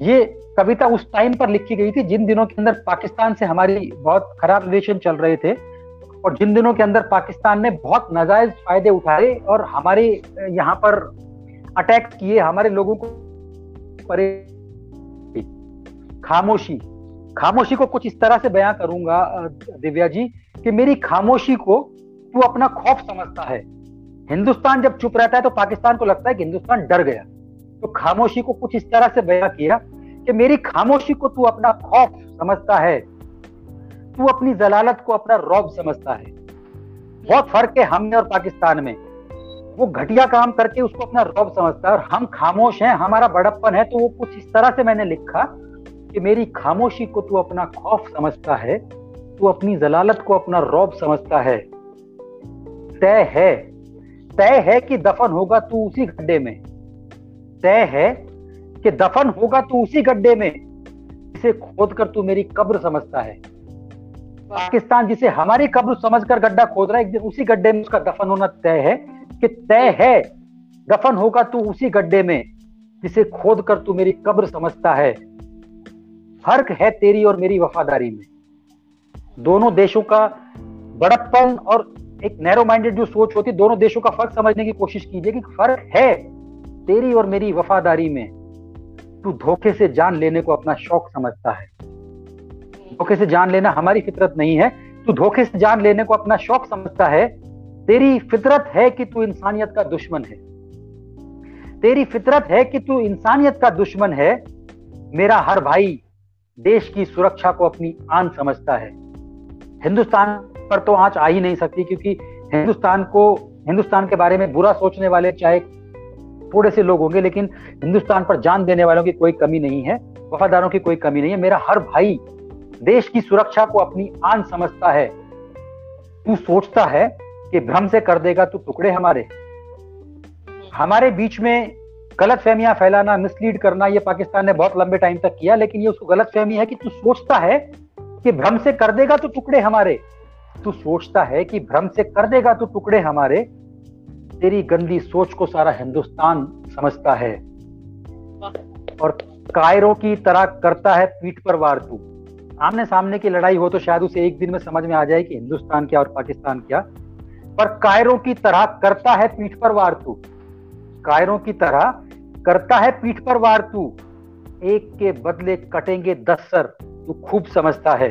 ये कविता उस टाइम पर लिखी गई थी जिन दिनों के अंदर पाकिस्तान से हमारी बहुत खराब रिलेशन चल रहे थे और जिन दिनों के अंदर पाकिस्तान ने बहुत नाजायज फ़ायदे उठाए और हमारे यहाँ पर अटैक किए, हमारे लोगों को परे खामोशी। खामोशी को कुछ इस तरह से बयां करूँगा दिव्या जी, कि मेरी खामोशी को तू अपना खौफ समझता है। हिंदुस्तान जब चुप रहता है तो पाकिस्तान को लगता है कि हिंदुस्तान डर गया। तो खामोशी को कुछ इस तरह से बयां किया कि मेरी खामोशी को तू अपना खौफ समझता है। तू अपनी जलालत को अपना रौब समझता है। बहुत फ़र्क है हम में और पाकिस्तान में। वो घटिया काम करके उसको अपना रौब समझता है और हम खामोश हैं, हमारा बड़प्पन है तो वो कुछ इस तरह से मैंने लिखा कि मेरी खामोशी को तू अपना खौफ समझता है, तू अपनी जलालत को अपना रौब समझता है। तय है तय है कि दफन होगा तू उसी गड्ढे में। तय है कि दफन होगा तू उसी गड्ढे में। इसे खोद कर तू मेरी कब्र समझता है। पाकिस्तान जिसे हमारी कब्र समझकर गड्ढा खोद रहा है एक दिन उसी गड्ढे में उसका दफन होना तय है कि तय है दफन होगा तू उसी गड्ढे में जिसे खोद कर तू मेरी कब्र समझता है। फ़र्क है तेरी और मेरी वफादारी में। दोनों देशों का बड़प्पन और एक नैरो माइंडेड जो सोच होती है दोनों देशों का फ़र्क समझने की कोशिश कीजिए कि फ़र्क है। तेरी और मेरी वफादारी में तू धोखे से जान लेने को अपना शौक समझता है। धोखे से जान लेना हमारी फितरत नहीं है। तू धोखे से जान लेने को अपना शौक समझता है। तेरी फितरत है कि तू इंसानियत का दुश्मन है। तेरी फितरत है कि तू इंसानियत का दुश्मन है। मेरा हर भाई देश की सुरक्षा को अपनी आन समझता है। हिंदुस्तान पर तो आँच आ ही नहीं सकती क्योंकि हिंदुस्तान को, हिंदुस्तान के बारे में बुरा सोचने वाले चाहे थोड़े से लोग होंगे, लेकिन हिंदुस्तान पर जान देने वालों की कोई कमी नहीं है, वफादारों की कोई कमी नहीं है। मेरा हर भाई देश की सुरक्षा को अपनी आन समझता है। तू सोचता है कि भ्रम से कर देगा तू टुकड़े हमारे। हमारे बीच में गलत फहमियाँ फैलाना मिसलीड करना, ये पाकिस्तान ने बहुत लंबे टाइम तक किया, लेकिन ये उसको गलत फहमी है कि तू सोचता है कि भ्रम से कर देगा तो टुकड़े हमारे। तू सोचता है कि भ्रम से कर देगा तो टुकड़े हमारे। तेरी गंदी सोच को सारा हिंदुस्तान समझता है। और कायरों की तरह करता है पीठ पर वार तू। आमने सामने की लड़ाई हो तो शायद उसे एक दिन में समझ में आ जाए कि हिंदुस्तान क्या और पाकिस्तान क्या। पर कायरों की तरह करता है पीठ पर वार तू। कायरों की तरह करता है पीठ पर वार तू। एक के बदले कटेंगे दस सर, तू खूब समझता है।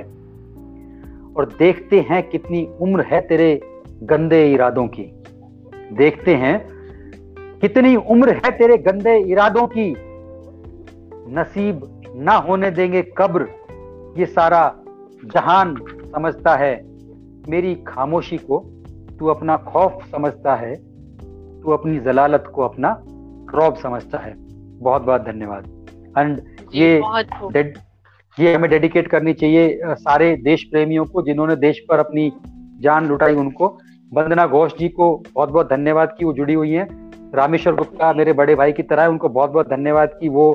और देखते हैं कितनी उम्र है तेरे गंदे इरादों की। देखते हैं कितनी उम्र है तेरे गंदे इरादों की? नसीब ना होने देंगे कब्र ये सारा जहान समझता है। मेरी खामोशी को तू अपना खौफ समझता है तू अपनी जलालत को अपना रौब समझता है। बहुत बहुत धन्यवाद। एंड ये ये हमें डेडिकेट करनी चाहिए सारे देश प्रेमियों को जिन्होंने देश पर अपनी जान लुटाई उनको वंदना घोष जी को बहुत बहुत धन्यवाद की वो जुड़ी हुई हैं। रामेश्वर गुप्ता मेरे बड़े भाई की तरह है उनको बहुत बहुत धन्यवाद की वो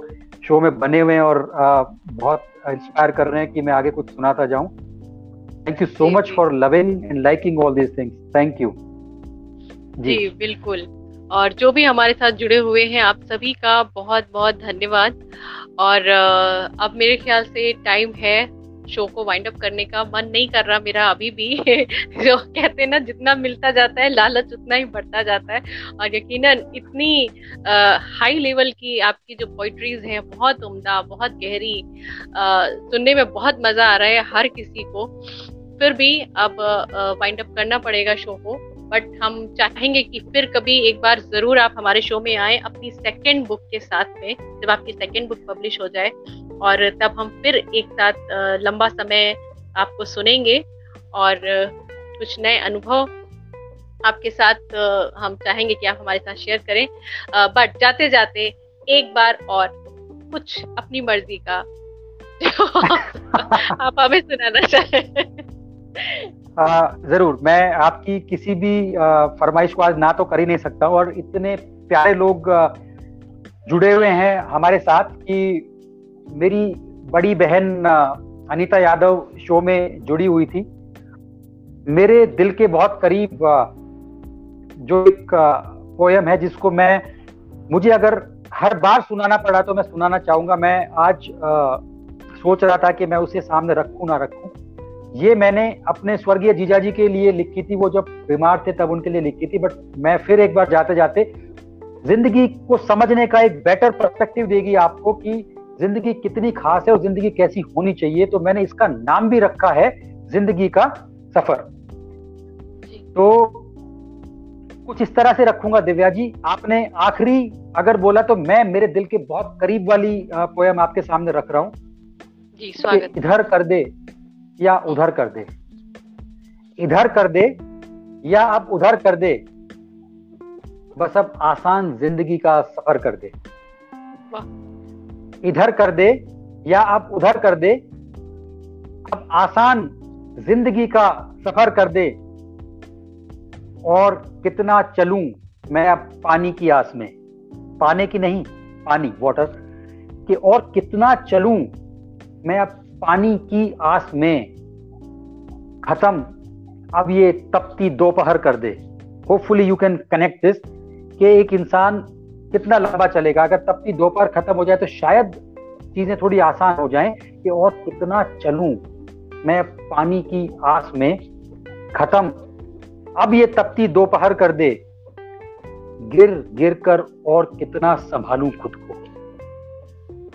शो में बने हुए हैं और आ, बहुत इंस्पायर कर रहे हैं कि मैं आगे कुछ सुनाता जाऊँ। Thank you so much for loving and liking all this things thank you जी बिल्कुल। और जो भी हमारे साथ जुड़े हुए हैं आप सभी का बहुत बहुत धन्यवाद। और अब मेरे ख्याल से टाइम है शो को वाइंड अप करने का मन नहीं कर रहा मेरा अभी भी। जो कहते हैं ना जितना मिलता जाता है लालच उतना ही बढ़ता जाता है। और यकीनन इतनी हाई लेवल की आपकी जो पोइट्रीज हैं बहुत उम्दा बहुत गहरी आ, सुनने में बहुत मज़ा आ रहा है हर किसी को। फिर भी अब वाइंड अप करना पड़ेगा शो को। बट हम चाहेंगे कि फिर कभी एक बार ज़रूर आप हमारे शो में आए अपनी सेकेंड बुक के साथ में, जब आपकी सेकेंड बुक पब्लिश हो जाए। और तब हम फिर एक साथ लंबा समय आपको सुनेंगे। और कुछ नए अनुभव आपके साथ हम चाहेंगे कि आप हमारे साथ शेयर करें। बट जाते जाते एक बार और कुछ अपनी मर्ज़ी का आप हमें सुनाना चाहें। ज़रूर मैं आपकी किसी भी फरमाइश को आज ना तो कर ही नहीं सकता और इतने प्यारे लोग जुड़े हुए हैं हमारे साथ कि मेरी बड़ी बहन अनीता यादव शो में जुड़ी हुई थी। मेरे दिल के बहुत करीब जो एक पोयम है जिसको मैं मुझे अगर हर बार सुनाना पड़ा तो मैं सुनाना चाहूँगा। मैं आज आ, सोच रहा था कि मैं उसे सामने रखूँ ना रखूँ। ये मैंने अपने स्वर्गीय जीजा जी के लिए लिखी थी वो जब बीमार थे तब उनके लिए लिखी थी बट मैं फिर एक बार जाते जाते ज़िंदगी को समझने का एक बेटर पर्सपेक्टिव देगी आपको कि ज़िंदगी कितनी खास है और ज़िंदगी कैसी होनी चाहिए। तो मैंने इसका नाम भी रखा है ज़िंदगी का सफ़र। तो कुछ इस तरह से रखूँगा दिव्या जी। आपने आखिरी अगर बोला तो मैं मेरे दिल के बहुत करीब वाली पोयम आपके सामने रख रहा हूँ। इधर कर दे। या उधर कर दे। इधर कर दे या अब उधर कर दे। बस अब आसान ज़िंदगी का सफ़र कर दे। इधर कर दे या अब उधर कर दे। अब आसान ज़िंदगी का सफ़र कर दे। और कितना चलूँ मैं अब पानी की आस में। पाने की नहीं पानी वाटर कि और कितना चलूँ मैं अब पानी की आस में खत्म। अब ये तपती दोपहर कर दे। Hopefully you can connect this कि एक इंसान कितना लंबा चलेगा। अगर तपती दोपहर खत्म हो जाए तो शायद चीज़ें थोड़ी आसान हो जाएँ कि और कितना चलूँ। मैं पानी की आस में खत्म। अब ये तपती दोपहर कर दे। गिर गिर कर और कितना संभालूं खुद को।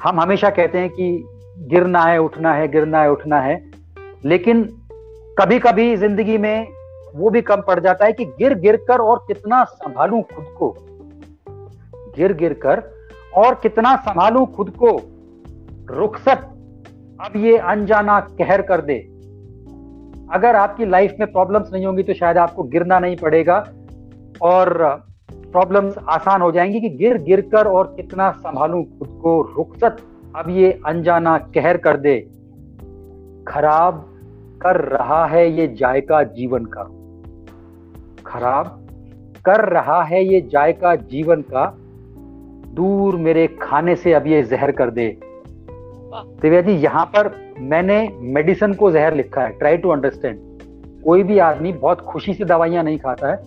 हम हमेशा कहते हैं कि गिरना है, उठना है, गिरना है, उठना है। लेकिन कभी कभी ज़िंदगी में वो भी कम पड़ जाता है कि गिर गिर कर और कितना संभालू खुद को। गिर गिर कर और कितना संभालू खुद को। रुखसत, अब ये अनजाना कहर कर दे। अगर आपकी लाइफ में प्रॉब्लम्स नहीं होंगी तो शायद आपको गिरना नहीं पड़ेगा और प्रॉब्लम्स आसान हो जाएँगी कि गिर गिर कर और कितना संभालू खुद को। रुखसत अब ये अनजाना कहर कर दे। खराब कर रहा है ये जायका जीवन का। खराब कर रहा है ये जायका जीवन का। दूर मेरे खाने से अब ये जहर कर दे। दिव्या जी, यहाँ पर मैंने मेडिसिन को जहर लिखा है ट्राई टू अंडरस्टैंड कोई भी आदमी बहुत खुशी से दवाइयाँ नहीं खाता है।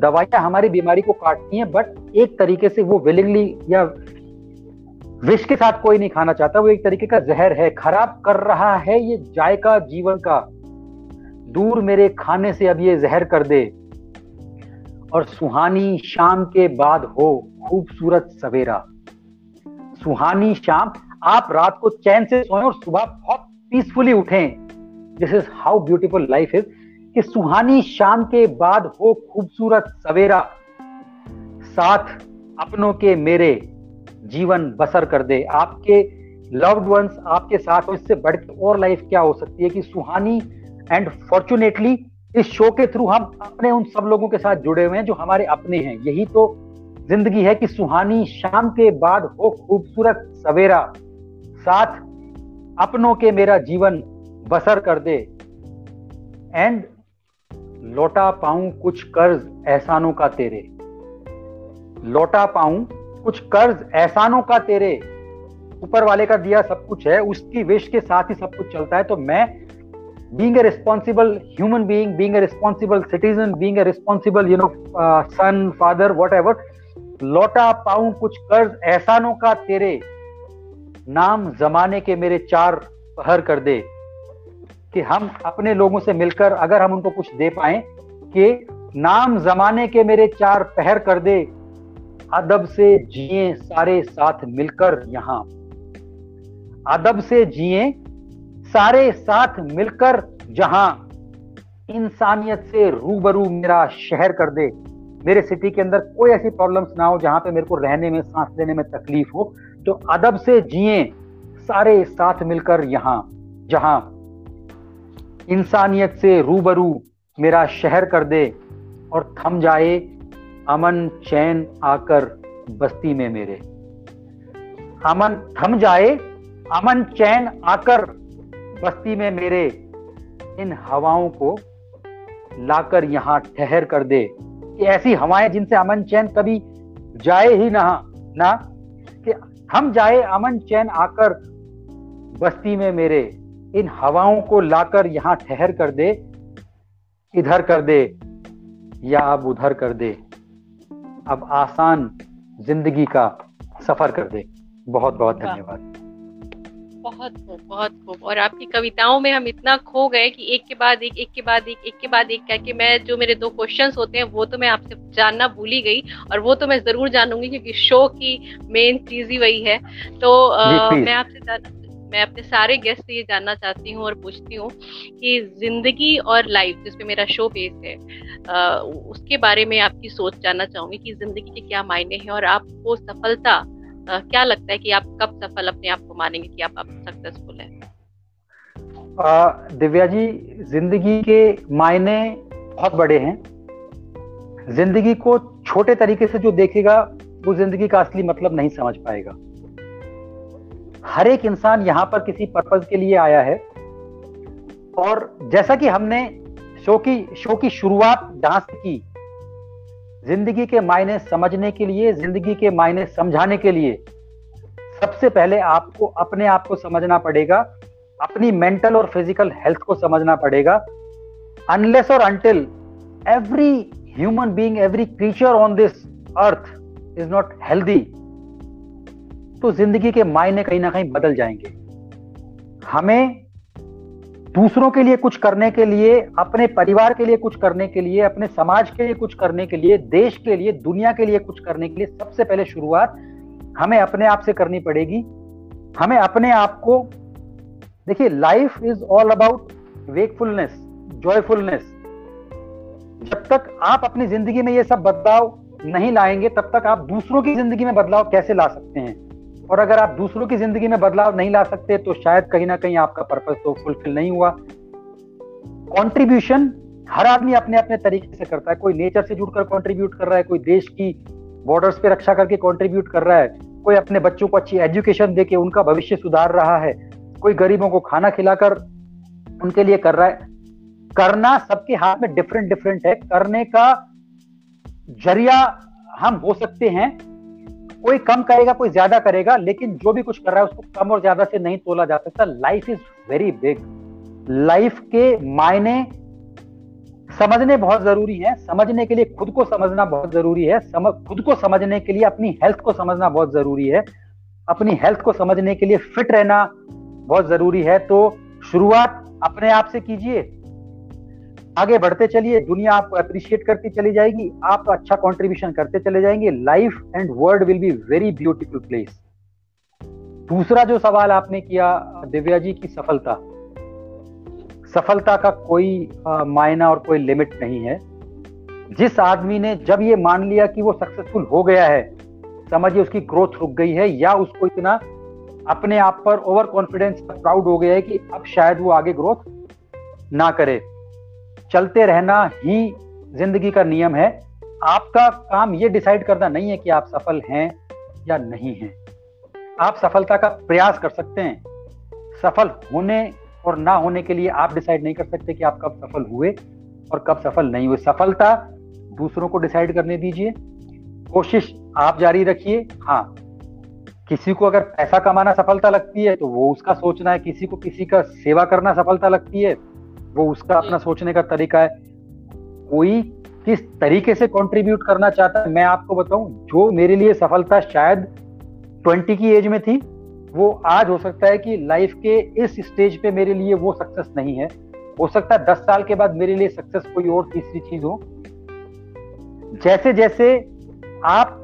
दवाइयाँ हमारी बीमारी को काटती हैं बट एक तरीके से वो विलिंगली या विष के साथ कोई नहीं खाना चाहता, वो एक तरीके का जहर है, खराब कर रहा है ये जायका जीवन का। दूर मेरे खाने से अब ये जहर कर दे। और सुहानी शाम के बाद हो खूबसूरत सवेरा। सुहानी शाम, आप रात को चैन से सोएँ और सुबह बहुत पीसफुली उठें। This is how beautiful life is कि सुहानी शाम के बाद हो खूबसूरत सवेरा। साथ अपनों के मेरे जीवन बसर कर दे। आपके लव्ड वंस आपके साथ इससे बढ़ और लाइफ क्या हो सकती है कि सुहानी एंड फॉर्चुनेटली इस शो के थ्रू हम अपने उन सब लोगों के साथ जुड़े हुए हैं जो हमारे अपने हैं। यही तो ज़िंदगी है कि सुहानी शाम के बाद हो खूबसूरत सवेरा। साथ अपनों के मेरा जीवन बसर कर दे। एंड लौटा पाऊँ कुछ कर्ज एहसानों का तेरे। लौटा पाऊँ कुछ कर्ज एहसानों का तेरे ऊपर वाले का दिया सब कुछ है उसकी विश के साथ ही सब कुछ चलता है तो मैं being a responsible human being, being a responsible citizen, being a responsible, you know, uh, son, father, whatever, लौटा पाऊँ कुछ कर्ज एहसानों का तेरे नाम जमाने के मेरे चार पहर कर दे कि हम अपने लोगों से मिलकर अगर हम उनको कुछ दे पाए कि नाम जमाने के मेरे चार पहर कर दे अदब से जिए सारे साथ मिलकर यहाँ। अदब से जिए सारे साथ मिलकर जहाँ। इंसानियत से रूबरू मेरा शहर कर दे। मेरे सिटी के अंदर कोई ऐसी प्रॉब्लम्स ना हो जहाँ पे मेरे को रहने में, सांस लेने में तकलीफ़ हो। तो अदब से जिए सारे साथ मिलकर यहाँ, जहाँ। इंसानियत से रूबरू मेरा शहर कर दे और थम जाए अमन चैन आकर बस्ती में मेरे। अमन थम जाए, अमन चैन आकर बस्ती में मेरे। इन हवाओं को लाकर यहाँ ठहर कर दे। कि ऐसी हवाएँ जिनसे अमन चैन कभी जाए ही ना ना। कि हम जाए, अमन चैन आकर बस्ती में मेरे। इन हवाओं को लाकर यहाँ ठहर कर दे, इधर कर दे या अब उधर कर दे। अब आसान ज़िंदगी का सफ़र कर दे। बहुत बहुत धन्यवाद। बहुत खूब बहुत खूब। और आपकी कविताओं में हम इतना खो गए कि एक के बाद एक एक के बाद एक एक के बाद एक कह के मैं जो मेरे दो क्वेश्चंस होते हैं वो तो मैं आपसे जानना भूल ही गई और वो तो मैं ज़रूर जानूँगी क्योंकि शो की मेन चीज़ ही वही है। तो आ, मैं आपसे जानना मैं अपने सारे गेस्ट से ये जानना चाहती हूँ और पूछती हूँ कि ज़िंदगी और लाइफ जिसपे मेरा शो बेस है आ, उसके बारे में आपकी सोच जानना चाहूँगी कि ज़िंदगी के क्या मायने हैं और आपको सफलता आ, क्या लगता है कि आप कब सफल अपने आप को मानेंगे कि आप, आप सक्सेसफुल है? दिव्या जी ज़िंदगी के मायने बहुत बड़े हैं। ज़िंदगी को छोटे तरीके से जो देखेगा वो ज़िंदगी का असली मतलब नहीं समझ पाएगा। हर एक इंसान यहाँ पर किसी पर्पज के लिए आया है। और जैसा कि हमने शो की शो की शुरुआत जहाँ से की, ज़िंदगी के मायने समझने के लिए, ज़िंदगी के मायने समझाने के लिए, सबसे पहले आपको अपने आप को समझना पड़ेगा, अपनी मेंटल और फ़िज़िकल हेल्थ को समझना पड़ेगा। अनलेस और until every human being every creature on this earth is not healthy तो ज़िंदगी के मायने कहीं ना कहीं बदल जाएँगे। हमें दूसरों के लिए कुछ करने के लिए, अपने परिवार के लिए कुछ करने के लिए, अपने समाज के लिए कुछ करने के लिए, देश के लिए, दुनिया के लिए कुछ करने के लिए सबसे पहले शुरुआत हमें अपने आप से करनी पड़ेगी। हमें अपने आप को, देखिए life is all about wakefulness joyfulness जब तक आप अपनी ज़िंदगी में ये सब बदलाव नहीं लाएँगे, तब तक आप दूसरों की ज़िंदगी में बदलाव कैसे ला सकते हैं? और अगर आप दूसरों की ज़िंदगी में बदलाव नहीं ला सकते तो शायद कहीं ना कहीं आपका पर्पज तो फुलफिल नहीं हुआ। कंट्रीब्यूशन हर आदमी अपने अपने तरीके से करता है। कोई नेचर से जुड़कर कंट्रीब्यूट कर रहा है, कोई देश की बॉर्डर्स पे रक्षा करके कंट्रीब्यूट कर रहा है, कोई अपने बच्चों को अच्छी एजुकेशन देके उनका भविष्य सुधार रहा है, कोई गरीबों को खाना खिलाकर उनके लिए कर रहा है। करना सबके हाथ में डिफरेंट डिफरेंट है। करने का ज़रिया हम हो सकते हैं कोई कम करेगा, कोई ज़्यादा करेगा, लेकिन जो भी कुछ कर रहा है उसको कम और ज़्यादा से नहीं तोला जा सकता। Life is very big life के मायने समझने बहुत ज़रूरी है। समझने के लिए खुद को समझना बहुत ज़रूरी है। समझ खुद को समझने के लिए अपनी हेल्थ को समझना बहुत ज़रूरी है। अपनी हेल्थ को समझने के लिए फिट रहना बहुत ज़रूरी है। तो शुरुआत अपने आप से कीजिए। आगे बढ़ते चलिए, दुनिया आपको अप्रिशिएट करती चली जाएगी, आप अच्छा कंट्रीब्यूशन करते चले जाएँगे life and world will be very beautiful place दूसरा जो सवाल आपने किया, दिव्या जी की सफलता। सफलता का कोई मायना और कोई लिमिट नहीं है। जिस आदमी ने जब ये मान लिया कि वो सक्सेसफुल हो गया है, समझिए उसकी ग्रोथ रुक गई है, या उसको इतना अपने आप पर ओवर कॉन्फिडेंस प्राउड हो गया है कि अब शायद वो आगे ग्रोथ ना करे। चलते रहना ही ज़िंदगी का नियम है। आपका काम ये डिसाइड करना नहीं है कि आप सफल हैं या नहीं हैं। आप सफलता का प्रयास कर सकते हैं। सफल होने और ना होने के लिए आप डिसाइड नहीं कर सकते कि आप कब सफल हुए और कब सफल नहीं हुए। सफलता दूसरों को डिसाइड करने दीजिए। कोशिश आप जारी रखिए। हाँ किसी को अगर पैसा कमाना सफलता लगती है तो वो उसका सोचना है। किसी को किसी का सेवा करना सफलता लगती है। वो उसका अपना सोचने का तरीका है। कोई किस तरीके से कंट्रीब्यूट करना चाहता है मैं आपको बताऊँ जो मेरे लिए सफलता शायद ट्वेंटी की एज में थी वो आज हो सकता है कि लाइफ के इस स्टेज पे मेरे लिए वो सक्सेस नहीं है। हो सकता है दस साल के बाद मेरे लिए सक्सेस कोई और तीसरी चीज़ हो। जैसे जैसे आप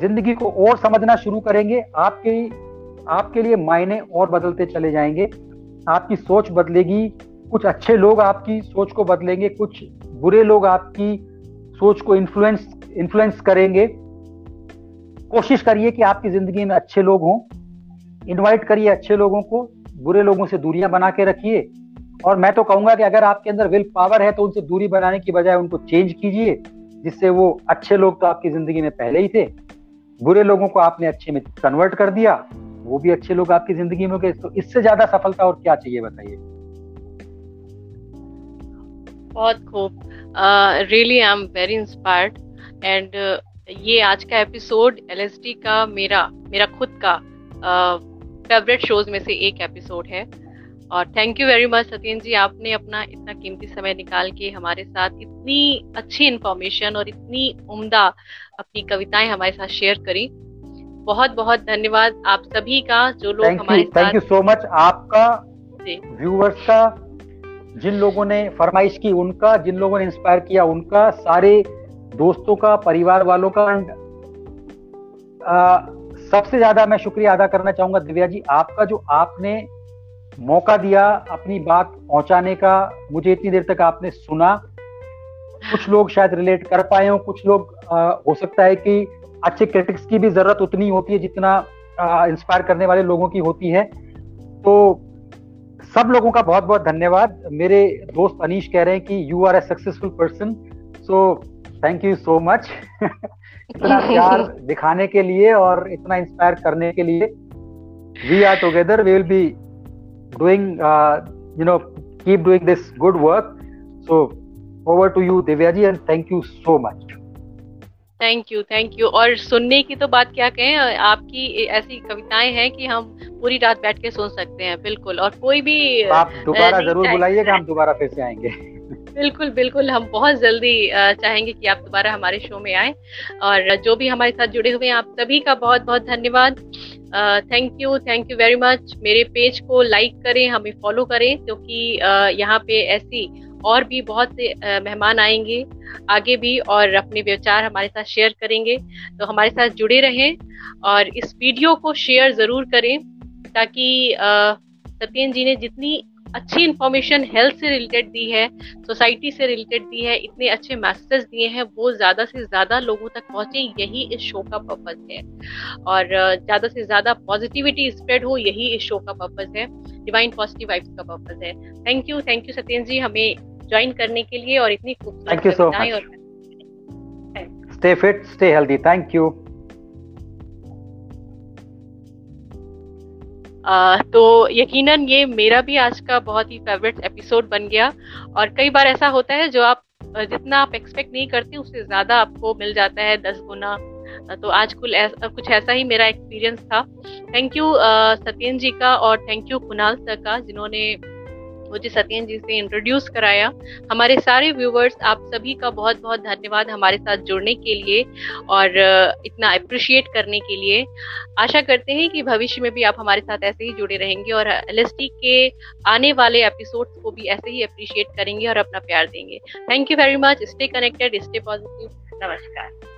ज़िंदगी को और समझना शुरू करेंगे आपके आपके लिए मायने और बदलते चले जाएँगे। आपकी सोच बदलेगी कुछ अच्छे लोग आपकी सोच को बदलेंगे, कुछ बुरे लोग आपकी सोच को इन्फ्लुएंस इन्फ्लुएंस करेंगे। कोशिश करिए कि आपकी ज़िंदगी में अच्छे लोग हों। इनवाइट करिए अच्छे लोगों को, बुरे लोगों से दूरियाँ बना के रखिए। और मैं तो कहूँगा कि अगर आपके अंदर विल पावर है तो उनसे दूरी बनाने की बजाय उनको चेंज कीजिए, जिससे वो अच्छे लोग तो आपकी ज़िंदगी में पहले ही थे। बुरे लोगों को आपने अच्छे में कन्वर्ट कर दिया, वो भी अच्छे लोग आपकी ज़िंदगी में गए। तो इससे ज़्यादा सफलता और क्या चाहिए, बताइए? बहुत खूब। Really I am very inspired and ये आज का एपिसोड एल का मेरा मेरा खुद का फेवरेट uh, शोज़ में से एक एपिसोड है। और thank you very much Satyan ji आपने अपना इतना कीमती समय निकाल के हमारे साथ इतनी अच्छी इंफॉर्मेशन और इतनी उम्दा अपनी कविताएँ हमारे साथ शेयर करी। बहुत बहुत धन्यवाद आप सभी का जो लोग हमारे साथ थैंक यू सो मच आपका व्यूवर्स का जिन लोगों ने फरमाइश की उनका जिन लोगों ने इंस्पायर किया उनका सारे दोस्तों का परिवार वालों का एंड सबसे ज़्यादा मैं शुक्रिया अदा करना चाहूँगा दिव्या जी आपका जो आपने मौका दिया अपनी बात पहुँचाने का मुझे इतनी देर तक आपने सुना। कुछ लोग शायद रिलेट कर पाए हो कुछ लोग आ, हो सकता है कि अच्छे क्रिटिक्स की भी ज़रूरत उतनी होती है जितना इंस्पायर करने वाले लोगों की होती है। तो सब लोगों का बहुत बहुत धन्यवाद। मेरे दोस्त अनीश कह रहे हैं कि you are a successful person so thank you so much इतना प्यार दिखाने के लिए और इतना इंस्पायर करने के लिए। We are together we will be doing you know keep doing this good work so over to you Divya ji and thank you so much thank you thank you और सुनने की तो बात क्या कहें आपकी ऐसी कविताएँ हैं कि हम पूरी रात बैठ के सुन सकते हैं बिल्कुल। और कोई भी आप दोबारा ज़रूर बुलाइएगा हम दोबारा फिर से आएँगे। बिल्कुल बिल्कुल हम बहुत जल्दी चाहेंगे कि आप दोबारा हमारे शो में आए। और जो भी हमारे साथ जुड़े हुए हैं आप सभी का बहुत बहुत धन्यवाद thank you thank you very much मेरे पेज को लाइक करें हमें फॉलो करें क्योंकि यहाँ पे ऐसी और भी बहुत से मेहमान आएँगे, आगे भी और अपने विचार हमारे साथ शेयर करेंगे। तो हमारे साथ जुड़े रहें और इस वीडियो को शेयर ज़रूर करें ताकि सत्यन जी ने जितनी अच्छी इंफॉर्मेशन हेल्थ से रिलेटेड दी है सोसाइटी से रिलेटेड दी है इतने अच्छे मैसेज दिए हैं वो ज़्यादा से ज़्यादा लोगों तक पहुँचे यही इस शो का पर्पज है। और ज़्यादा से ज़्यादा पॉजिटिविटी स्प्रेड हो यही इस शो का पर्पज है डिवाइन पॉजिटिव वाइब्स का पर्पज है। Thank you thank you Satyan ji हमें ज्वाइन करने के लिए और इतनी खूबसूरत you so much stay fit stay healthy thank you तो यकीनन ये मेरा भी आज का बहुत ही फेवरेट एपिसोड बन गया। और कई बार ऐसा होता है जो आप जितना आप एक्सपेक्ट नहीं करते उससे ज़्यादा आपको मिल जाता है दस गुना। तो आज कुल ऐसा, कुछ ऐसा ही मेरा एक्सपीरियंस था। थैंक यू सत्यन जी का और थैंक यू कुणाल सर का जिन्होंने मुझे सत्यन जी से इंट्रोड्यूस कराया। हमारे सारे व्यूवर्स आप सभी का बहुत बहुत धन्यवाद हमारे साथ जुड़ने के लिए और इतना अप्रिशिएट करने के लिए। आशा करते हैं कि भविष्य में भी आप हमारे साथ ऐसे ही जुड़े रहेंगे और एल के आने वाले एपिसोड्स को भी ऐसे ही अप्रिशिएट करेंगे और अपना प्यार देंगे। Thank you very much stay connected stay positive नमस्कार।